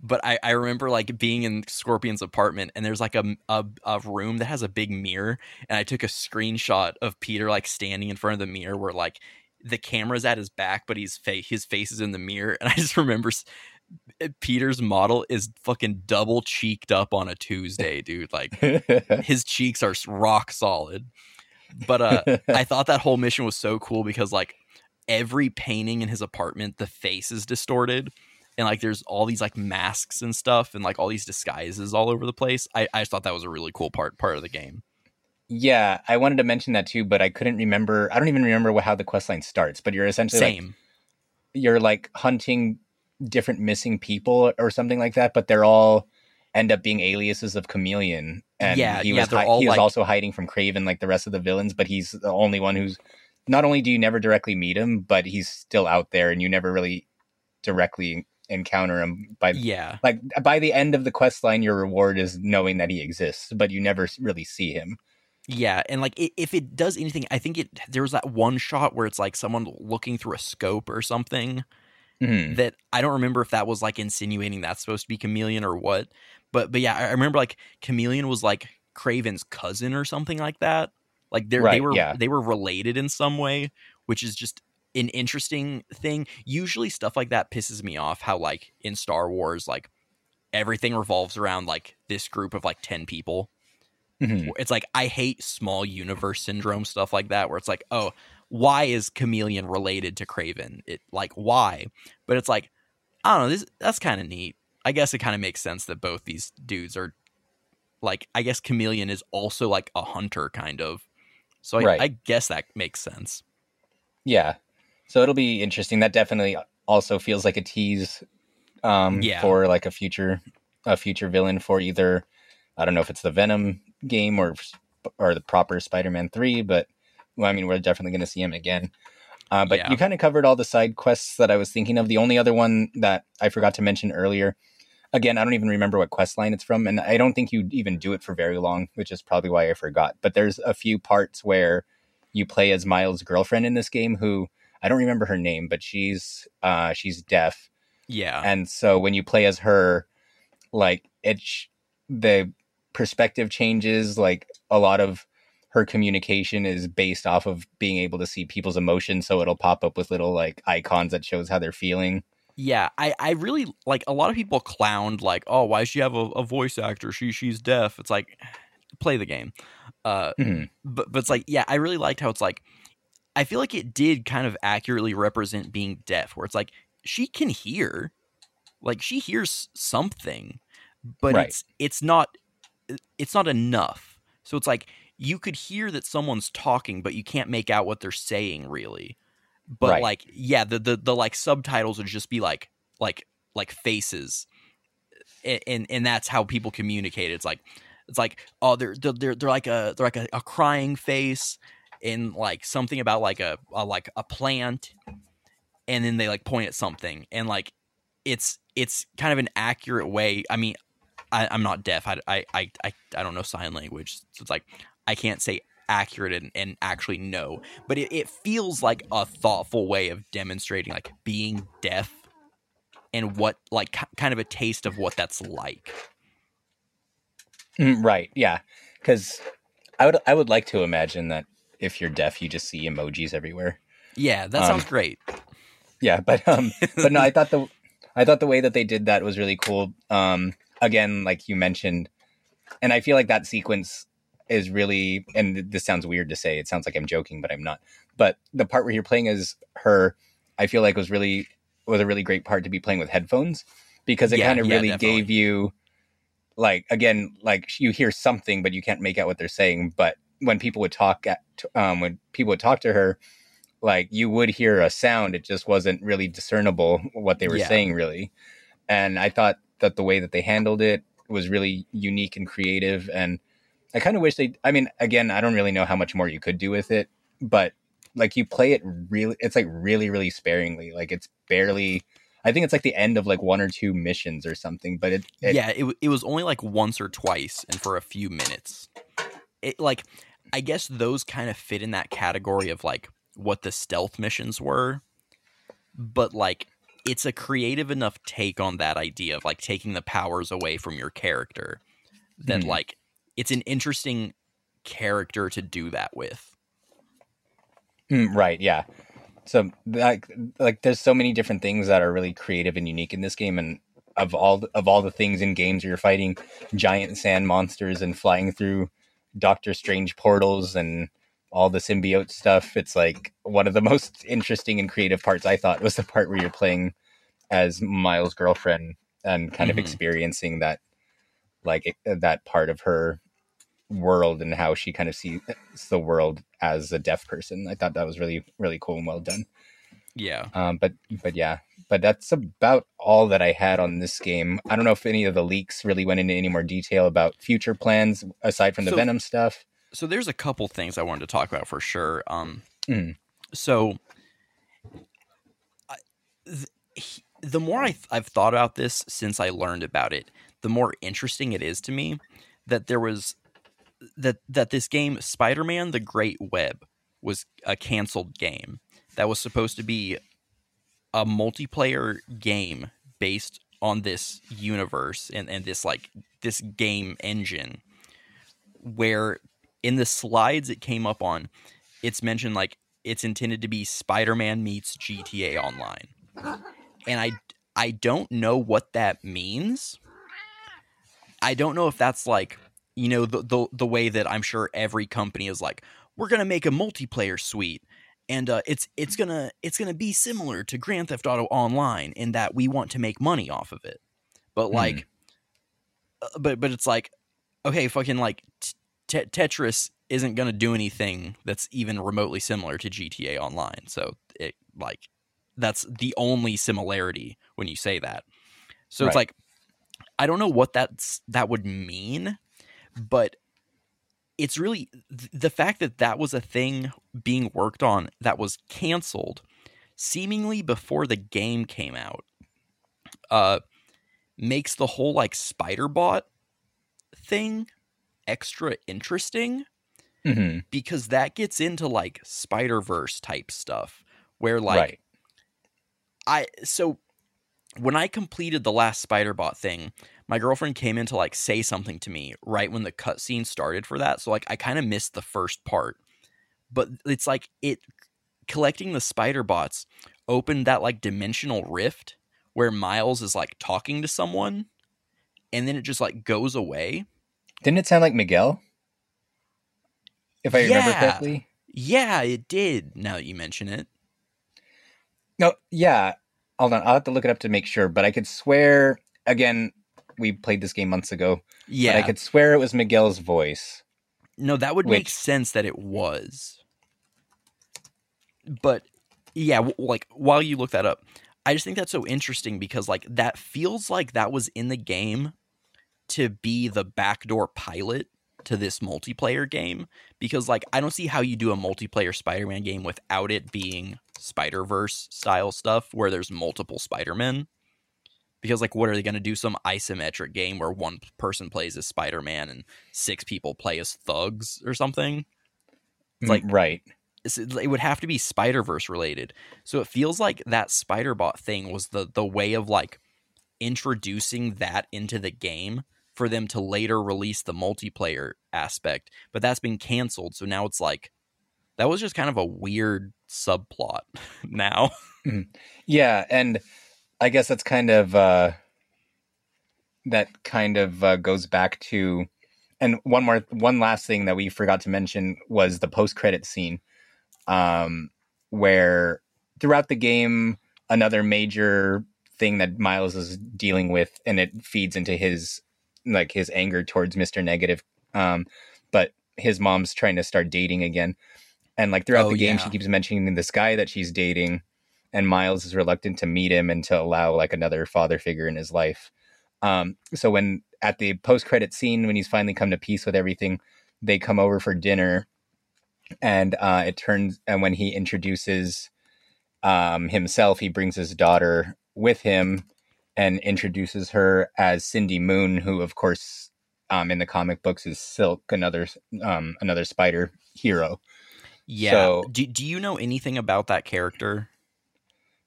But I, I remember like being in Scorpion's apartment and there's like a, a, a room that has a big mirror. And I took a screenshot of Peter like standing in front of the mirror where like the camera's at his back, but he's fa- his face is in the mirror. (laughs) And I just remember Peter's model is fucking double cheeked up on a Tuesday, dude. Like (laughs) his cheeks are rock solid. But uh I thought that whole mission was so cool because like every painting in his apartment, the face is distorted. And like there's all these like masks and stuff and like all these disguises all over the place. I, I just thought that was a really cool part part of the game. Yeah, I wanted to mention that too, but I couldn't remember. I don't even remember how the quest line starts. But you're essentially like Same. you're like hunting different missing people or something like that, but they're all end up being aliases of Chameleon. And Yeah, he yeah, was they're hi- all he was like- also hiding from Kraven like the rest of the villains, but he's the only one who's not only do you never directly meet him, but he's still out there and you never really directly encounter him by yeah. like by the end of the quest line your reward is knowing that he exists, but you never really see him. Yeah, and like if it does anything, I think it there was that one shot where it's like someone looking through a scope or something Mhm. that I don't remember if that was like insinuating that's supposed to be Chameleon or what. But but yeah, I I remember like Chameleon was like Kraven's cousin or something like that. Like they Right, they were yeah. they were related in some way, which is just an interesting thing. Usually stuff like that pisses me off how like in Star Wars like everything revolves around like this group of like 10 people. Mhm. It's like I hate small universe syndrome stuff like that where it's like, "Oh, why is Chameleon related to Kraven?" It like why? But it's like I don't know, this that's kind of neat. I guess it kind of makes sense that both these dudes are like I guess Chameleon is also like a hunter kind of. So I, Right. I guess that makes sense. Yeah. So it'll be interesting. That definitely also feels like a tease um Yeah. for like a future a future villain for either I don't know if it's the Venom game or or the proper Spider-Man 3, but well, I mean we're definitely going to see him again. Uh, but Yeah. you kind of covered all the side quests that I was thinking of. The only other one that I forgot to mention earlier, again, I don't even remember what quest line it's from, and I don't think you even do it for very long, which is probably why I forgot. But there's a few parts where you play as Miles' girlfriend in this game, who I don't remember her name, but she's uh, she's deaf, Yeah. and so when you play as her, like it, sh- the perspective changes. Like a lot of her communication is based off of being able to see people's emotions, so it'll pop up with little like icons that shows how they're feeling. Yeah, I, I really like a lot of people clowned like, oh, why does she have a, a voice actor? She she's deaf. It's like play the game. Uh Mhm. but but it's like, yeah, I really liked how it's like I feel like it did kind of accurately represent being deaf, where it's like she can hear. Like she hears something, but Right. it's it's not it's not enough. So it's like you could hear that someone's talking, but you can't make out what they're saying really. But Right. like, yeah, the, the the like subtitles would just be like like like faces, A- and and that's how people communicate. It's like it's like oh they're they're they're, they're like a they're like a, a crying face, and like something about like a, a like a plant, and then they like point at something, and like it's it's kind of an accurate way. I mean, I, I'm not deaf. I, I, I, I, don't know sign language. So it's like I can't say accurate and, and actually know. But it, it feels like a thoughtful way of demonstrating like being deaf and what like ki- kind of a taste of what that's like. Mm, right? Yeah, because I would I would like to imagine that if you're deaf, you just see emojis everywhere. Yeah, that Um, sounds great. Yeah, but um, but no, I (laughs) thought the I thought the way that they did that was really cool. Um, again, like you mentioned, and I feel like that sequence is really, and this sounds weird to say. It sounds like I'm joking, but I'm not. But the part where you're playing as her, I feel like was really was a really great part to be playing with headphones because it Yeah, kind of yeah, really definitely. gave you like again like you hear something but you can't make out what they're saying but when people would talk at um when people would talk to her like you would hear a sound it just wasn't really discernible what they were Yeah. saying really and i thought that the way that they handled it was really unique and creative and i kind of wish they i mean again i don't really know how much more you could do with it but like you play it really it's like really really sparingly like it's barely i think it's like the end of like one or two missions or something but it, it yeah, it, it was only like once or twice and for a few minutes. It like I guess those kind of fit in that category of like what the stealth missions were. But like it's a creative enough take on that idea of like taking the powers away from your character that Mhm. like it's an interesting character to do that with. Mm, right yeah so like like there's so many different things that are really creative and unique in this game and of all of all the things in games where you're fighting giant sand monsters and flying through doctor strange portals and all the symbiote stuff it's like one of the most interesting and creative parts i thought was the part where you're playing as miles girlfriend and kind of Mhm. experiencing that like that part of her world and how she kind of sees the world as a deaf person. I thought that was really really cool and well done. Yeah. Um, but but yeah, but that's about all that I had on this game. I don't know if any of the leaks really went into any more detail about future plans aside from the So- Venom stuff. So there's a couple things I wanted to talk about for sure. Um, Mm. so I, th- he- the more I th- I've thought about this since I learned about it, the more interesting it is to me that there was that that this game Spider-Man: The Great Web was a canceled game that was supposed to be a multiplayer game based on this universe and, and this like this game engine where in the slides it came up on, it's mentioned like it's intended to be Spider-Man meets GTA Online, and I I don't know what that means. I don't know if that's like you know the the, the way that I'm sure every company is like we're gonna make a multiplayer suite and uh, it's it's gonna it's gonna be similar to Grand Theft Auto Online in that we want to make money off of it, but Hmm. like, uh, but but it's like, okay, fucking like t- Tetris isn't gonna do anything that's even remotely similar to GTA Online, so it like that's the only similarity when you say that. So it's like, I don't know what that's that would mean, but it's really th- the fact that that was a thing being worked on that was canceled seemingly before the game came out uh makes the whole like spider bot thing extra interesting hmm because that gets into like spider verse type stuff where like right. I so when I completed the last spider bot thing, my girlfriend came in to like say something to me right when the cutscene started for that. So like I kind of missed the first part. But it's like it collecting the spider bots opened that like dimensional rift where Miles is like talking to someone and then it just like goes away. Didn't it sound like Miguel? If I remember correctly. Yeah, it did now that you mention it. No, yeah. Hold on, I'll have to look it up to make sure. But I could swear again. We played this game months ago. Yeah. But I could swear it was Miguel's voice. No, that would make sense that it was. But yeah, like while you look that up, I just think that's so interesting because like that feels like that was in the game to be the backdoor pilot to this multiplayer game because like I don't see how you do a multiplayer Spider-Man game without it being Spider-Verse style stuff where there's multiple Spider-Men. Because like what are they going to do some isometric game where one person plays as Spider-Man and six people play as thugs or something? It's like- Mm, right. it's- it would have to be Spider Verse related. So it feels like that Spider Bot thing was the the way of like introducing that into the game for them to later release the multiplayer aspect. But that's been canceled, so now it's like that was just kind of a weird subplot. (laughs) now, Yeah, and I guess that's kind of uh that kind of uh, goes back to and one more one last thing that we forgot to mention was the post credit scene um where throughout the game another major thing that Miles is dealing with and it feeds into his like his anger towards Mr. Negative um but his mom's trying to start dating again and like throughout Oh, the game yeah. she keeps mentioning this guy that she's dating and Miles is reluctant to meet him and to allow like another father figure in his life. Um, so when at the post credit scene, when he's finally come to peace with everything, they come over for dinner, and uh, it turns and when he introduces um, himself, he brings his daughter with him and introduces her as Cindy Moon, who of course um, in the comic books is Silk, another um, another spider hero. yeah. So- do do you know anything about that character?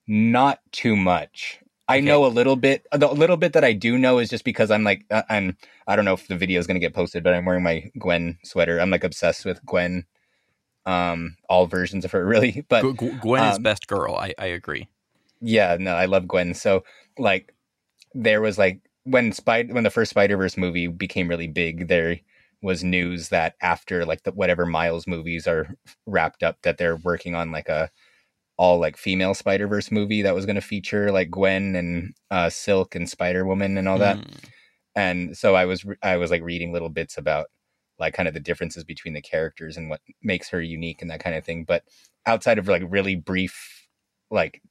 Not too much. I Okay. know a little bit. The little bit that I do know is just because I'm like uh, I'm. I don't know if the video is going to get posted, but I'm wearing my Gwen sweater. I'm like obsessed with Gwen. Um, all versions of her, (laughs) really. But Gwen is um, best girl. I I agree. yeah, no, I love Gwen. So like, there was like when Spider when the first Spider Verse movie became really big, there was news that after like the whatever Miles movies are wrapped up, that they're working on like a all like female Spider Verse movie that was going to feature like Gwen and uh, Silk and Spider Woman and all that. Mm. And so I was re- I was like reading little bits about like kind of the differences between the characters and what makes her unique and that kind of thing. But outside of like really brief like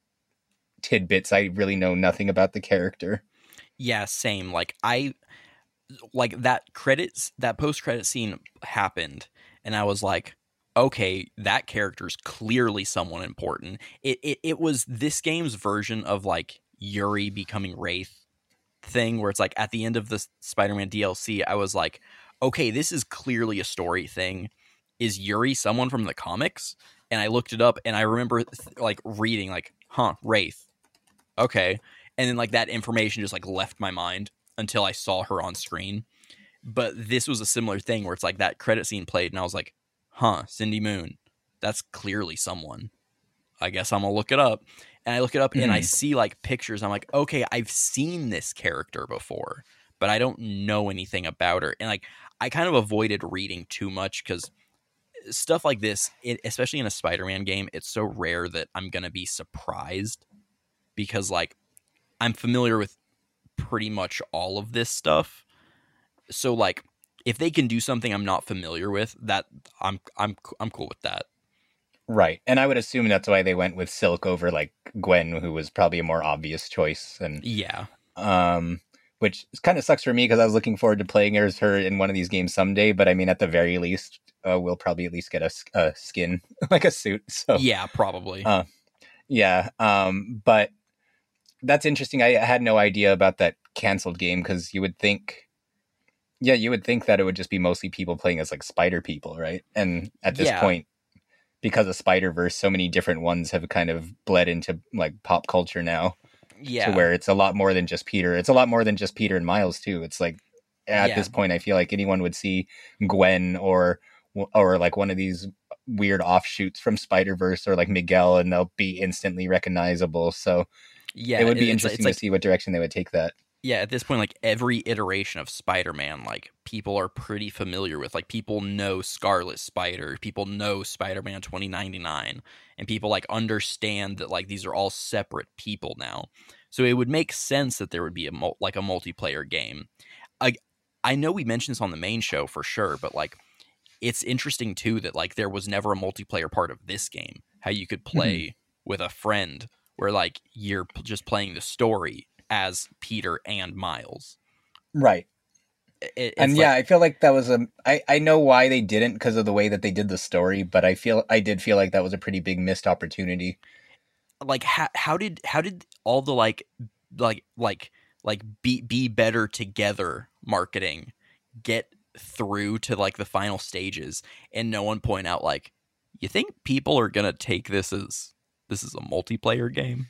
tidbits, I really know nothing about the character. Yeah, same. Like I like that credits that post credit scene happened and I was like, okay, that character's clearly someone important. It it it was this game's version of like Yuri becoming Wraith thing where it's like at the end of the Spider-Man DLC, I was like, okay, this is clearly a story thing. Is Yuri someone from the comics? And I looked it up and I remember th- like reading like, huh, Wraith. Okay and then like that information just like left my mind until I saw her on screen. but this was a similar thing where it's like that credit scene played, and I was like, "Huh, Cindy Moon, that's clearly someone." I guess I'm gonna look it up, and I look it up, and I Mhm. see like pictures. I'm like, okay, I've seen this character before, but I don't know anything about her, and like I kind of avoided reading too much because stuff like this, it, especially in a Spider-Man game, it's so rare that I'm gonna be surprised because like I'm familiar with pretty much all of this stuff. So like if they can do something I'm not familiar with, that I'm I'm I'm cool with that. Right. And I would assume that's why they went with Silk over like Gwen, who was probably a more obvious choice. And Yeah. um, which kind of sucks for me because I was looking forward to playing as her in one of these games someday. But I mean, at the very least, uh, we'll probably at least get a, a skin, (laughs) like a suit. So Yeah, probably. Uh, yeah. Um, but that's interesting. I had no idea about that canceled game because you would think, yeah, you would think that it would just be mostly people playing as like spider people, right? And at this Yeah. point, because of Spider Verse, so many different ones have kind of bled into like pop culture now yeah. to where it's a lot more than just Peter. It's a lot more than just Peter and Miles too. It's like at Yeah. this point, I feel like anyone would see Gwen or or like one of these weird offshoots from Spider Verse or like Miguel, and they'll be instantly recognizable. So yeah, it would be interesting it's like, to see what direction they would take that. yeah, at this point, like every iteration of Spider-Man, like people are pretty familiar with. Like people know Scarlet Spider, people know Spider-Man 2099, and people like understand that like these are all separate people now. So it would make sense that there would be a mul- like a multiplayer game. I I know we mentioned this on the main show for sure, but like it's interesting too that like there was never a multiplayer part of this game. How you could hmm. play with a friend where like you're p- just playing the story as Peter and Miles. Right. It- and like- yeah, I feel like that was a. I I know why they didn't because of the way that they did the story, but I feel I did feel like that was a pretty big missed opportunity. like how, how did how did all the like like like like be be better together marketing get through to like the final stages and no one point out like you think people are gonna take this as this is a multiplayer game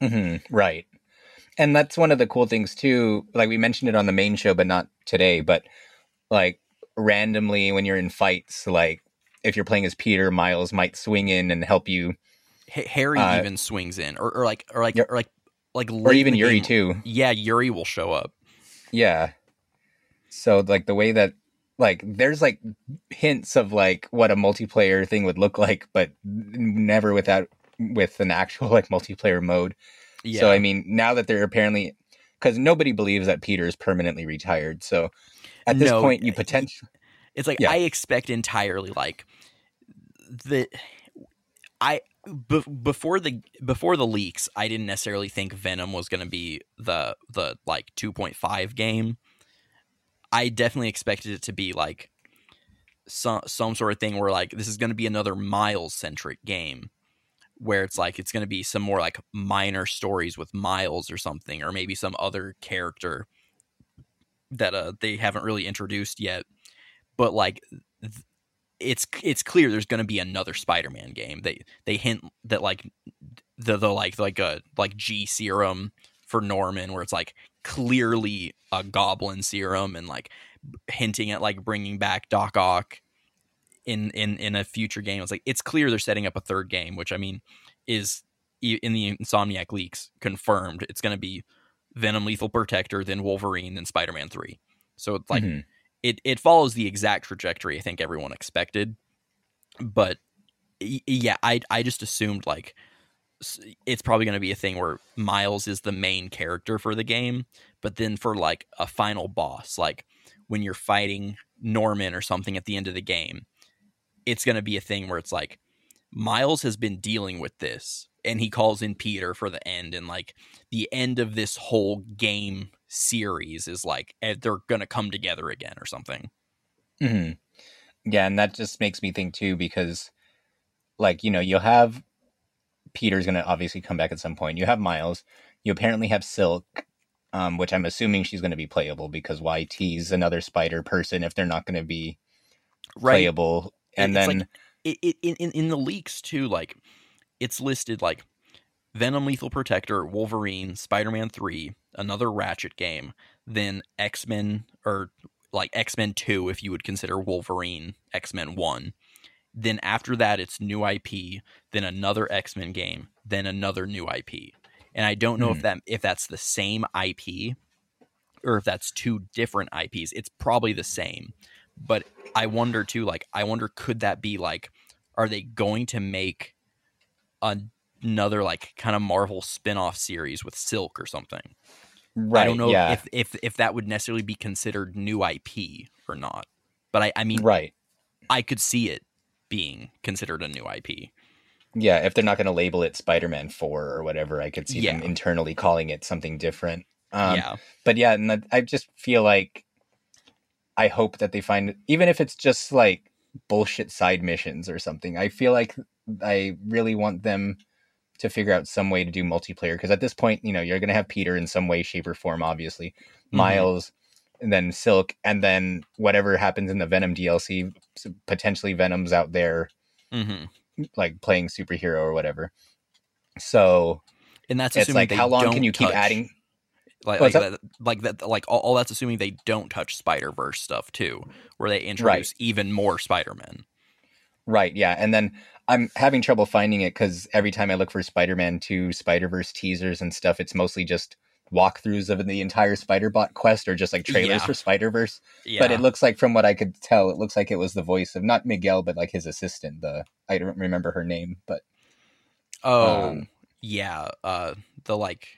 hmm right. And that's one of the cool things too. Like we mentioned it on the main show, but not today. But like randomly when you're in fights, like if you're playing as Peter, Miles might swing in and help you, H- Harry Uh, even swings in or, or like or like or like like or even Yuri game- too. yeah Yuri will show up Yeah. So like the way that like there's like hints of like what a multiplayer thing would look like, but never without with an actual like multiplayer mode. yeah So I mean, now that they're apparently because nobody believes that Peter is permanently retired. So at this No, point, you eh, eh, potentially It's like Yeah. I expect entirely like the I be, before the before the leaks, I didn't necessarily think Venom was going to be the the like 2.5 game. I definitely expected it to be like some some sort of thing where like this is going to be another Miles centric game where it's like it's going to be some more like minor stories with Miles or something or maybe some other character that uh they haven't really introduced yet but like it's it's clear there's going to be another Spider-Man game. They they hint that like the the like like a like G serum for Norman where it's like clearly a goblin serum and like hinting at like bringing back Doc Ock in in in a future game. It's like it's clear they're setting up a third game, which I mean is in the Insomniac leaks confirmed. It's going to be Venom, Lethal Protector, then Wolverine, then Spider-Man Three. So it's like Mhm. it it follows the exact trajectory I think everyone expected. But yeah, I I just assumed like it's probably going to be a thing where Miles is the main character for the game, but then for like a final boss, like when you're fighting Norman or something at the end of the game, it's going to be a thing where it's like Miles has been dealing with this and he calls in Peter for the end and like the end of this whole game series is like eh, they're going to come together again or something. Mhm. Yeah, and that just makes me think too because, like, you know, you'll have Peter's going to obviously come back at some point. You have Miles. You apparently have Silk, um, which I'm assuming she's going to be playable because why tease another spider person if they're not going to be playable? And It's then, like- it, it in, in in the leaks too like it's listed like venom lethal protector wolverine spider-man 3 another ratchet game then x-men or like X Men Two, if you would consider Wolverine X Men One. Then after that, it's new IP, then another X Men game, then another new IP. And I don't know if Hmm. that if that's the same IP or if that's two different IPs. It's probably the same, but I wonder too. Like, I wonder could that be like, are they going to make an- another like kind of Marvel spin-off series with Silk or something? Right. I don't know Yeah. if, if if that would necessarily be considered new IP or not. But I, I mean, right. I could see it being considered a new IP. Yeah. If they're not going to label it Spider-Man Four or whatever, I could see them internally calling it something different. Um, yeah, but yeah, and I just feel like I hope that they find even if it's just like bullshit side missions or something. I feel like I really want them to figure out some way to do multiplayer because at this point, you know, you're going to have Peter in some way, shape, or form, obviously, Mhm. Miles, and then Silk, and then whatever happens in the Venom DLC, potentially Venom's out there hmm like playing superhero or whatever. So and that's it's like, how long can you keep adding? Like like What's that, like that like all, all that's assuming they don't touch Spider Verse stuff too, where they introduce even more Spider Men. Right, yeah. And then I'm having trouble finding it because every time I look for Spider Man 2 Spider Verse teasers and stuff, it's mostly just walkthroughs of the entire Spider Bot quest or just like trailers Yeah. for Spider Verse. Yeah, But it looks like, from what I could tell, it looks like it was the voice of not Miguel, but like his assistant. The I don't remember her name, but oh um, yeah, uh, the like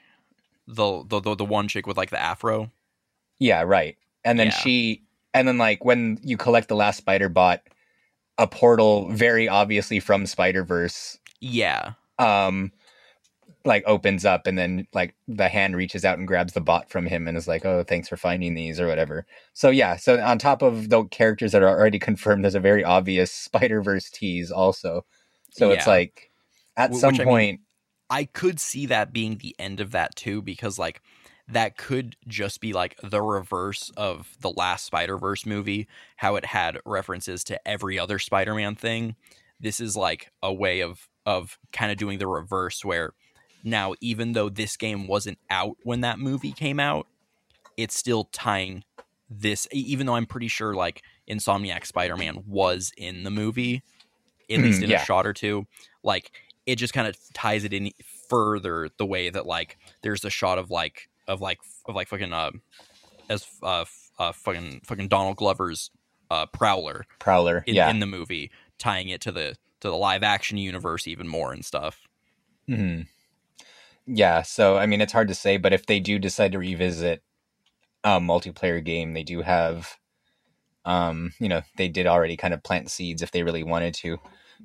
the, the the the one chick with like the afro. yeah, right. And then Yeah. she, and then like when you collect the last Spider Bot, a portal very obviously from Spider Verse Yeah, um like opens up and then like the hand reaches out and grabs the bot from him and is like oh thanks for finding these or whatever so yeah so on top of the characters that are already confirmed there's a very obvious spider-verse tease also so it's like at some I mean, point I could see that being the end of that too, because like that could just be like the reverse of the last Spider Verse movie, how it had references to every other Spider Man thing. This is like a way of of kind of doing the reverse, where now even though this game wasn't out when that movie came out, it's still tying this. Even though I'm pretty sure like Insomniac Spider Man was in the movie, at least Mhm, in yeah. a shot or two, like it just kind of ties it in further the way that like there's a shot of like of like of like fucking uh as uh, f- uh fucking fucking Donald Glover's uh Prowler prowler in, yeah. in the movie tying it to the to the live action universe even more and stuff. hmm yeah so i mean it's hard to say but if they do decide to revisit a multiplayer game they do have um you know they did already kind of plant seeds if they really wanted to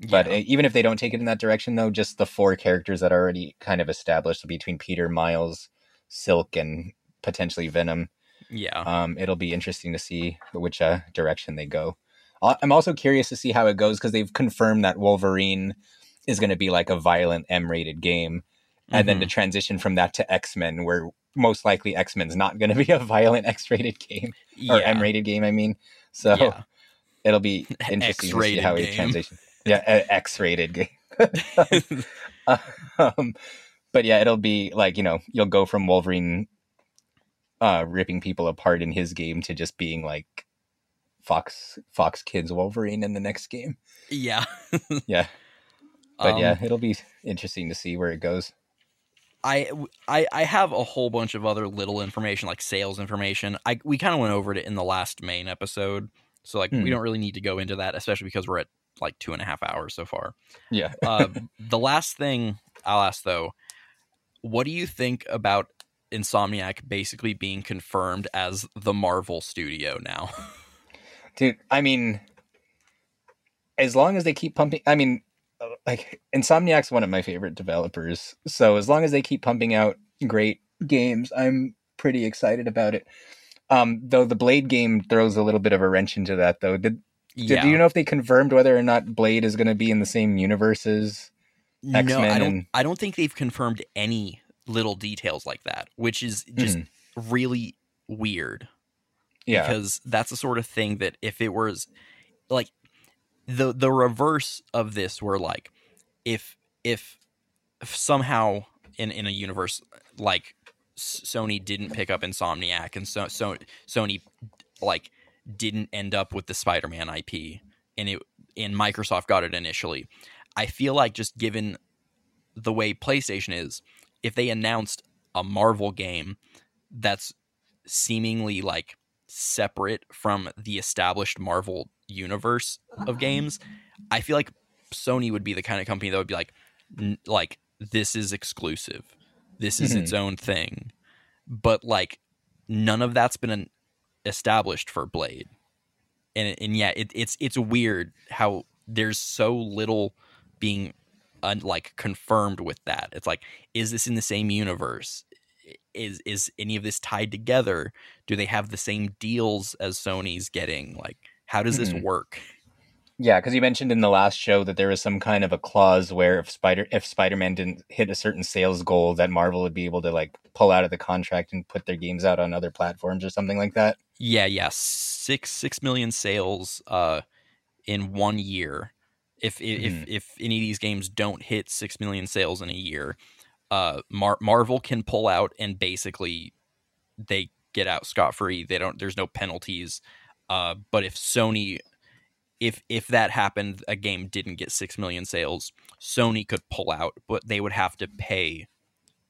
But Yeah. even if they don't take it in that direction, though, just the four characters that are already kind of established between Peter, Miles, Silk, and potentially Venom, yeah. um, it'll be interesting to see which uh, direction they go. I'm also curious to see how it goes because they've confirmed that Wolverine is going to be like a violent M-rated game, and then Mhm. to transition from that to X-Men, where most likely X-Men's not going to be a violent X-rated game or yeah. M-rated game. I mean, so Yeah. it'll be (laughs) interesting to see how he game. Yeah, X-rated game. (laughs) um, but yeah, it'll be like you know you'll go from Wolverine uh, ripping people apart in his game to just being like Fox Fox Kids Wolverine in the next game. yeah. (laughs) Yeah, but Um, yeah, it'll be interesting to see where it goes. I, I I have a whole bunch of other little information like sales information. I we kind of went over it in the last main episode, so like Hmm. we don't really need to go into that, especially because we're at like two and a half hours so far. Yeah, (laughs) Uh, the last thing I'll ask though, what do you think about Insomniac basically being confirmed as the Marvel studio now? (laughs) dude. I mean, as long as they keep pumping, I mean, uh, like Insomniac's one of my favorite developers. So as long as they keep pumping out great games, I'm pretty excited about it. Um, though the Blade game throws a little bit of a wrench into that, though. Did, did do you know if they confirmed whether or not Blade is going to be in the same universe as? no, X-Men I don't. and- I don't think they've confirmed any little details like that, which is just hmm. really weird. Yeah, because that's the sort of thing that if it was like the the reverse of this were like if if, if somehow in in a universe like Sony didn't pick up Insomniac and so so Sony like didn't end up with the Spider-Man IP and it and Microsoft got it initially. I feel like just given the way PlayStation is, if they announced a Marvel game that's seemingly like separate from the established Marvel universe of games, I feel like Sony would be the kind of company that would be like like this is exclusive. This is mm-hmm. its own thing. But like none of that's been established for Blade. And and yeah, it, it's it's weird how there's so little being un, like confirmed with that. It's like, is this in the same universe? Is is any of this tied together? Do they have the same deals as Sony's getting? Like, how does this mm-hmm. work? Yeah, because you mentioned in the last show that there was some kind of a clause where if Spider if Spider Man didn't hit a certain sales goal, that Marvel would be able to like pull out of the contract and put their games out on other platforms or something like that. Yeah, yeah, six six million sales uh, in one year. If mm-hmm. if if any of these games don't hit six million sales in a year, uh, Mar- Marvel can pull out and basically they get out scot free. They don't. There's no penalties. Uh, but if Sony if if that happened, a game didn't get six million sales, Sony could pull out, but they would have to pay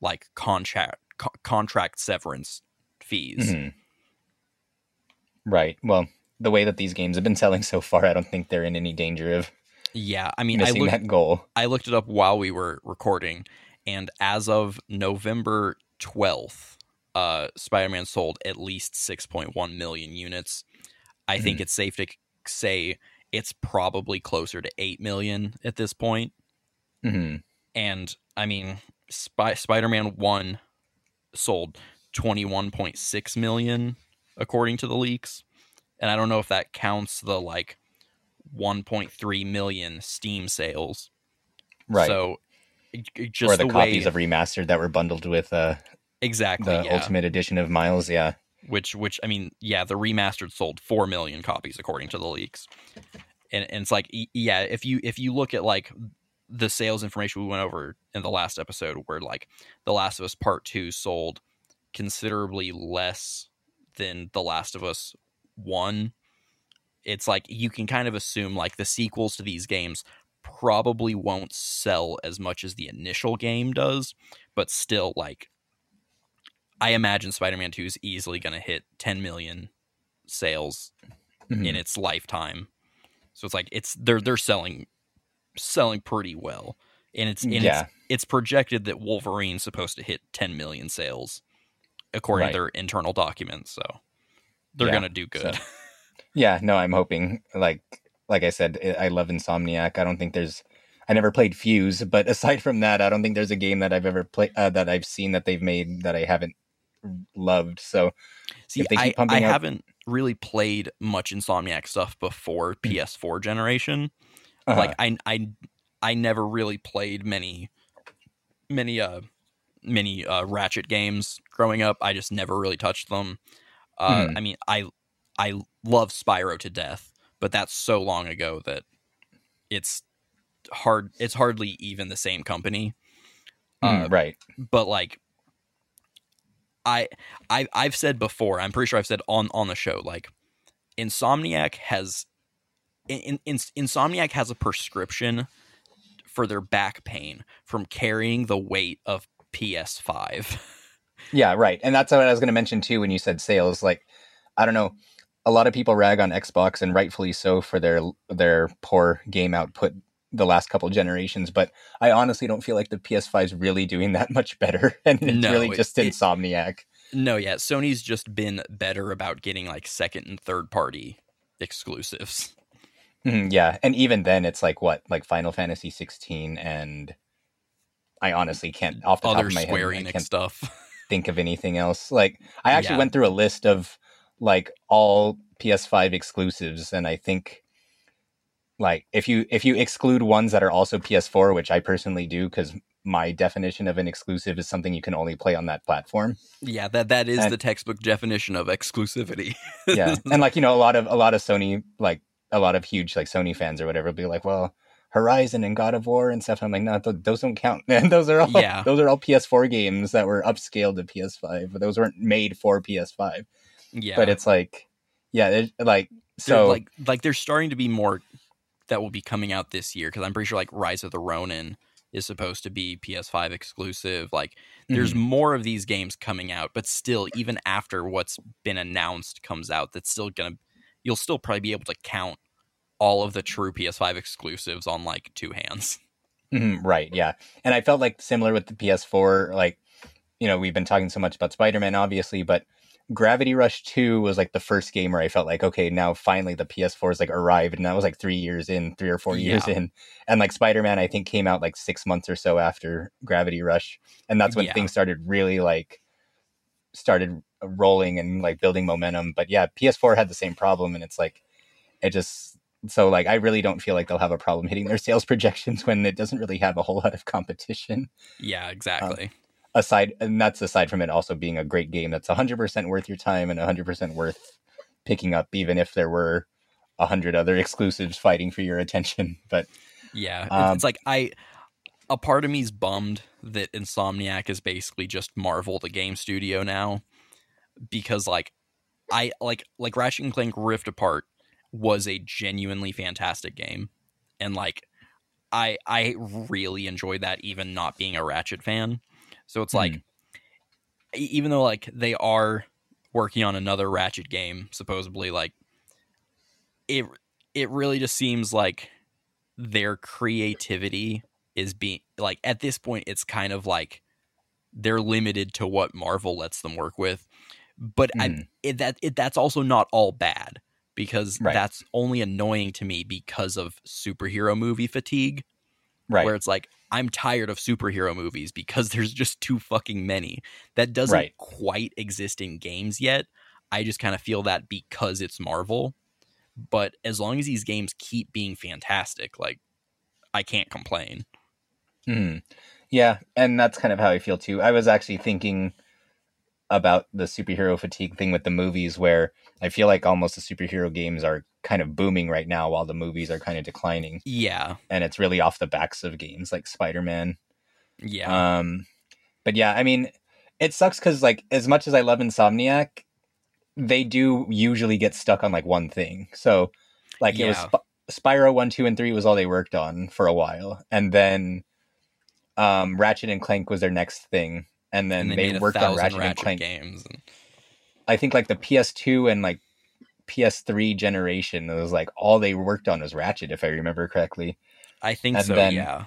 like contract co- contract severance fees. Mm-hmm. Right. Well, the way that these games have been selling so far, I don't think they're in any danger of. Yeah, I mean, I looked, that goal. I looked it up while we were recording, and as of November twelfth, uh, Spider-Man sold at least six point one million units. I mm-hmm. think it's safe to say it's probably closer to 8 million at this point. Mm-hmm. And I mean, Spy- Spider Man 1 sold 21.6 million according to the leaks. And I don't know if that counts the like 1.3 million Steam sales. Right. So just or the, the copies way... of remastered that were bundled with uh exactly the yeah. ultimate edition of Miles, yeah which which I mean, yeah, the remastered sold four million copies according to the leaks, and and it's like yeah, if you if you look at like the sales information we went over in the last episode, where like The Last of Us Part Two sold considerably less than The Last of Us One, it's like you can kind of assume like the sequels to these games probably won't sell as much as the initial game does, but still like I imagine Spider-Man 2 is easily going to hit 10 million sales mm-hmm. in its lifetime. So it's like it's they're they're selling selling pretty well. And it's and yeah. it's it's projected that Wolverine's supposed to hit 10 million sales according right. to their internal documents, so they're yeah. going to do good. So, (laughs) yeah, no, I'm hoping like like I said, I love Insomniac. I don't think there's I never played Fuse, but (laughs) aside from that, I don't think there's a game that I've ever played uh, that I've seen that they've made that I haven't loved. So see, I, I out... haven't really played much Insomniac stuff before mm. PS4 generation. Uh-huh. Like I I I never really played many many uh many uh Ratchet games growing up. I just never really touched them. Uh mm. I mean I I love Spyro to death, but that's so long ago that it's hard it's hardly even the same company. Mm, uh, right. But like I, I I've said before, I'm pretty sure I've said on on the show, like Insomniac has in, in, Insomniac has a prescription for their back pain from carrying the weight of PS5. (laughs) yeah, right. And that's what I was going to mention too when you said sales. Like, I don't know, a lot of people rag on Xbox and rightfully so for their their poor game output the last couple generations, but I honestly don't feel like the PS5 is really doing (laughs) that much better, and it's no, really just it, Insomniac. No, yeah, Sony's just been better about getting like second and third party exclusives. Mm-hmm, yeah, and even then, it's like what, like Final Fantasy 16, and I honestly can't off the Other top of my Square head, Enix stuff. think of anything else. Like I actually yeah. went through a list of like all PS5 exclusives, and I think like if you if you exclude ones that are also PS4, which I personally do because my definition of an exclusive is something you can only play on that platform. Yeah, that that is and, the textbook definition of exclusivity. (laughs) yeah, and like you know, a lot of a lot of Sony like a lot of huge like Sony fans or whatever be like, well, Horizon and God of War and stuff. I'm like, no, th- those don't count. Man, (laughs) those are all yeah. those are all PS4 games that were upscaled to PS5, but those weren't made for PS5. Yeah, but it's like yeah, it, like They're, so like like there's starting to be more that will be coming out this year because I'm pretty sure like Rise of the Ronin is supposed to be PS5 exclusive. Like there's Mhm. more of these games coming out, but still, even after what's been announced comes out, that's still gonna you'll still probably be able to count all of the true PS5 exclusives on like two hands. Mhm, right, yeah. And I felt like similar with the PS4, like, you know, we've been talking so much about Spider Man, obviously, but Gravity Rush 2 was like the first game where I felt like, okay, now finally the PS4 is like arrived. And that was like three years in, three or four years Yeah. in. And like Spider Man, I think came out like six months or so after Gravity Rush. And that's when Yeah. things started really like, started rolling and like building momentum. But yeah, PS4 had the same problem. And it's like, it just, so like I really don't feel like they'll have a problem hitting their sales (laughs) projections when it doesn't really have a whole lot of competition Yeah, um, exactly. Aside and that's aside from it also being a great game that's 100% worth your time and 100% worth picking up even if there were a hundred other (laughs) exclusives fighting for your attention (laughs) but Yeah, it's, Um, it's like I, a part of me's bummed that Insomniac is basically just Marvel, the game studio now, because like I like like Ratchet and Clank Rift Apart was a genuinely fantastic game, and like I I really enjoyed that even not being a Ratchet fan. So it's like e- even though like they are working on another Ratchet game supposedly like it it really just seems like their creativity is being like at this point it's kind of like they're limited to what Marvel lets them work with but I Mhm. it, that it, that's also not all bad because Right. that's only annoying to me because of superhero movie fatigue right where it's like I'm tired of superhero movies because there's just too fucking many. That doesn't Right. quite exist in games yet. I just kind of feel that because it's Marvel. But as long as these games keep being fantastic, like I can't complain. Mhm. yeah and that's kind of how i feel too i was actually thinking about the superhero fatigue thing with the movies where i feel like almost the superhero games are kind of booming right now while the movies are kind of declining Yeah. and it's really off the backs of games like spider-man Yeah. Um, but yeah, I mean, it sucks because like as much as I love Insomniac, they do usually get stuck on like one thing. So, like it was Yeah. Sp- Spyro one, two, and three was all they worked on for a while, and then um, Ratchet and Clank was their next thing, and then and they, they, worked on Ratchet, Ratchet, and Clank. games. And, I think like the PS2 and like PS3 generation, it was like all they worked on was Ratchet, if I remember correctly. I think And so. then- yeah.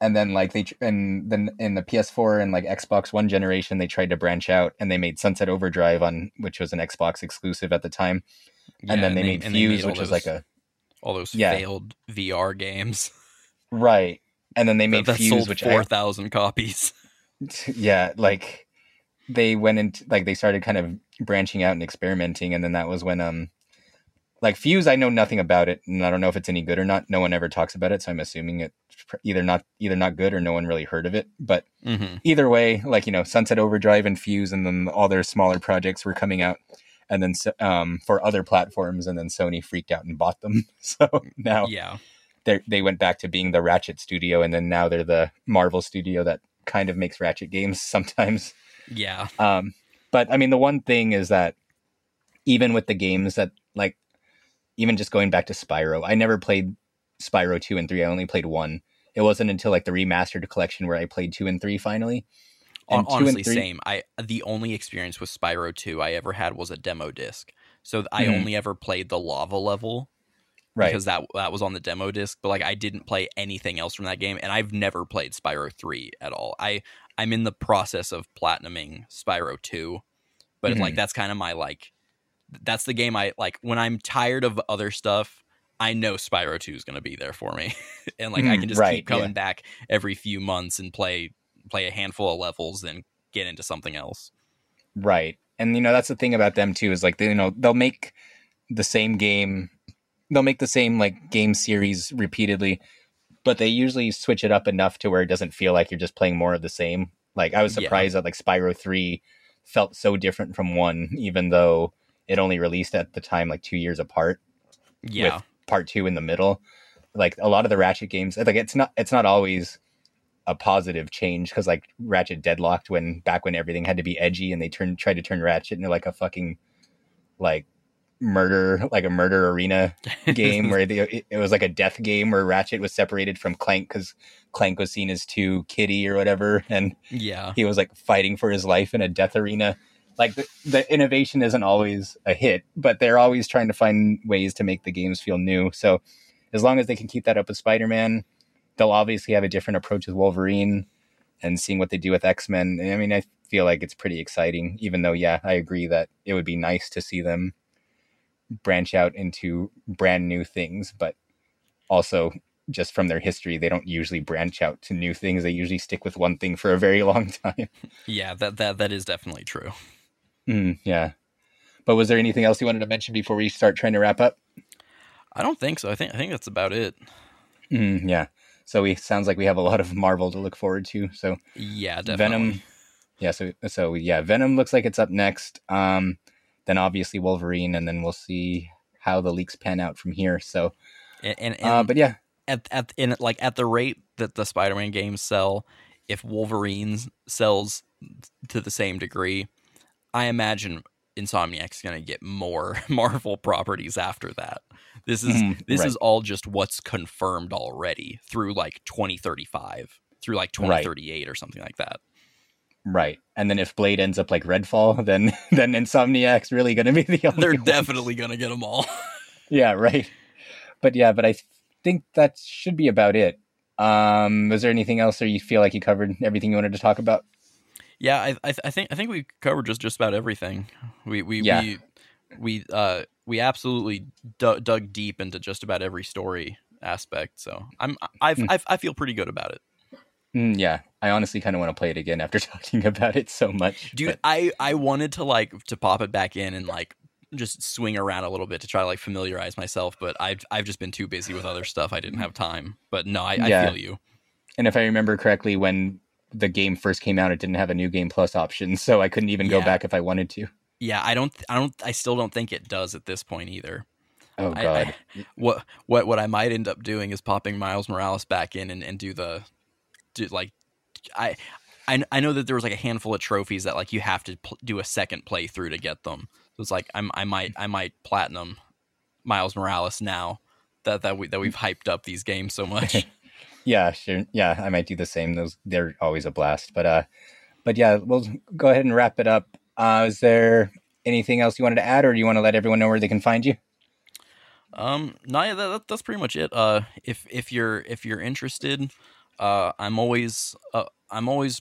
and then like they and then in the PS4 and like Xbox One generation they tried to branch out and they made Sunset Overdrive on which was an Xbox exclusive at the time yeah and then they made and Fuse all which is those- like a all those yeah. failed VR games. (laughs) right and then they made that Fuse sold which four I, copies. (laughs) yeah like they went into like they started kind of branching out and experimenting and then that was when um like Fuse I know nothing about it and I don't know if it's any good or not no one ever talks about it so I'm assuming it's either not either not good or no one really heard of it but hmm either way, like you know, Sunset Overdrive and Fuse, and then all their smaller projects were coming out, and then um, for other platforms, and then Sony freaked out and bought them. (laughs) So now Yeah. they they went back to being the Ratchet studio, and then now they're the Marvel studio that kind of makes Ratchet games (laughs) sometimes. Yeah. Um, but I mean, the one thing is that even with the games that like, even just going back to Spyro, I never played Spyro two and three. I only played one. It wasn't until like the remastered collection where I played two and three finally. And two and Honestly, three- same. I the only experience with Spyro 2 I ever had was a demo disc. So I Mhm. only ever played the lava level Right. because that that was on the demo disc, but like I didn't play anything else from that game and I've never played Spyro 3 at all. I I'm in the process of platinuming Spyro 2, but Mm-hmm. like that's kind of my like that's the game I like when I'm tired of other stuff, I know Spyro 2 is going to be there for me. (laughs) and like I Mhm, can just right, keep coming yeah. back every few months and play play a handful of levels then get into something else. Right. And you know, that's the thing about them too, is like they you know, they'll make the same game they'll make the same like game series repeatedly, but they usually switch it up enough to where it doesn't feel like you're just playing more of the same. Like I was Yeah. surprised that like Spyro 3 felt so different from 1 even though it only released at the time like 2 years apart Yeah. with part 2 in the middle. Like a lot of the Ratchet games, like it's not it's not always a positive change because like Ratchet deadlocked when back when everything had to be edgy and they turned tried to turn Ratchet into like a fucking like murder, like a murder arena (laughs) game where they, it, it was like a death game where Ratchet was separated from Clank because Clank was seen as too kitty or whatever, and yeah, he was like fighting for his life in a death arena. Like the, the innovation isn't always a hit, but they're always trying to find ways to make the games feel new. So as long as they can keep that up with Spider-Man, they'll obviously have a different approach with Wolverine and seeing what they do with X-Men. I mean, I feel like it's pretty exciting, even though, yeah, I agree that it would be nice to see them branch out into brand new things, but also just from their history, they don't usually branch out to new things. They usually stick with one thing for a very (laughs) long time. Yeah, that that that is definitely true. Mm, yeah. But was there anything else you wanted to mention before we start trying to wrap up? I don't think so. I think I think that's about it. Mm, yeah. So we sounds like we have a lot of Marvel to look forward to. So yeah, definitely. Venom. Yeah. So so yeah, Venom looks like it's up next. Um, then obviously Wolverine, and then we'll see how the leaks pan out from here. So, and, and, uh, but yeah, at at in like at the rate that the Spider-Man games sell, if Wolverine sells to the same degree, I imagine Insomniac's going to get more (laughs) Marvel properties after that. This is mm, this right. is all just what's confirmed already through like 2035, through like 2038 right. or something like that. Right. And then if Blade ends up like Redfall, (laughs) then then Insomniac's really going to be the (laughs) only They're ones. definitely going to get them all. (laughs) yeah, right. But yeah, but I think that should be about it. Um was there anything else or you feel like you covered everything you wanted to talk about? Yeah, I I, I think I think we covered just just about everything. We we yeah. we we uh we absolutely dug, dug deep into just about every story aspect. So I'm I've, mm. I've I feel pretty good about it. Mm, yeah, I honestly kind of want to play it again after (laughs) talking about it so much. Dude, but... I I wanted to like to pop it back in and like just swing around a little bit to try to like familiarize myself, but I've I've just been too busy with other stuff. I didn't have time. But no, I, yeah. I feel you. And if I remember correctly, when the game first came out, it didn't have a new game plus option, (laughs) so I couldn't even yeah. go back if I wanted to. Yeah, I don't, I don't, I still don't think it does at this point either. Oh god. I, I, (laughs) what what what I might end up doing is popping Miles Morales back in and, and do the do like I, I I know that there was like a handful of trophies that like you have to pl- do a second playthrough to get them. So it's like I'm I might I might platinum Miles Morales now that that we that we've hyped up these games so much. (laughs) yeah, sure. Yeah, I might do the same. Those they're always a blast. But uh, but yeah, we'll go ahead and wrap it up. Uh, is there anything else you wanted to add, or do you want to let everyone know where they can find you? Um, no, yeah, that, that's pretty much it. Uh, if if you're if you're interested, uh, I'm always uh, I'm always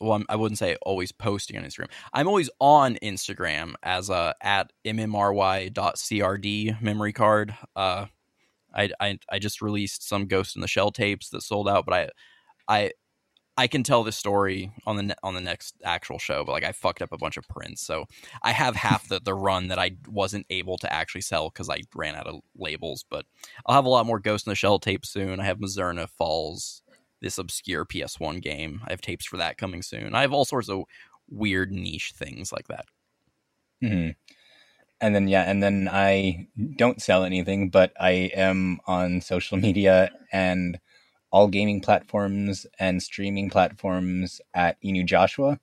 well, I'm, I would not say always posting on Instagram. I'm always on Instagram as uh, at mmry.crd memory card. Uh, I, I I just released some Ghost in the Shell tapes that sold out, but I I I can tell this story on the ne- on the next actual show, but like I fucked up a bunch of prints, so I have half the the run that I wasn't able to actually sell because I ran out of labels. But I'll have a lot more Ghost in the Shell tapes soon. I have Mizzurna Falls, this obscure PS1 game. I have tapes for that coming soon. I have all sorts of weird niche things like that. Mm-hmm. And then yeah, and then I don't sell anything, but I am on social media and all gaming platforms and streaming platforms at Inu Joshua.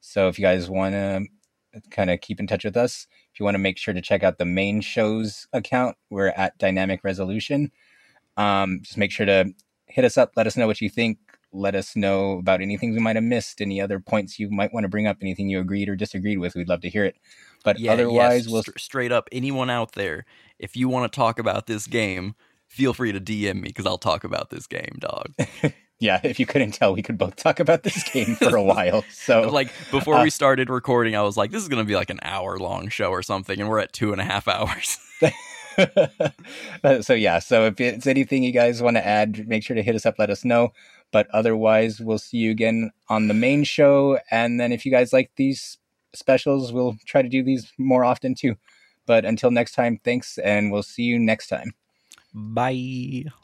So if you guys want to kind of keep in touch with us, if you want to make sure to check out the main show's account, we're at Dynamic Resolution. Um, just make sure to hit us up. Let us know what you think. Let us know about anything we might have missed, any other points you might want to bring up, anything you agreed or disagreed with. We'd love to hear it. But yeah, otherwise, yes, we'll st- straight up anyone out there, if you want to talk about this game, feel free to DM me because I'll talk about this game, dog. (laughs) yeah, if you couldn't tell, we could both talk about this game for a while. (laughs) So, like before uh, we started recording, I was like, "This is going to be like an hour long show or something," and we're at two and a half hours. (laughs) (laughs) Uh, so yeah, so if it's anything you guys want to add, make sure to hit us up. Let us know. But otherwise, we'll see you again on the main show. And then if you guys like these specials, we'll try to do these more often too. But until next time, thanks, and we'll see you next time. Bye.